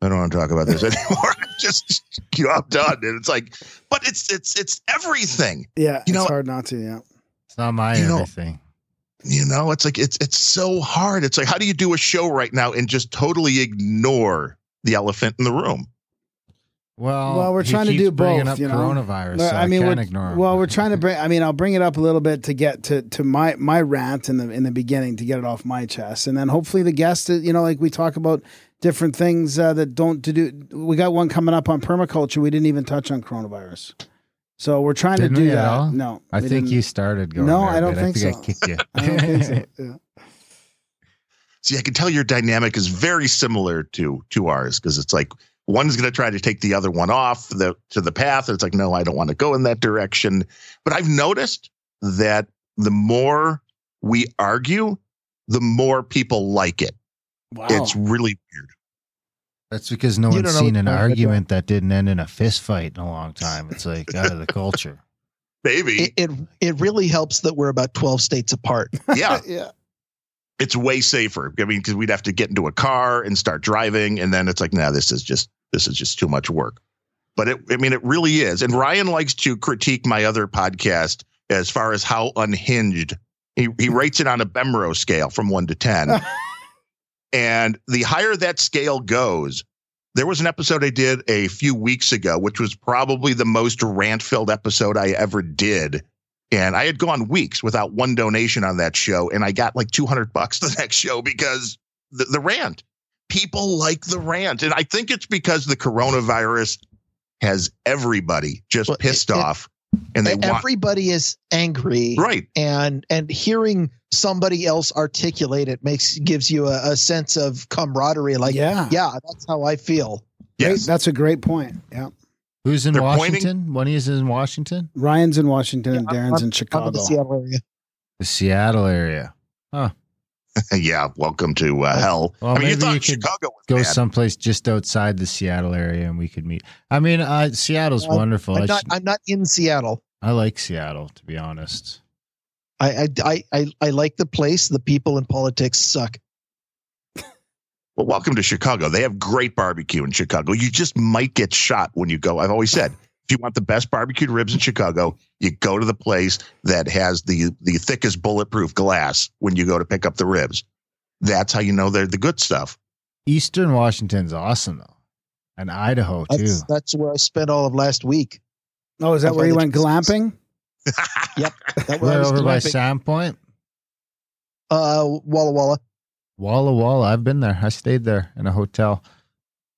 I don't want to talk about this anymore. Just, you know, I'm done. And it's like, but it's, it's, it's everything. Yeah, You know, it's hard not to. Yeah. It's not my You know- everything. you know it's like it's it's so hard it's like how do you do a show right now and just totally ignore the elephant in the room Well, Well, we're trying to do bringing both, Up you know? coronavirus. So I mean, can't we're, ignore him. well, we're trying to bring. I mean, I'll bring it up a little bit to get to to my my rant in the in the beginning to get it off my chest, and then hopefully the guest, you know, like we talk about different things uh, that don't to do. We got one coming up on permaculture. We didn't even touch on coronavirus, so we're trying Didn't to do that. all? No, I think didn't. you started going. No, there a I don't bit. think I think so. I you. I don't think so. Yeah. see i can tell your dynamic is very similar to to ours because it's like one's going to try to take the other one off the to the path it's like no i don't want to go in that direction but i've noticed that the more we argue the more people like it Wow. it's really weird That's because no You one's seen an you're talking about. argument that didn't end in a fist fight in a long time. It's like out of the culture. baby It, it it really helps that we're about twelve states apart. yeah yeah. it's way safer. I mean, because we'd have to get into a car and start driving, and then it's like, nah, this is just this is just too much work. but it, I mean, it really is. And Ryan likes to critique my other podcast as far as how unhinged he, he rates it on a Bemrose scale from one to 10. And the higher that scale goes, there was an episode I did a few weeks ago, which was probably the most rant filled episode I ever did. And I had gone weeks without one donation on that show, and I got like 200 bucks the next show because the, the rant. People like the rant. And I think it's because the coronavirus has everybody just Well, pissed it- off and they want everybody is angry right. and and hearing somebody else articulate it makes gives you a, a sense of camaraderie like yeah, yeah that's how i feel Great. Yes. That's a great point. Yeah. Who's in They're Washington? One of is in Washington? Ryan's in Washington and I'm- Darren's in I'm in Chicago. the seattle area The Seattle area. yeah. Welcome to uh, hell. Well, I mean, maybe you thought could Chicago was Go bad. someplace just outside the Seattle area and we could meet. I mean, uh, Seattle's Well, wonderful. I, i'm not just- i'm not in seattle I like Seattle, to be honest. I, I i i i like the place the people in politics suck Well, welcome to Chicago. They have great barbecue in Chicago. You just might get shot when you go. I've always said, if you want the best barbecued ribs in Chicago, you go to the place that has the the thickest bulletproof glass when you go to pick up the ribs. That's how you know they're the good stuff. Eastern Washington's awesome, though. And Idaho, too. that's, that's where i spent all of last week Oh, is that Up where you went Johnsons. glamping? that We're was over by glamping. Sandpoint. uh walla walla Walla Walla. I've been there. I stayed there in a hotel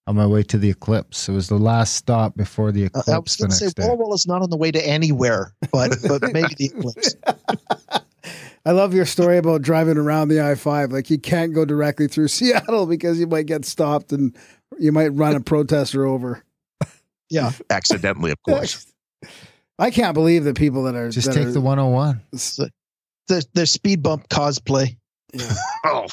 on my way to the eclipse. It was the last stop before the Uh, I was eclipse going to say next day. Walla Walla's not on the way to anywhere, but but maybe the eclipse. I love your story about driving around the I five. Like you can't go directly through Seattle because you might get stopped and you might run a protester over. Yeah, Accidentally, of course. I can't believe that people that are Just that take are- the 101. the the speed bump cosplay. Yeah. Oh.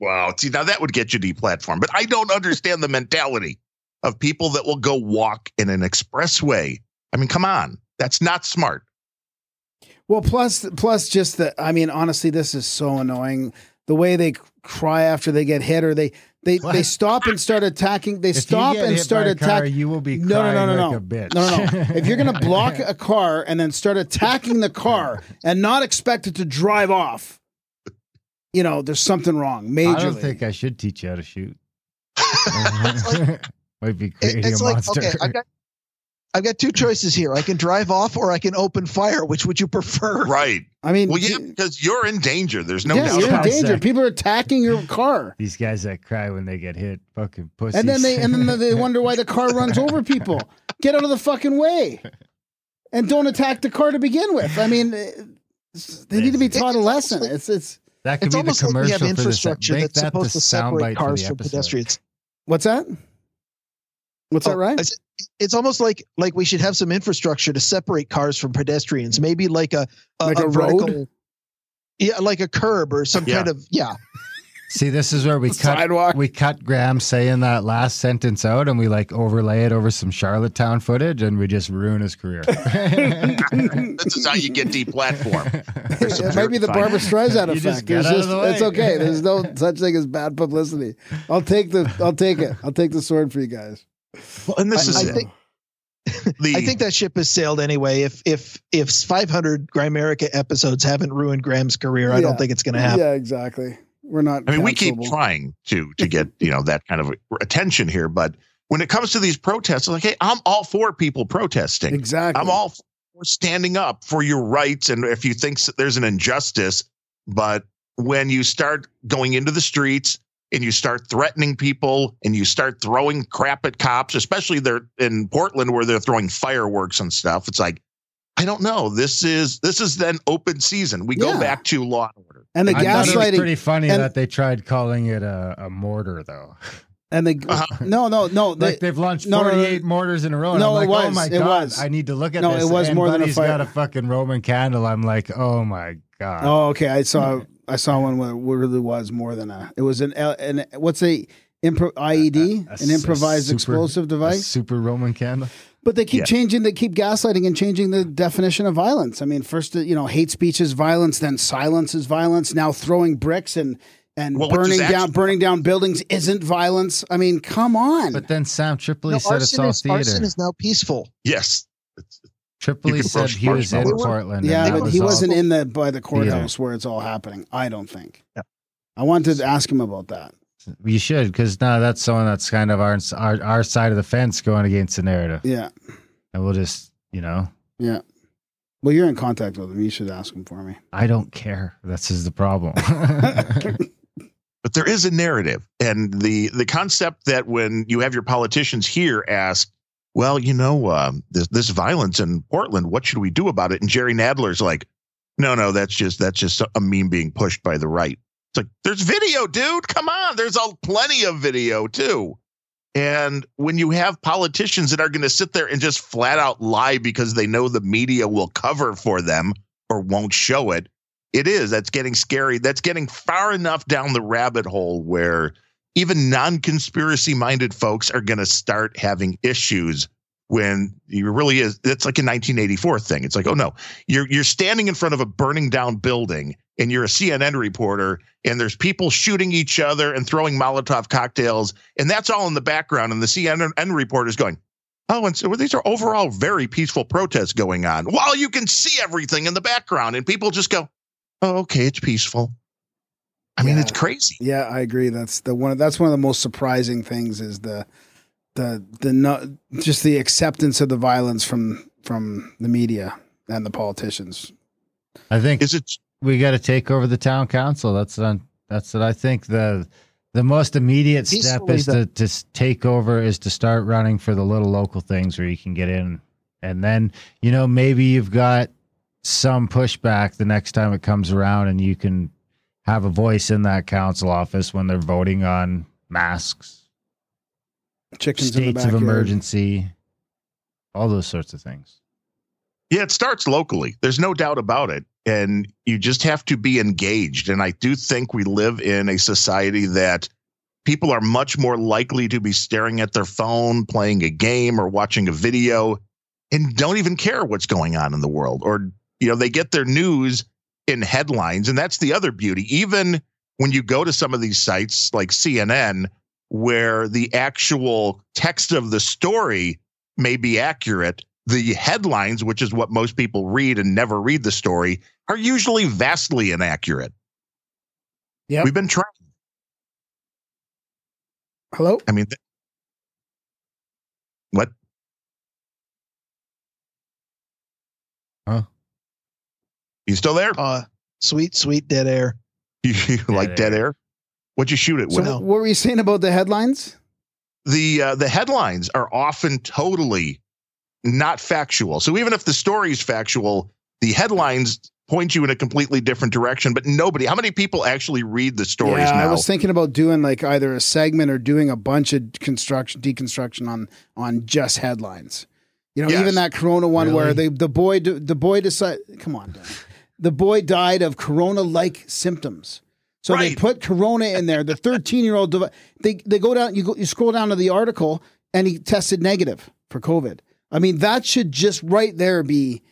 Wow. See, now that would get you deplatformed. But I don't understand the mentality of people that will go walk in an expressway. I mean, come on. That's not smart. Well, plus plus just that. I mean, honestly, this is so annoying. The way they cry after they get hit, or they they What? they stop and start attacking. They If you stop get and hit start by a car, attacking. You will be No, no, no, crying no, like no. a bitch. No, no, no. if you're going to block a car and then start attacking the car and not expect it to drive off, you know, there's something wrong. Majorly. I don't think I should teach you how to shoot. Might be It- creating it's a like monster. okay, I've got I've got two choices here. I can drive off or I can open fire. Which would you prefer? Right. I mean, Well, yeah, because you're in danger. There's no yeah, doubt you're in about it. danger. People are attacking your car. These guys that cry when they get hit, fucking pussies. And then they and then they wonder why the car runs over people. Get out of the fucking way, and don't attack the car to begin with. I mean, eh, they need to be taught a lesson. It's it's that could It's be the almost like we commercial have for this. infrastructure Make that's that the supposed to separate cars from pedestrians. what's that? What's that Oh, right? I It's almost like like we should have some infrastructure to separate cars from pedestrians. Maybe like a, a, Like a vertical, road? yeah, like a curb or some Yeah. kind of yeah. See, this is where we cut Sidewalk. we cut Graham saying that last sentence out, and we like overlay it over some Charlottetown footage, and we just ruin his career. This is how you get deplatformed. There's some It might be the very fine- Barbra Streisand You just get It's out of just, the way. it's okay. There's no such thing as bad publicity. I'll take the I'll take it. I'll take the sword for you guys. Well, and this I- is I it. think- the, I think that ship has sailed anyway. If if if 500 Grimerica episodes haven't ruined Graham's career, I don't think it's going to happen. Yeah, exactly. We're not. I mean, we keep trying to to get you know that kind of attention here, but when it comes to these protests, like, hey, I'm all for people protesting. Exactly. I'm all for standing up for your rights, and if you think there's an injustice, but when you start going into the streets and you start threatening people and you start throwing crap at cops, especially they're in Portland where they're throwing fireworks and stuff, it's like. I don't know. This is this is then open season. We Yeah. go back to law and order. and the I thought gaslighting pretty funny and- that they tried calling it a, a mortar, though. and the Uh-huh. no no no they, like they've launched no, no, no. 48 mortars in a row. And No, I'm it like, oh was. my It god, was. I need to look at No, this. it was and more than a Buddy's fire- got a fucking Roman candle. I'm like, oh my god. Oh, okay. I saw I saw one where it really was more than a. It was an an what's a impro, IED, A- a- an a improvised super- explosive A device. super Roman candle. But they keep Yeah. changing. They keep gaslighting and changing the definition of violence. I mean, first uh, you know hate speech is violence, then silence is violence. Now throwing bricks and and Well, burning down actually- burning down buildings isn't violence. I mean, come on. But then Sam Tripoli No, said it's arson, all is, arson is now peaceful. Yes. It's- Tripoli said roast he was in. Portland. yeah, but was he all- wasn't in the by the courthouse where it's all happening. I don't think. Yeah. I wanted to ask him about that. You should, because now that's someone that's kind of our, our our side of the fence going against the narrative, Yeah, and we'll just, you know, yeah. Well, you're in contact with him. You should ask him for me. I don't care. That's is the problem. but there is a narrative and the the concept that when you have your politicians here ask well you know um, this, this violence in portland what should we do about it and jerry nadler's like no no that's just that's just a meme being pushed by the right it's like there's video dude. Come on. There's a plenty of video too. And when you have politicians that are going to sit there and just flat out lie because they know the media will cover for them or won't show it it is. That's getting scary. That's getting far enough down the rabbit hole where even non-conspiracy minded folks are going to start having issues when you really is it's like a 1984 thing. It's like oh no. You're you're standing in front of a burning down building and you're a CNN reporter and there's people shooting each other and throwing molotov cocktails and that's all in the background and the CNN reporter is going Oh, and so these are overall very peaceful protests going on while you can see everything in the background, and people just go, "Oh, okay, it's peaceful." I mean, Yeah. it's crazy. Yeah, I agree. That's the one. That's one of the most surprising things is the the the no, just the acceptance of the violence from from the media and the politicians. I think Is it? We got to take over the town council. That's what, that's what I think. the The most immediate step Peacefully, is to to take over is to start running for the little local things where you can get in, and then you know maybe you've got some pushback the next time it comes around, and you can have a voice in that council office when they're voting on masks, Chickens in the states of emergency, all those sorts of things. Yeah, it starts locally. There's no doubt about it. And you just have to be engaged. And I do think we live in a society that people are much more likely to be staring at their phone, playing a game, or watching a video and don't even care what's going on in the world. Or, you know, they get their news in headlines. And that's the other beauty. Even when you go to some of these sites like CNN, where the actual text of the story may be accurate, the headlines, which is what most people read and never read the story, are usually vastly inaccurate. Yeah, We've been trying. Hello. I mean, th- what? Huh? You still there? Uh, sweet, sweet dead air. You like dead air? What'd you shoot it So with? No. what were you saying about the headlines? the uh, the headlines are often totally not factual. So even if the story is factual, the headlines point you in a completely different direction. But nobody, how many people actually read the stories yeah, I was thinking about doing like either a segment or doing a bunch of construction deconstruction on on just headlines. You know, Yes. even that Corona one where the the boy the boy decided. Come on, Dan. the boy died of Corona like symptoms. So they put Corona in there. The 13 year old they they go down. You go you scroll down to the article and he tested negative for COVID. I mean, that should just right there be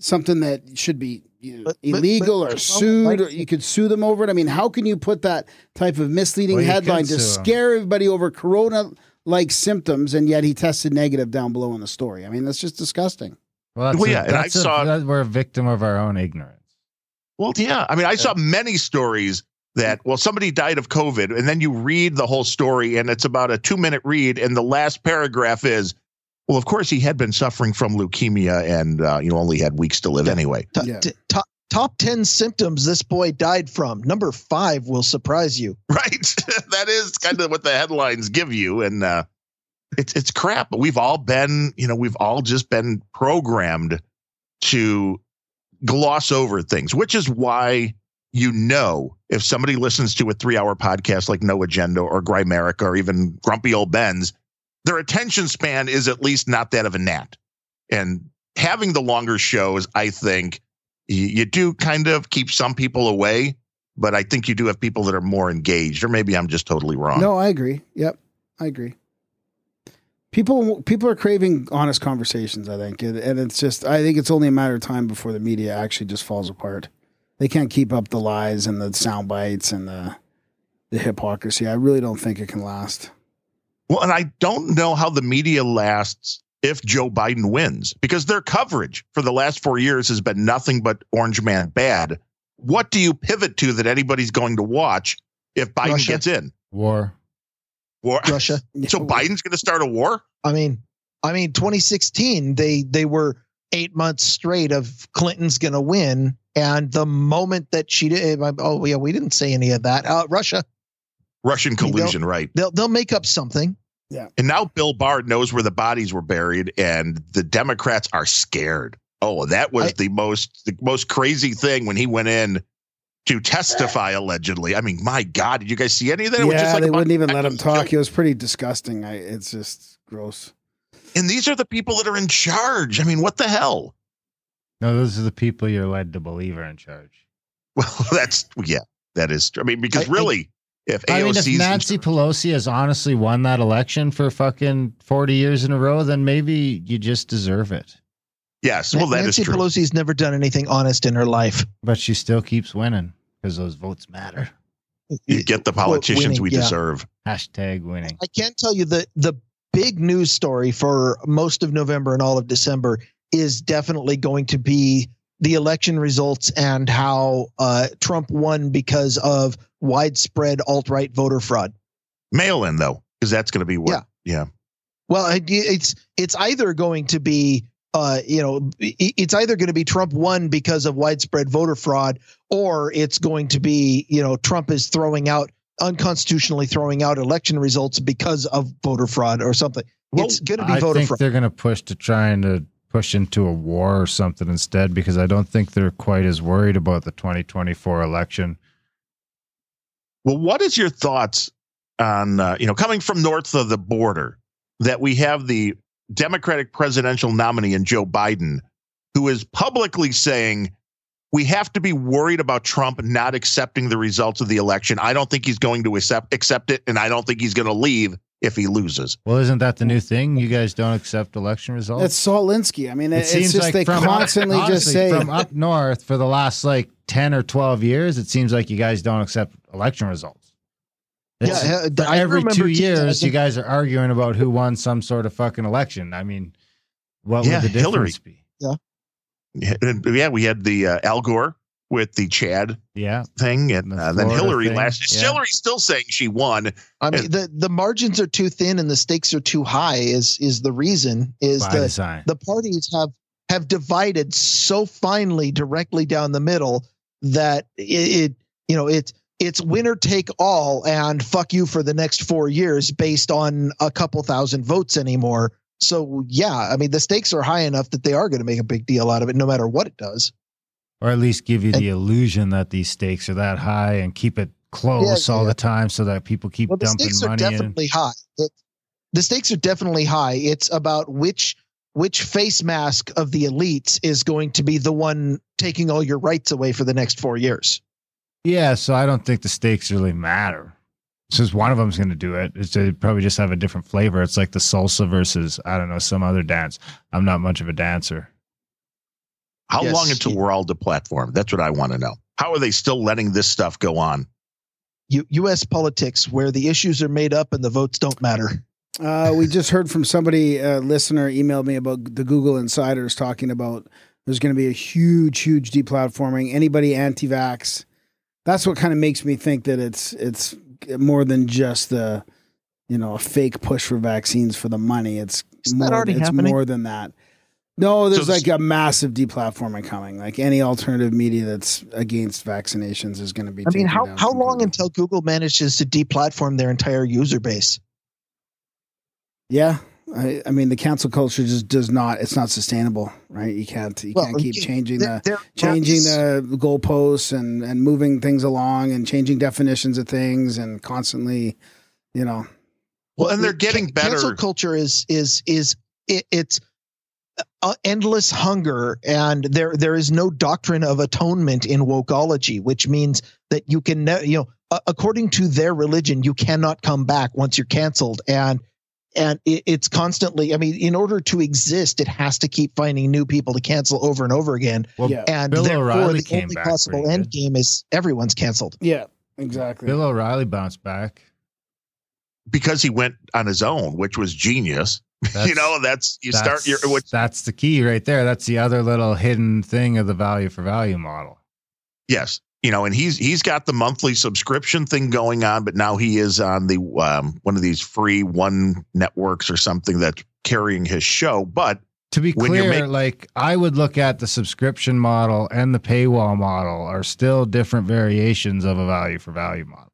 something that should be you know, But- but- illegal but or sued, like- or you could sue them over it. I mean, how can you put that type of misleading Well, headline to scare everybody over Corona like symptoms, and yet he tested negative down below in the story? I mean, that's just disgusting. Well, that's Well, a- yeah, and I saw- that we're a victim of our own ignorance. Well, yeah. I mean, I saw many stories that, well, somebody died of COVID, and then you read the whole story, and it's about a two minute read, and the last paragraph is, well, of course, he had been suffering from leukemia and, uh, you know, only had weeks to live anyway. T- Yeah. t- top top ten symptoms this boy died from. Number five will surprise you. Right. that is kind of what the headlines give you. And uh, it's, it's crap. But we've all been, you know, we've all just been programmed to gloss over things, which is why you know if somebody listens to a three hour podcast like No Agenda or Grimerica or even Grumpy Old Bens, their attention span is at least not that of a gnat. And having the longer shows, I think you, do kind of keep some people away, but I think you do have people that are more engaged, or maybe I'm just totally wrong. No, I agree. Yep, I agree. People people are craving honest conversations. I think, and it's just I think it's only a matter of time before the media actually just falls apart. They can't keep up the lies and the sound bites and the the hypocrisy. I really don't think it can last. Well, and I don't know how the media lasts if Joe Biden wins because their coverage for the last four years has been nothing but Orange Man bad. What do you pivot to that anybody's going to watch if Biden Russia. gets in? War. War. Russia. So Biden's going to start a war? I mean, I mean, 2016, they they were eight months straight of Clinton's going to win, and the moment that she did, oh yeah, we didn't say any of that. Uh, Russia, Russian You know- collusion, right? they'll they'll make up something. Yeah. And now Bill Barr knows where the bodies were buried, and the Democrats are scared. Oh, that was I- the most the most crazy thing when he went in to testify allegedly. I mean, my God, did you guys see any of that? It was yeah, just like they wouldn't even let him talk. It was pretty disgusting. I, it's just gross. And these are the people that are in charge. I mean, what the hell? No, those are the people you're led to believe are in charge. Well, that's yeah, that is. true. I mean, because I- I- really, if I mean, if Nancy Pelosi has honestly won that election for fucking 40 years in a row, then maybe you just deserve it. yes, well, that is true. Nancy true. Pelosi's never done anything honest in her life. But she still keeps winning because those votes matter. You get the politicians Winning, we yeah. deserve. Hashtag winning. I can tell you the the big news story for most of November and all of December is definitely going to be the election results and how uh, Trump won because of widespread alt right voter fraud. Mail in though, because that's going to be what. Yeah. Well, it- it's it's either going to be uh, you know it's either going to be Trump won because of widespread voter fraud, or it's going to be you know Trump is throwing out unconstitutionally throwing out election results because of voter fraud or something. it's going to be I voter think fraud. they're going to push to trying to push into a war or something instead because I don't think they're quite as worried about the 2024 election. Well, what is your thoughts on uh, you know coming from north of the border that we have the Democratic presidential nominee in Joe Biden, who is publicly saying we have to be worried about Trump not accepting the results of the election. I don't think he's going to accept accept it, and I don't think he's going to leave if he loses. Well, isn't that the new thing? You guys don't accept election results? It's Saul Alinsky. I mean, It it's just they from- constantly just say from up north for the last like 10 or 12 years, it seems like you guys don't accept election results. It's- Yeah, for I every two years, I you guys are arguing about who won some sort of fucking election. I mean, what Yeah, would the Hillary. difference be? Yeah, yeah, we had the uh, Al Gore with the Chad Yeah. thing, and The uh, then Hillary thing, last. yeah. Hillary's still saying she won. I mean, the the margins are too thin and the stakes are too high. Is is the reason? Is By the design. the parties have have divided so finely directly down the middle that it, it you know it's it's winner take all and fuck you for the next four years based on a couple thousand votes anymore. So yeah, I mean the stakes are high enough that they are going to make a big deal out of it, no matter what it does. Or at least give you the illusion that these stakes are that high and keep it close Yeah, all yeah. the time so that people keep Well, the dumping stakes are money in. definitely high. It, the stakes are definitely high. It's about which which face mask of the elites is going to be the one taking all your rights away for the next four years. Yeah, so I don't think the stakes really matter. Since one of them's going to do it, it's they probably just have a different flavor. It's like the salsa versus I don't know some other dance. I'm not much of a dancer. How Yes, long until you- we're all deplatformed? That's what I want to know. How are they still letting this stuff go on? U- U.S. politics, where the issues are made up and the votes don't matter. Uh, we just heard from somebody, a listener emailed me about the Google insiders talking about there's going to be a huge, huge deplatforming. Anybody anti-vax, that's what kind of makes me think that it's it's more than just the, you know, a fake push for vaccines for the money. It's Isn't more. It's happening? more than that. No, there's So like a massive deplatforming coming. Like any alternative media that's against vaccinations is going to be. I mean, how how long completely. until Google manages to deplatform their entire user base? Yeah. I, I mean, the cancel culture just does not. It's not sustainable, right? You can't. You Well, can't keep y- changing There- the there changing are- the goalposts and and moving things along and changing definitions of things and constantly, you know. Well, and they're getting better. Cancel culture is is is it, it's endless hunger, and there there is no doctrine of atonement in wokeology, which means that you can ne- you know uh, according to their religion, you cannot come back once you're canceled, and and it, it's constantly. I mean, in order to exist, it has to keep finding new people to cancel over and over again, Well, Yeah. and Bill therefore O'Reilly the came only possible end game is everyone's canceled. Yeah. Exactly. Bill O'Reilly bounced back. because he went on his own, which was genius. That's- you know, that's you start your which that's the key right there. That's the other little hidden thing of the value for value model. yes, you know, and he's he's got the monthly subscription thing going on, but now he is on the um, one of these free one networks or something that's carrying his show. But To be clear, make- like I would look at the subscription model and the paywall model are still different variations of a value for value model.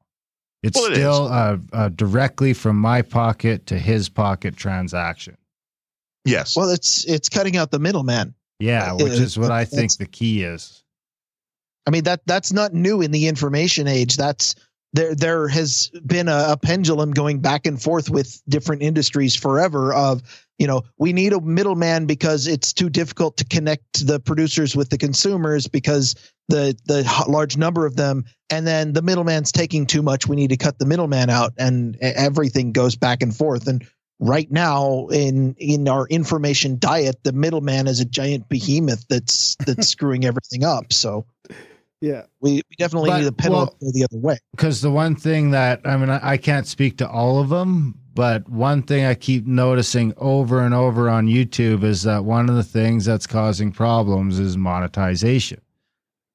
It's Well, it still a, a directly from my pocket to his pocket transaction. yes, Well, it's it's cutting out the middleman. Yeah, Uh, which is what I think the key is. I mean that that's not new in the information age. That's there there has been a, a pendulum going back and forth with different industries forever of you know we need a middleman because it's too difficult to connect the producers with the consumers because the the large number of them and then the middleman's taking too much. We need to cut the middleman out and everything goes back and forth. And right now in in our information diet the middleman is a giant behemoth that's that's screwing everything up. So Yeah. we, we definitely But, need a pedal well- to go the other way. because the one thing that I mean, I, I can't speak to all of them, but one thing I keep noticing over and over on YouTube is that one of the things that's causing problems is monetization.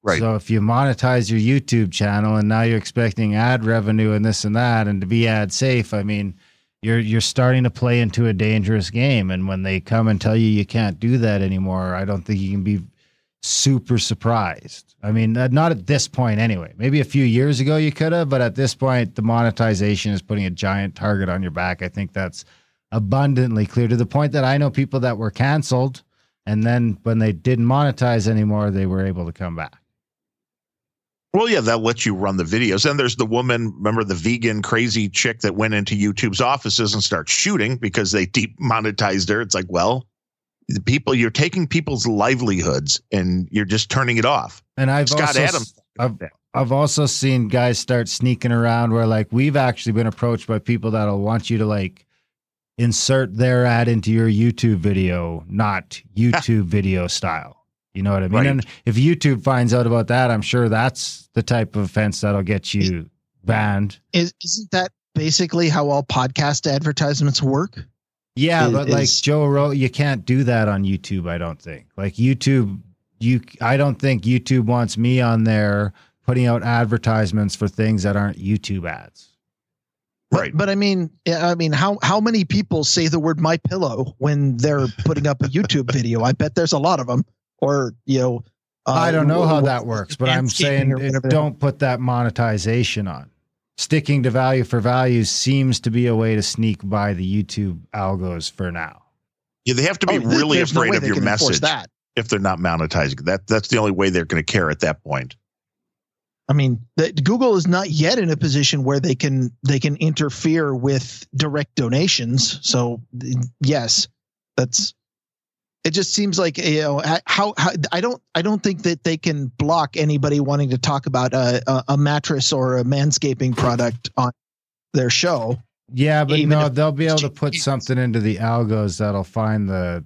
Right. So if you monetize your YouTube channel and now you're expecting ad revenue and this and that, and to be ad safe, I mean, you're you're starting to play into a dangerous game. And when they come and tell you you can't do that anymore, I don't think you can be super surprised. I mean, not at this point anyway. Maybe a few years ago you could have, but at this point, the monetization is putting a giant target on your back. I think that's abundantly clear to the point that I know people that were canceled, and then when they didn't monetize anymore, they were able to come back. Well, yeah, that lets you run the videos. And there's the woman, remember the vegan crazy chick that went into YouTube's offices and started shooting because they demonetized her. It's like, well, the people you're taking people's livelihoods and you're just turning it off. And I've Scott also, Adams. I've, I've also seen guys start sneaking around where like we've actually been approached by people that'll want you to like insert their ad into your YouTube video, not YouTube video style. You know what I mean? Right. And if YouTube finds out about that, I'm sure that's the type of offense that'll get you banned. Is isn't that basically how all podcast advertisements work? Yeah, Is- but like is- Joe wrote, you can't do that on YouTube. I don't think. Like YouTube, you, I don't think YouTube wants me on there putting out advertisements for things that aren't YouTube ads. Right. But I mean, I mean, how how many people say the word "my pillow" when they're putting up a YouTube video? I bet there's a lot of them. Or you know, uh, I don't know how that works, but I'm saying it- don't put that monetization on. Sticking to value for value seems to be a way to sneak by the YouTube algos for now. Yeah, they have to be Oh, really there's no afraid of your message That if they're not monetizing. That that's the only way they're going to care at that point. I mean, the, Google is not yet in a position where they can they can interfere with direct donations. So yes, that's. It just seems like you know how, how I don't I don't think that they can block anybody wanting to talk about a, a, a mattress or a manscaping product on their show. Yeah, but Even no, if they'll be able to put something into the algos that'll find the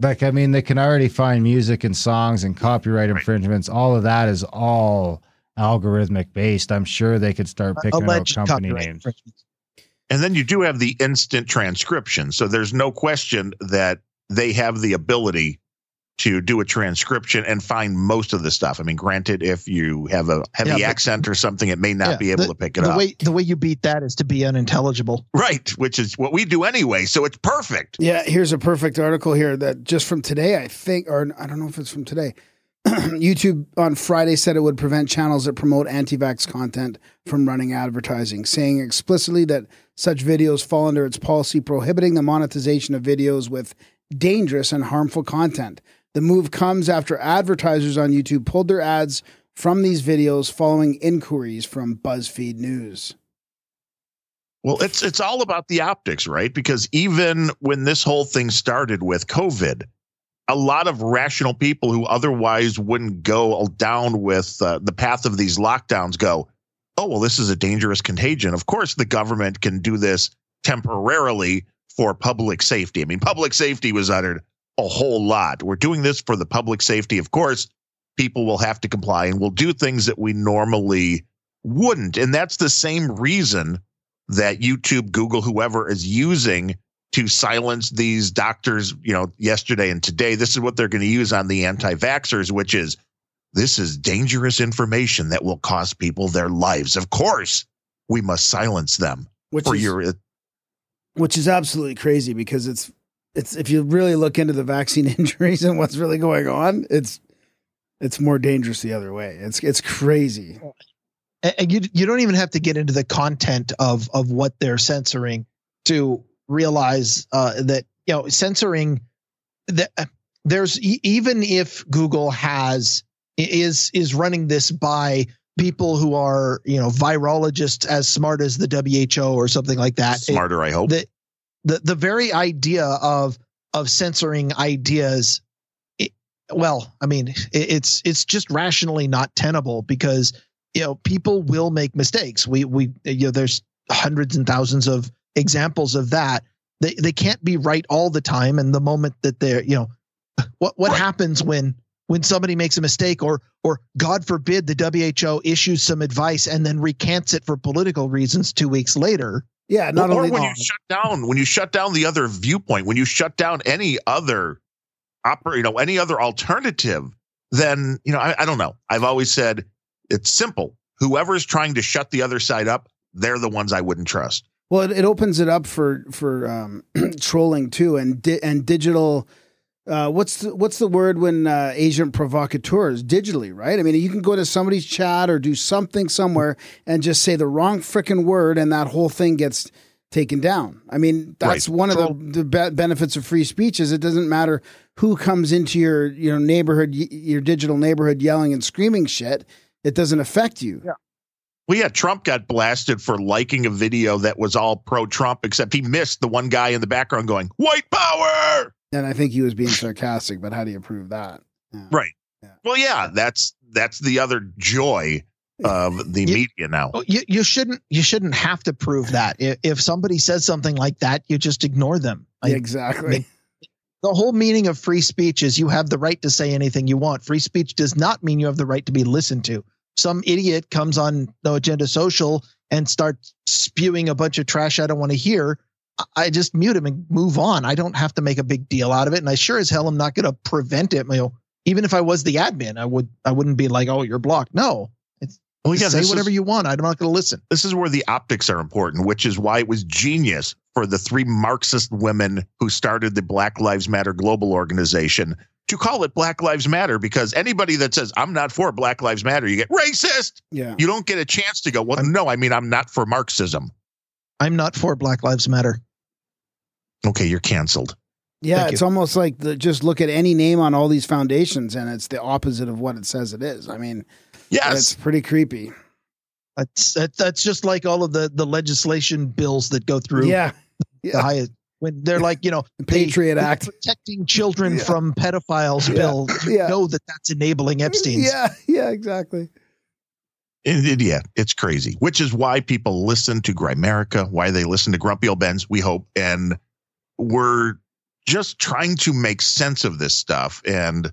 like I mean they can already find music and songs and copyright Right. infringements. All of that is all algorithmic based. I'm sure they could start uh, picking out company names. And then you do have the instant transcription. So there's no question that they have the ability to do a transcription and find most of the stuff. I mean, granted, if you have a heavy Yeah, but- accent or something, it may not Yeah, be able the- to pick it the up. way the way you beat that is to be unintelligible. right, which is what we do anyway. So it's perfect. Yeah, here's a perfect article here that just from today, I think, or I don't know if it's from today. YouTube on Friday said it would prevent channels that promote anti vax content from running advertising, saying explicitly that such videos fall under its policy prohibiting the monetization of videos with dangerous and harmful content. The move comes after advertisers on YouTube pulled their ads from these videos following inquiries from BuzzFeed News. Well, it's it's all about the optics, right? Because even when this whole thing started with COVID, a lot of rational people who otherwise wouldn't go down with uh, the path of these lockdowns go, "Oh, well, this is a dangerous contagion." Of course, the government can do this temporarily for public safety. I mean, public safety was uttered a whole lot. We're doing this for the public safety. Of course, people will have to comply and we'll do things that we normally wouldn't. And that's the same reason that YouTube, Google, whoever is using to silence these doctors, you know, yesterday and today. This is what they're going to use on the anti vaxxers, which is this is dangerous information that will cost people their lives. Of course, we must silence them which for is, your. Which is absolutely crazy because it's it's if you really look into the vaccine injuries and what's really going on, it's it's more dangerous the other way. It's it's crazy. and you you don't even have to get into the content of of what they're censoring to realize uh, that you know censoring that there's even if Google has is is running this by people who are you know virologists as smart as the WHO or something like that. It- Smarter, I hope. the the the very idea of of censoring ideas it, well i mean it, it's it's just rationally not tenable because you know people will make mistakes we we you know there's hundreds and thousands of examples of that they they can't be right all the time and the moment that they're you know what what Right. happens when when somebody makes a mistake or or god forbid the WHO issues some advice and then recants it for political reasons 2 weeks later. Yeah, not or only when you shut down when you shut down the other viewpoint when you shut down any other oper you know any other alternative then you know I, I don't know. I've always said it's simple. Whoever's trying to shut the other side up they're the ones i wouldn't trust. Well, it, it opens it up for for um, trolling too, and di- and digital. Uh, what's the, what's the word when uh, agent provocateurs digitally, right? I mean, you can go to somebody's chat or do something somewhere and just say the wrong freaking word, and that whole thing gets taken down. I mean, that's Right. one Troll- of the, the be- benefits of free speech is it doesn't matter who comes into your your neighborhood, y- your digital neighborhood, yelling and screaming shit. It doesn't affect you. Yeah. well yeah trump got blasted for liking a video that was all pro-trump except he missed the one guy in the background going white power And I think he was being sarcastic, but how do you prove that? Yeah. right Yeah. well yeah that's that's the other joy of the You- media now Oh, you, you shouldn't you shouldn't have to prove that if, if somebody says something like that you just ignore them Like, exactly. the whole meaning of free speech is you have the right to say anything you want free speech does not mean you have the right to be listened to some idiot comes on no agenda social and starts spewing a bunch of trash i don't want to hear I- i just mute him and move on. I don't have to make a big deal out of it. And i sure as hell am not going to prevent it you know. Even if i was the admin i would i wouldn't be like oh you're blocked. No. Well, Just say this is- whatever you want. I'm not going to listen. This is where the optics are important, which is why it was genius for the three Marxist women who started the Black Lives Matter global organization to call it Black Lives Matter because anybody that says, I'm not for Black Lives Matter, you get racist. Yeah. You don't get a chance to go, well, no, I mean, I'm not for Marxism. i'm not for black lives matter Okay, you're canceled. Yeah, Thank it's you. almost like the, just look at any name on all these foundations and it's the opposite of what it says it is. I mean, it's Yes. pretty creepy. That's that's just like all of the the legislation bills that go through Yeah. the highest when they're like you know Patriot the Act. protecting children Yeah. from pedophiles Yeah. bill. You Yeah. know that that's enabling Epstein. Yeah. Yeah, exactly. And it- yeah, it's crazy, which is why people listen to Grimerica, why they listen to Grumpy Old Bens, we hope. And we're just trying to make sense of this stuff. And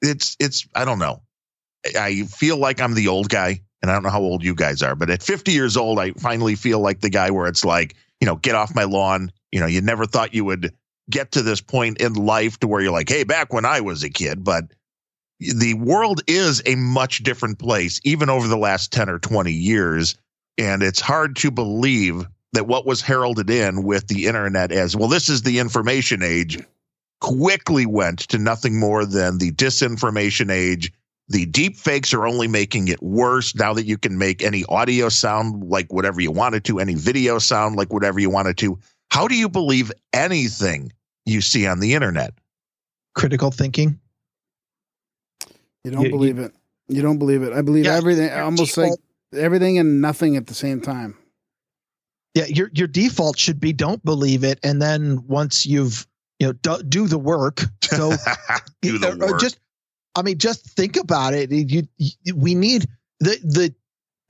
it's, it's, I don't know. I feel like I'm the old guy, and I don't know how old you guys are, but at 50 years old, I finally feel like the guy where it's like, you know, get off my lawn. You know, you never thought you would get to this point in life to where you're like, hey, back when I was a kid, but the world is a much different place, even over the last 10 or 20 years. And it's hard to believe that what was heralded in with the internet as well, this is the information age, quickly went to nothing more than the disinformation age. The deep fakes are only making it worse now that you can make any audio sound like whatever you wanted to, any video sound like whatever you wanted to. How do you believe anything you see on the internet? Critical thinking. You don't You- believe it. You don't believe it. I believe Yeah, everything, your almost like everything and nothing at the same time. Yeah, your your default should be don't believe it, and then once you've you know do, do the work, go do the or- or work. just i mean just think about it. You, you we need the the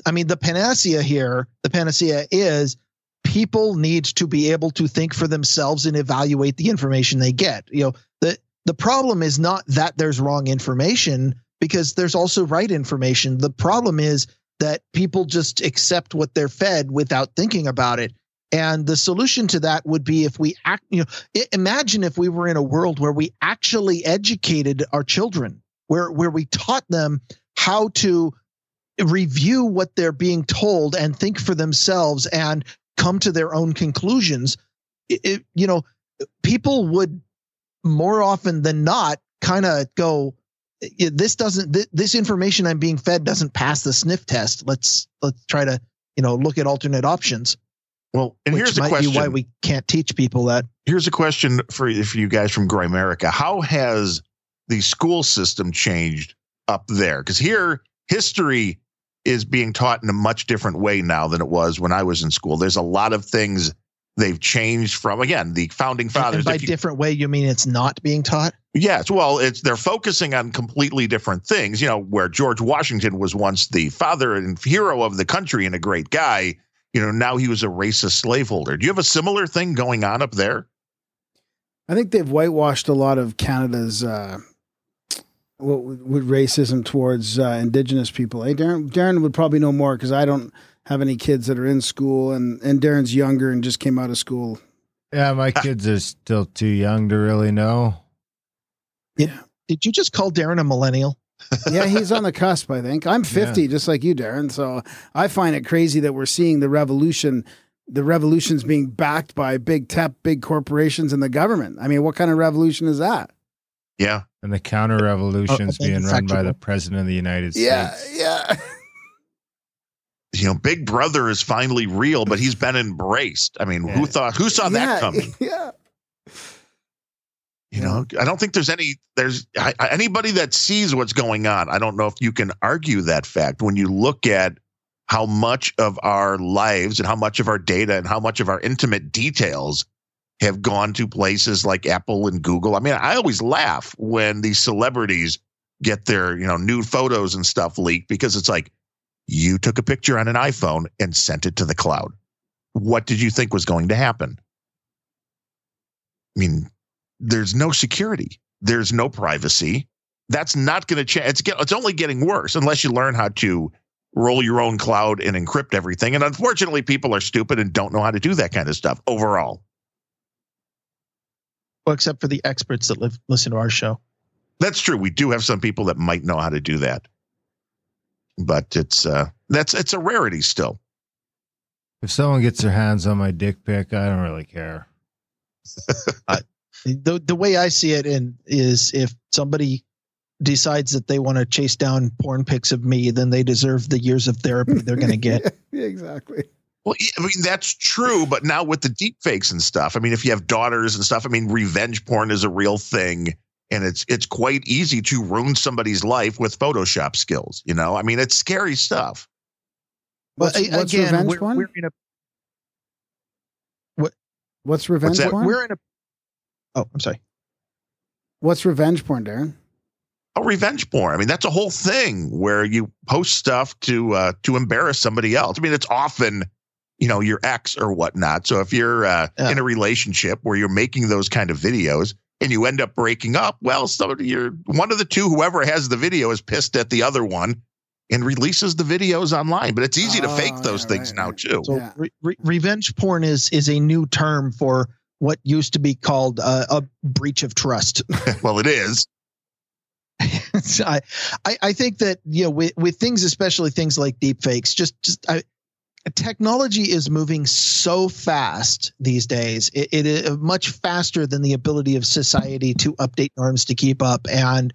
i mean the panacea here the panacea is people need to be able to think for themselves and evaluate the information they get. You know the the problem is not that there's wrong information because there's also right information. The problem is that people just accept what they're fed without thinking about it. And the solution to that would be if we act, you know, imagine if we were in a world where we actually educated our children, where where we taught them how to review what they're being told and think for themselves and come to their own conclusions. It, it- you know, people would more often than not kind of go, "Yeah, this doesn't, this information I'm being fed doesn't pass the sniff test. Let's, let's try to, you know, look at alternate options. Well, and here's the question. why we can't teach people that. here's a question for, for you guys from Grimerica. How has the school system changed up there? Because here, history is being taught in a much different way now than it was when I was in school. There's a lot of things they've changed from, again, the founding And fathers. by you- different way, you mean it's not being taught? Yes, well, it's they're focusing on completely different things. You know, where George Washington was once the father and hero of the country and a great guy. You know, now he was a racist slaveholder. Do you have a similar thing going on up there? I think they've whitewashed a lot of Canada's uh, with racism towards uh, Indigenous people. Hey, Darren, Darren would probably know more because I don't have any kids that are in school, and and Darren's younger and just came out of school. Yeah, my kids are still too young to really know. Yeah. Did you just call Darren a millennial? Yeah, he's on the cusp. I think I'm 50, just like you, Darren. So I find it crazy that we're seeing the revolution. The revolution's being backed by big tech, big corporations, and the government. I mean, what kind of revolution is that? Yeah, And the counter revolution's Oh, oh being run by the president of the United States. Yeah, yeah. you know, Big Brother is finally real, but he's been embraced. I mean, who thought? Who saw yeah, that coming? Yeah. You know, I don't think there's any there's I- anybody that sees what's going on. I don't know if you can argue that fact when you look at how much of our lives and how much of our data and how much of our intimate details have gone to places like Apple and Google. I mean, I always laugh when these celebrities get their, you know, nude photos and stuff leaked because it's like you took a picture on an iPhone and sent it to the cloud. What did you think was going to happen? I mean, there's no security. There's no privacy. That's not going to change. It's get, it's only getting worse unless you learn how to roll your own cloud and encrypt everything. And unfortunately, people are stupid and don't know how to do that kind of stuff overall. Well, except for the experts that live, listen to our show. That's true. We do have some people that might know how to do that, but it's uh, that's it's a rarity still. If someone gets their hands on my dick pic, I don't really care. The the way I see it in is if somebody decides that they want to chase down porn pics of me, then they deserve the years of therapy they're going to get. yeah, exactly. Well, I mean that's true, but now with the deep fakes and stuff, I mean, if you have daughters and stuff, I mean, revenge porn is a real thing, and it's it's quite easy to ruin somebody's life with Photoshop skills. You know, I mean, it's scary stuff. What's, But, uh, what's again, revenge we're, porn? we're in a what's revenge that? porn? we're in a. Oh, I'm sorry. What's revenge porn, Darren? Oh, revenge porn. I mean, that's a whole thing where you post stuff to uh, to embarrass somebody else. I mean, it's often, you know, your ex or whatnot. So if you're uh, Yeah. in a relationship where you're making those kind of videos and you end up breaking up, well, somebody you're one of the two, whoever has the video, is pissed at the other one and releases the videos online. But it's easy to Oh, fake those yeah, things right, now right. too. So Yeah. re- re- revenge porn is is a new term for what used to be called uh, a breach of trust. well, it is. So I, I I think that you know with with things, especially things like deep fakes, just just I, technology is moving so fast these days. It, it is much faster than the ability of society to update norms to keep up. And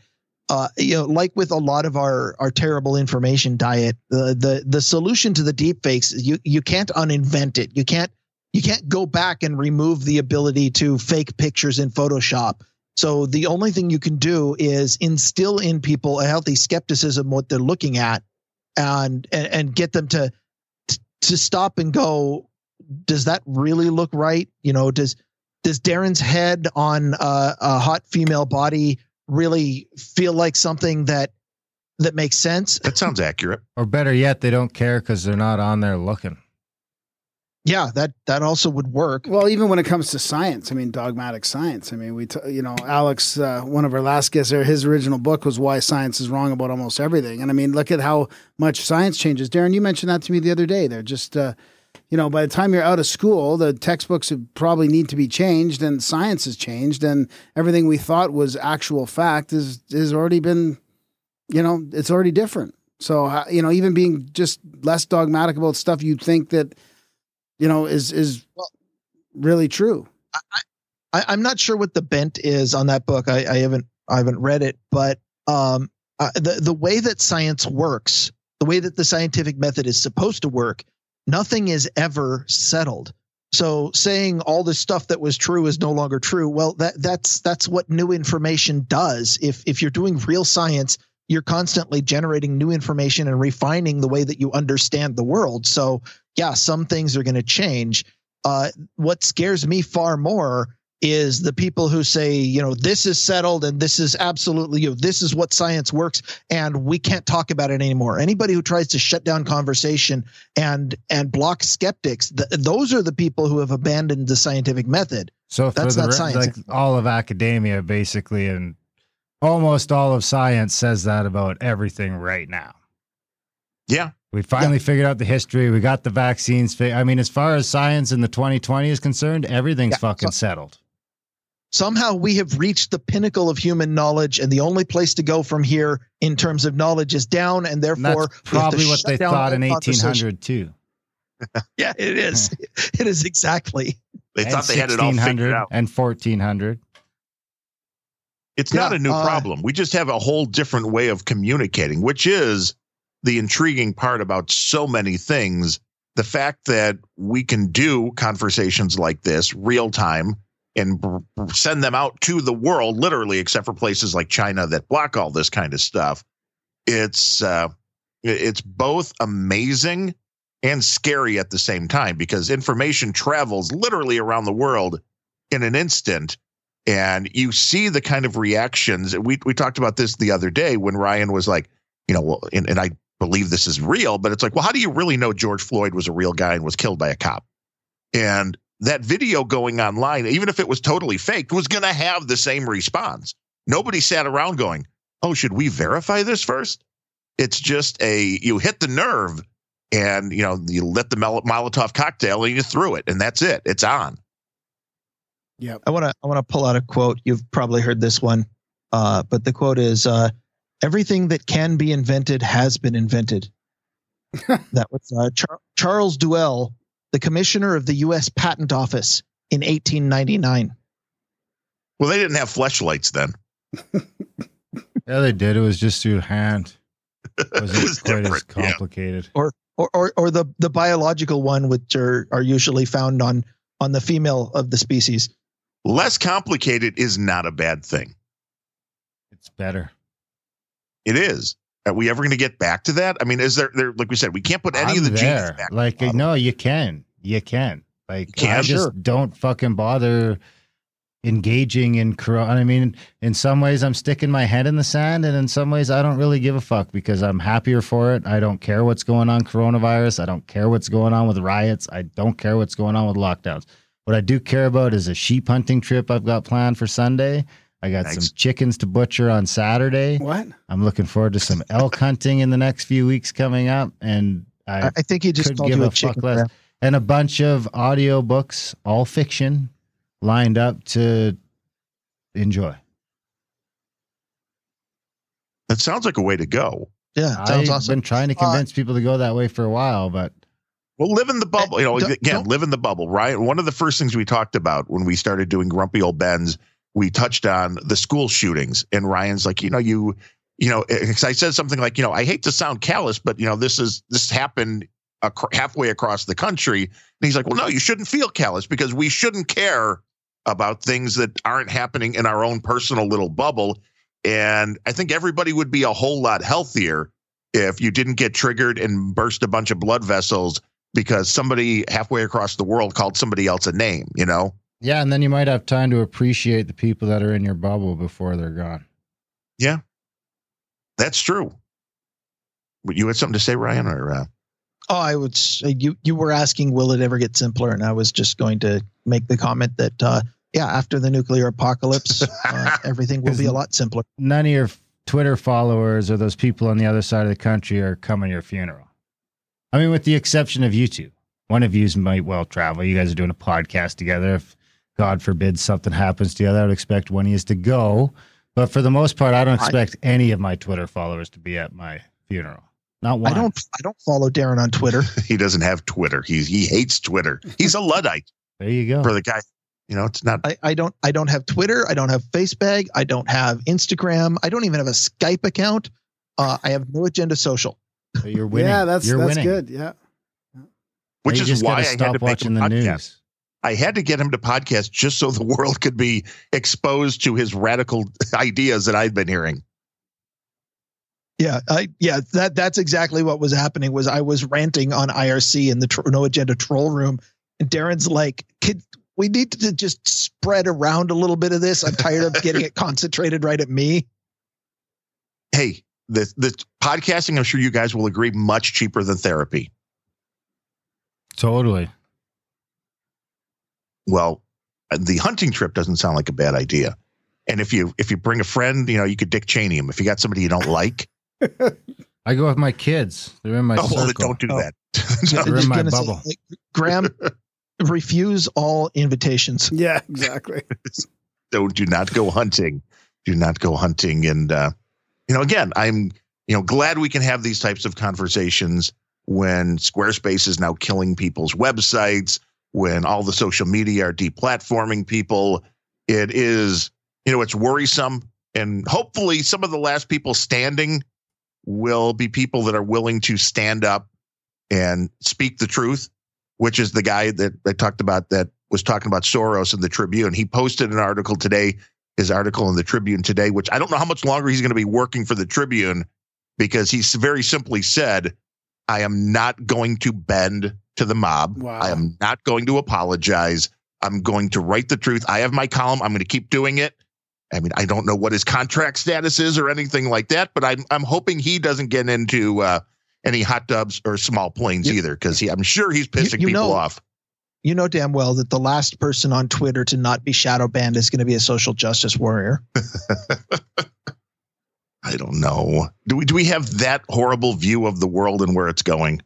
uh, you know, like with a lot of our our terrible information diet, the the the solution to the deep fakes you you can't uninvent it. You can't you can't go back and remove the ability to fake pictures in Photoshop. So the only thing you can do is instill in people a healthy skepticism what they're looking at, and and, and get them to to stop and go. Does that really look right? You know, does does Darren's head on a, a hot female body really feel like something that that makes sense? That sounds accurate. Or better yet, they don't care because they're not on there looking. Yeah, that that also would work. Well, even when it comes to science, I mean, dogmatic science. I mean, we, t- you know, Alex, uh, one of our last guests there, his original book was Why Science is Wrong About Almost Everything. And I mean, look at how much science changes. Darren, you mentioned that to me the other day. They're just, uh, you know, by the time you're out of school, the textbooks probably need to be changed and science has changed and everything we thought was actual fact is, has already been, you know, it's already different. So, uh, you know, even being just less dogmatic about stuff you think that, you know, is, is really true. I, I'm not sure what the bent is on that book. I, I haven't I haven't read it, but um, uh, the the way that science works, the way that the scientific method is supposed to work, nothing is ever settled. So saying all this stuff that was true is no longer true, well, that that's that's what new information does. If if you're doing real science, you're constantly generating new information and refining the way that you understand the world. So yeah, some things are going to change. Uh, what scares me far more is the people who say, you know, this is settled and this is absolutely you know, this is what science works and we can't talk about it anymore. Anybody who tries to shut down conversation and and block skeptics, th- those are the people who have abandoned the scientific method. So That's the not re- science like all of academia, basically, and almost all of science says that about everything right now. Yeah. We finally figured out the history. We got the vaccines. I mean, as far as science in the 2020 is concerned, everything's Yeah, fucking so- settled. Somehow we have reached the pinnacle of human knowledge, and the only place to go from here in terms of knowledge is down, and And therefore that's we have to probably what they thought in 1800 too. Yeah, it is. it is exactly. They And thought they had it all figured out. And 1400. It's not a new uh, problem. We just have a whole different way of communicating, which is the intriguing part about so many things. The fact that we can do conversations like this real time and send them out to the world, literally, except for places like China that block all this kind of stuff. It's uh, it's both amazing and scary at the same time because information travels literally around the world in an instant and you see the kind of reactions we we talked about this the other day when Ryan was like, you know, well, and, and I believe this is real, but it's like, well, how do you really know George Floyd was a real guy and was killed by a cop? And that video going online, even if it was totally fake, was going to have the same response. Nobody sat around going, "Oh, should we verify this first? It's just a you hit the nerve, and you know you let the Molotov cocktail and you threw it, and that's it. It's on. Yeah. I want to I want to pull out a quote. You've probably heard this one, uh, but the quote is, uh, "Everything that can be invented has been invented." that was uh, Char- Charles Duell, the commissioner of the U.S. Patent Office in 1899. Well, they didn't have fleshlights then. Yeah, they did. It was just through hand. It it wasn't was quite as different. Yeah. complicated. or or or the the biological one, which are are usually found on on the female of the species. Less complicated is not a bad thing. It's better. It is. Are we ever going to get back to that? I mean, is there, there like we said, we can't put any I'm of the there. genes back. Like, no, you can. You can. Like, can? I just Sure. don't fucking bother engaging in corona. I mean, in some ways, I'm sticking my head in the sand, and in some ways, I don't really give a fuck because I'm happier for it. I don't care what's going on coronavirus. I don't care what's going on with riots. I don't care what's going on with lockdowns. What I do care about is a sheep hunting trip I've got planned for Sunday. I got Nice. some chickens to butcher on Saturday. What? I'm looking forward to some elk hunting in the next few weeks coming up, and I I, I think he just could give you a a fuck chicken. less. crap. And a bunch of audio books, all fiction, lined up to enjoy. That sounds like a way to go. Yeah, sounds I've awesome. been trying to Uh, convince people to go that way for a while, but Well, live in the bubble. You know, don't- again, don't- live in the bubble, right? One of the first things we talked about when we started doing Grumpy Old Bens, we touched on the school shootings, and Ryan's like, you know, you, you know, eh, I said something like, you know, I hate to sound callous, but you know, this is this happened ac- halfway across the country, and he's like, well, no, you shouldn't feel callous because we shouldn't care about things that aren't happening in our own personal little bubble. And I think everybody would be a whole lot healthier if you didn't get triggered and burst a bunch of blood vessels because somebody halfway across the world called somebody else a name, you know? Yeah, and then you might have time to appreciate the people that are in your bubble before they're gone. Yeah, that's true. But You had something to say, Ryan, or uh, Oh, I would. s- You you were asking, will it ever get simpler? And I was just going to make the comment that, uh, yeah, after the nuclear apocalypse, uh, everything will be a lot simpler. None of your Twitter followers or those people on the other side of the country are coming to your funeral. I mean, with the exception of you two. One of you might well travel. You guys are doing a podcast together. If God forbid something happens together, I would expect one of you to go. But for the most part, I don't I- expect any of my Twitter followers to be at my funeral. Not one. I don't I don't follow Darren on Twitter. He doesn't have Twitter. He's he hates Twitter. He's a luddite There you go. for the guy. You know, it's not. I, I don't I don't have Twitter. I don't have Facebag. I don't have Instagram. I don't even have a Skype account. Uh, I have no agenda social. So you're winning. Yeah, that's you're that's winning. good. Yeah. Which You is why I had stop to make watching a the podcast. news. I had to get him to podcast just so the world could be exposed to his radical ideas that I'd been hearing. Yeah, I yeah that that's exactly what was happening. Was I was ranting on IRC in the tr- no agenda troll room, and Darren's like, "Kid, we need to just spread around a little bit of this. I'm tired of getting it concentrated right at me." Hey, the the podcasting, I'm sure you guys will agree, much cheaper than therapy. Totally. Well, the hunting trip doesn't sound like a bad idea. And if you if you bring a friend, you know, you could Dick Cheney him. If you got somebody you don't like, I go with my kids. They're in my oh, well, circle. don't do Oh. that. They're in my gonna say, bubble. like, Graham, refuse all invitations. Yeah, exactly. don't do not go hunting do not go hunting and uh you know again i'm you know glad we can have these types of conversations when squarespace is now killing people's websites when all the social media are deplatforming people it is you know it's worrisome and hopefully some of the last people standing will be people that are willing to stand up and speak the truth which is the guy that I talked about that was talking about Soros in the Tribune. He posted an article today, his article in the Tribune today, which I don't know how much longer he's going to be working for the Tribune because he's very simply said, I am not going to bend to the mob. Wow. I am not going to apologize. I'm going to write the truth. I have my column. I'm going to keep doing it. I mean, I don't know what his contract status is or anything like that, but I'm I'm hoping he doesn't get into uh, any hot tubs or small planes You- either, because he I'm sure he's pissing you people know- off. You know damn well that the last person on Twitter to not be shadow banned is going to be a social justice warrior. I don't know. Do we do we have that horrible view of the world and where it's going?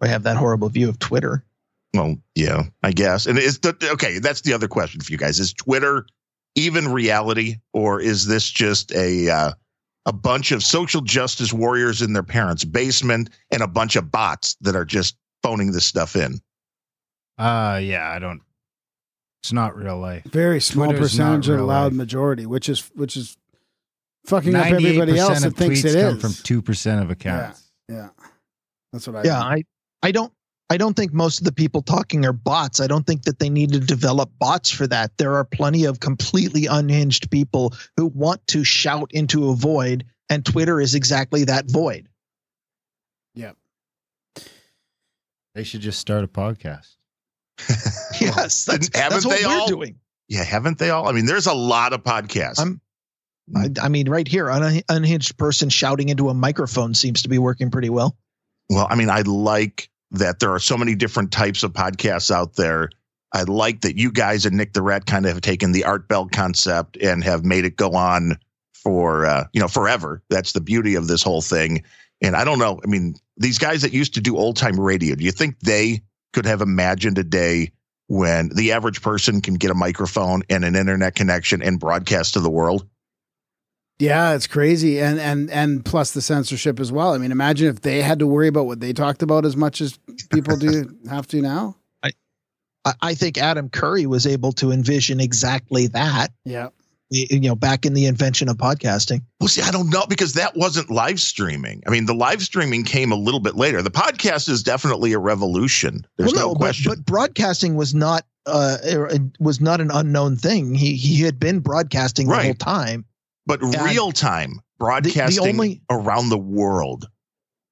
I have that horrible view of Twitter. Well, yeah, I guess. And is the okay? That's the other question for you guys: Is Twitter even reality, or is this just a uh, a bunch of social justice warriors in their parents' basement and a bunch of bots that are just phoning this stuff in? Uh yeah, I don't it's not real life. Very small Twitter's percentage of real loud life. majority, which is which is fucking up everybody else that thinks tweets it come is. from two percent of accounts. yeah, that's what I. Yeah, I I don't I don't think most of the people talking are bots. I don't think that they need to develop bots for that. There are plenty of completely unhinged people who want to shout into a void, and Twitter is exactly that void. Yeah. They should just start a podcast. Yes, that's, Haven't that's what they we're all? doing. Yeah, haven't they all? I mean, there's a lot of podcasts. I'm- I, I mean, right here, an unhinged person shouting into a microphone seems to be working pretty well. Well, I mean, I like that there are so many different types of podcasts out there. I like that you guys and Nick the Rat kind of have taken the Art Bell concept and have made it go on for uh, you know forever. That's the beauty of this whole thing. And I don't know. I mean, these guys that used to do old time radio, do you think they could have imagined a day when the average person can get a microphone and an internet connection and broadcast to the world? Yeah, it's crazy, and and and plus the censorship as well. I mean, imagine if they had to worry about what they talked about as much as people do have to now. I, I think Adam Curry was able to envision exactly that. Yeah, You know, back in the invention of podcasting. Well, see, I don't know because that wasn't live streaming. I mean, the live streaming came a little bit later. The podcast is definitely a revolution. There's Well, no, but- question. But, broadcasting was not uh er- was not an unknown thing. He he had been broadcasting the Right. whole time. But, and real time broadcasting only- around the world.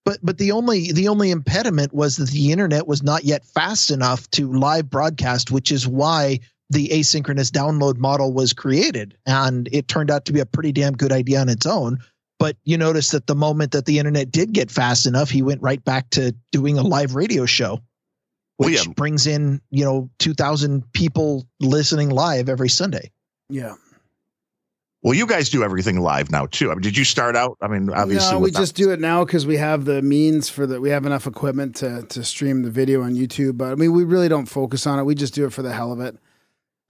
But but the only the only impediment was that the internet was not yet fast enough to live broadcast, which is why the asynchronous download model was created. And it turned out to be a pretty damn good idea on its own. But you notice that the moment that the internet did get fast enough, he went right back to doing a live radio show, Well, which yeah. brings in you know two thousand people listening live every Sunday. Yeah. Well, you guys do everything live now too. I mean, did you start out? I mean, obviously, no, we just do it now because we have the means for the. We have enough equipment to to stream the video on YouTube. But I mean, we really don't focus on it. We just do it for the hell of it.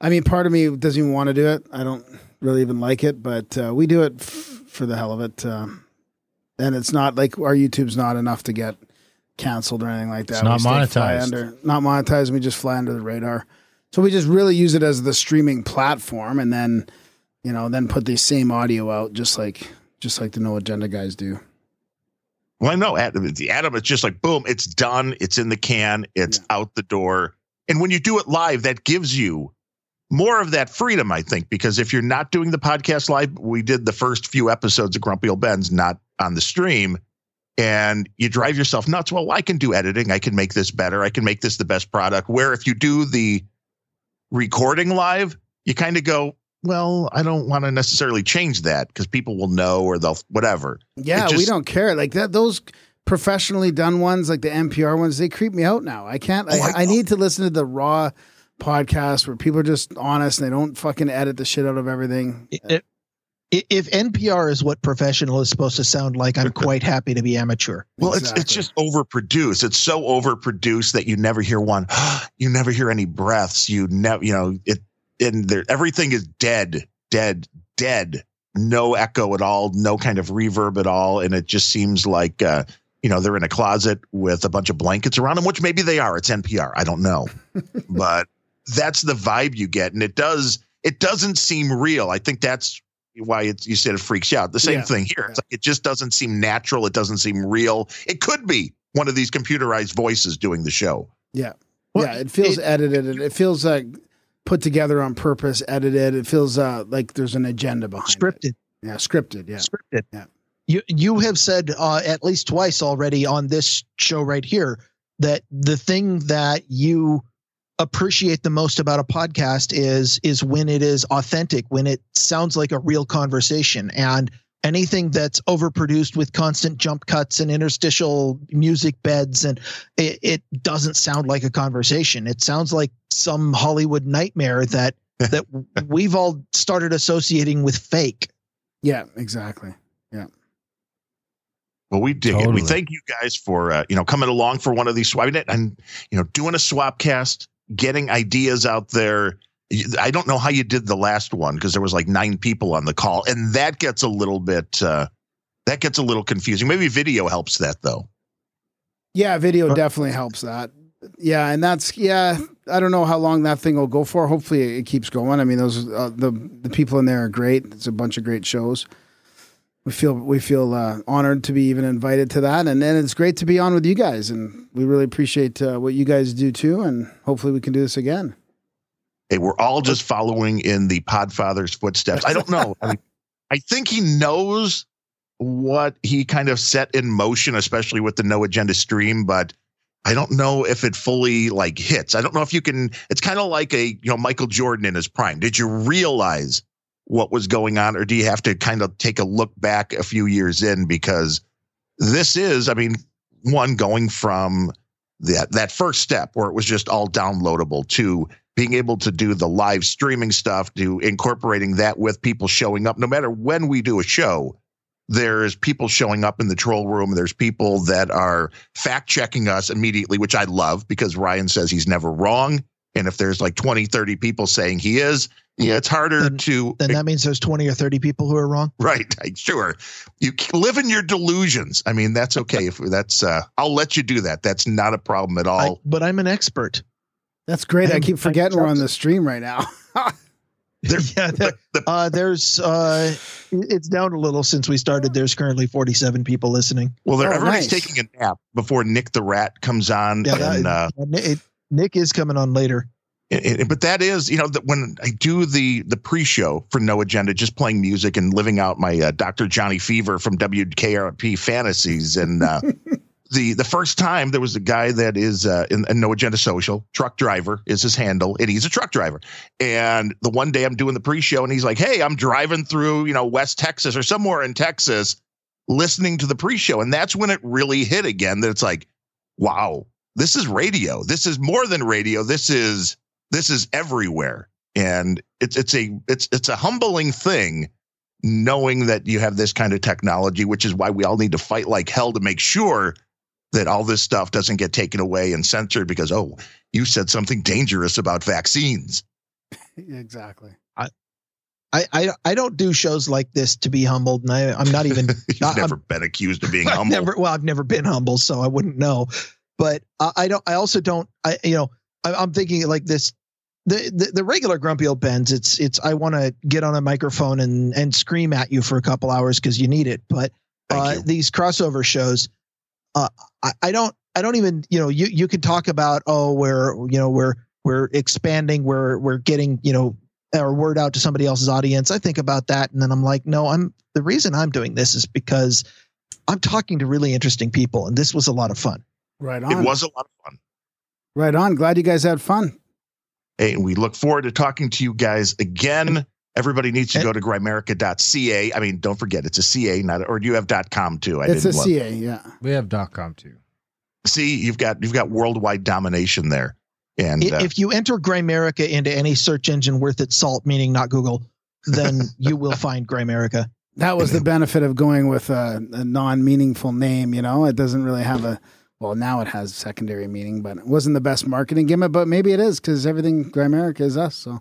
I mean, part of me doesn't even want to do it. I don't really even like it, but uh, we do it f- for the hell of it. Um, and it's not like our YouTube's not enough to get canceled or anything like that. It's not We monetized. Under, not monetized. We just fly under the radar. So we just really use it as the streaming platform, and then you know, then put the same audio out, just like just like the No Agenda guys do. Well, I know Adam. The Adam, it's just like boom, it's done. It's in the can. It's out the door. And when you do it live, that gives you more of that freedom, I think, because if you're not doing the podcast live, we did the first few episodes of Grumpy Old Bens not on the stream, and you drive yourself nuts. Well, I can do editing. I can make this better. I can make this the best product. Where if you do the recording live, you kind of go, well, I don't want to necessarily change that because people will know or they'll whatever. Yeah, It we don't care like that. Those professionally done ones, like the NPR ones, they creep me out now. I can't. Oh, I I, I need to listen to the raw podcast where people are just honest and they don't fucking edit the shit out of everything. I- If NPR is what professional is supposed to sound like, I'm quite happy to be amateur. Well, it's it's just overproduced. It's so overproduced that you never hear one. you never hear any breaths. You never, you know, it. And there, everything is dead, dead, dead. No echo at all. No kind of reverb at all. And it just seems like, uh, you know, they're in a closet with a bunch of blankets around them, which maybe they are. It's NPR. I don't know, but that's the vibe you get, and it does. It doesn't seem real. I think that's why it's, you said it freaks you out. The same Yeah. thing here. It's like it just doesn't seem natural. It doesn't seem real. It could be one of these computerized voices doing the show. Yeah, Well, yeah. It feels it- edited. and It feels like put together on purpose, edited. It feels uh, like there's an agenda behind it. Scripted. Yeah, scripted. Yeah, scripted. Yeah. You you have said uh, at least twice already on this show right here that the thing that you appreciate the most about a podcast is is when it is authentic, when it sounds like a real conversation, and anything that's overproduced with constant jump cuts and interstitial music beds and it, it doesn't sound like a conversation. It sounds like some Hollywood nightmare that that we've all started associating with fake. yeah, exactly. Yeah well, we dig it. We thank you guys for uh, you know coming along for one of these swap and you know doing a swap cast, getting ideas out there. I don't know how you did the last one because there was like nine people on the call, and that gets a little bit uh, that gets a little confusing. Maybe video helps that though. Yeah, video definitely helps that. Yeah, and that's yeah. I don't know how long that thing will go for. Hopefully, it keeps going. I mean, those uh, the the people in there are great. It's a bunch of great shows. We feel we feel uh, honored to be even invited to that, and then it's great to be on with you guys. And we really appreciate uh, what you guys do too. And hopefully, we can do this again. Hey, we're all just following in the Podfather's footsteps. I don't know. I, mean, I think he knows what he kind of set in motion, especially with the no agenda stream, but I don't know if it fully like hits. I don't know if you can. It's kind of like a you know Michael Jordan in his prime. Did you realize what was going on, or do you have to kind of take a look back a few years in because this is, I mean, one going from that that first step where it was just all downloadable to being able to do the live streaming stuff to incorporating that with people showing up no matter when we do a show there's people showing up in the troll room there's people that are fact checking us immediately which i love because ryan says he's never wrong and if there's like 20 30 people saying he is yeah it's harder Then- to Then that means there's 20 or 30 people who are wrong. Right. Sure. You live in your delusions. I mean, that's okay. If that's, uh, I'll let you do that. That's not a problem at I, all. but I'm an expert. That's great. I I'm- keep I'm forgetting we're on the stream right now. There- yeah, there- the- uh, there's uh, it's down a little since we started. There's currently 47 people listening. well, there, Oh, everybody's nice. taking a nap before Nick the Rat comes on. Yeah, that- uh, Nick, it- Nick is coming on later. it- it- but that is, you know, that when I do the the pre-show for No Agenda, just playing music and living out my uh, Dr. Johnny Fever from WKRP fantasies, and uh, the the first time there was a guy that is uh, in, in No Agenda Social truck driver is his handle, and he's a truck driver. And the one day I'm doing the pre-show, and he's like, "Hey, I'm driving through, you know, West Texas or somewhere in Texas." listening to the pre-show, and that's when it really hit again. That it's like, wow, this is radio. This is more than radio. This is this is everywhere, and it's it's a it's it's a humbling thing knowing that you have this kind of technology, which is why we all need to fight like hell to make sure that all this stuff doesn't get taken away and censored because oh, you said something dangerous about vaccines. exactly. I, I I don't do shows like this to be humbled, and I I'm not even You've I- I'm- never been accused of being I've humble. never well I've never been humble, so I wouldn't know. But I, I don't. I also don't. I you know I, I'm thinking like this. The, the the regular grumpy old Bens. It's it's. I want to get on a microphone and and scream at you for a couple hours because you need it. But uh, these crossover shows, uh, I, I don't I don't even you know you you can talk about oh we're you know we're we're expanding we're we're getting you know our word out to somebody else's audience. I think about that and then I'm like no I'm the reason I'm doing this is because I'm talking to really interesting people and this was a lot of fun. Right on. It was a lot of fun. right on. Glad you guys had fun. Hey, and we look forward to talking to you guys again. Everybody needs to go to grimerica.ca. I mean, don't forget it's a CA, not or do you have .com too? I it's a didn't look. CA, yeah. We have .com too. See, you've got you've got worldwide domination there. And I- uh, if you enter Grimerica into any search engine worth its salt, meaning not Google, then you will find Grimerica. That was the benefit of going with a, a non-meaningful name. You know, it doesn't really have a. Well, now it has secondary meaning, but it wasn't the best marketing gimmick. But maybe it is because everything Grimerica is us. So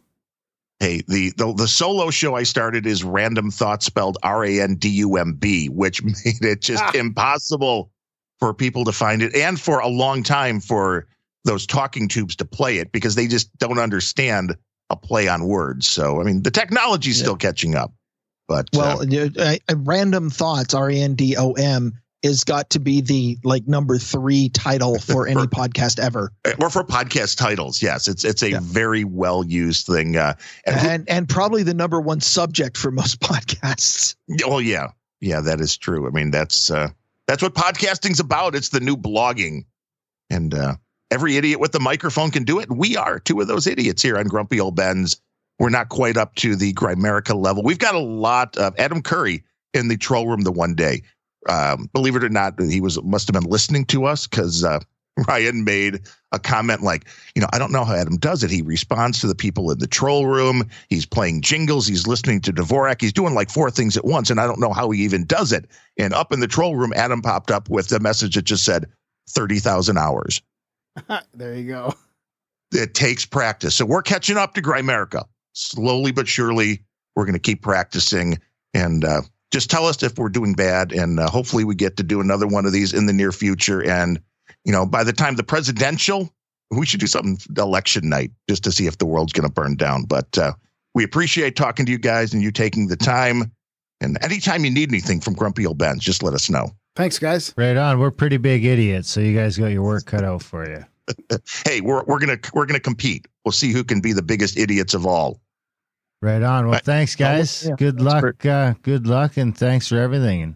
hey, the, the the solo show I started is Random Thoughts spelled R A N D U M B, which made it just Ah. impossible for people to find it, and for a long time for those talking tubes to play it because they just don't understand a play on words. So I mean, the technology's Yeah. still catching up. But Well, uh, uh, random thoughts, R E N D O M, is got to be the like number three title for any podcast ever, or for podcast titles, yes, it's it's a Yeah. very well used thing. Uh, and and and probably the number one subject for most podcasts. Oh yeah, yeah, that is true. I mean, that's uh, that's what podcasting's about. It's the new blogging, and uh, every idiot with the microphone can do it. We are two of those idiots here on Grumpy Old Bens. We're not quite up to the Grimerica level. We've got a lot of Adam Curry in the troll room the one day. Um, believe it or not, he was must have been listening to us because uh, Ryan made a comment like, you know, I don't know how Adam does it. He responds to the people in the troll room. He's playing jingles. He's listening to Dvorak. He's doing like four things at once, and I don't know how he even does it. And up in the troll room, Adam popped up with a message that just said thirty thousand hours. there you go. It takes practice. So we're catching up to Grimerica slowly but surely. We're going to keep practicing and uh, just tell us if we're doing bad. And uh, hopefully we get to do another one of these in the near future. And, you know, by the time the presidential, we should do something election night just to see if the world's going to burn down. But uh, we appreciate talking to you guys and you taking the time. And anytime you need anything from Grumpy Old Bens, just let us know. Thanks, guys. Right on. We're pretty big idiots, so you guys got your work cut out for you. Hey, we're we're gonna we're gonna compete. We'll see who can be the biggest idiots of all. Right on. Well, Right. thanks, guys. yeah, good that's luck. Uh, good luck, and thanks for everything. And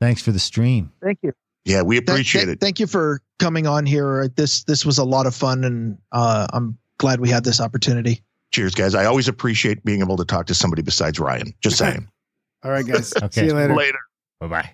thanks for the stream. Thank you. Yeah, we Th- appreciate th- it. Thank you for coming on here. This this was a lot of fun, and uh, I'm glad we had this opportunity. Cheers, guys. I always appreciate being able to talk to somebody besides Ryan. Just saying. All right, guys. Okay. See you later. Later. Bye bye.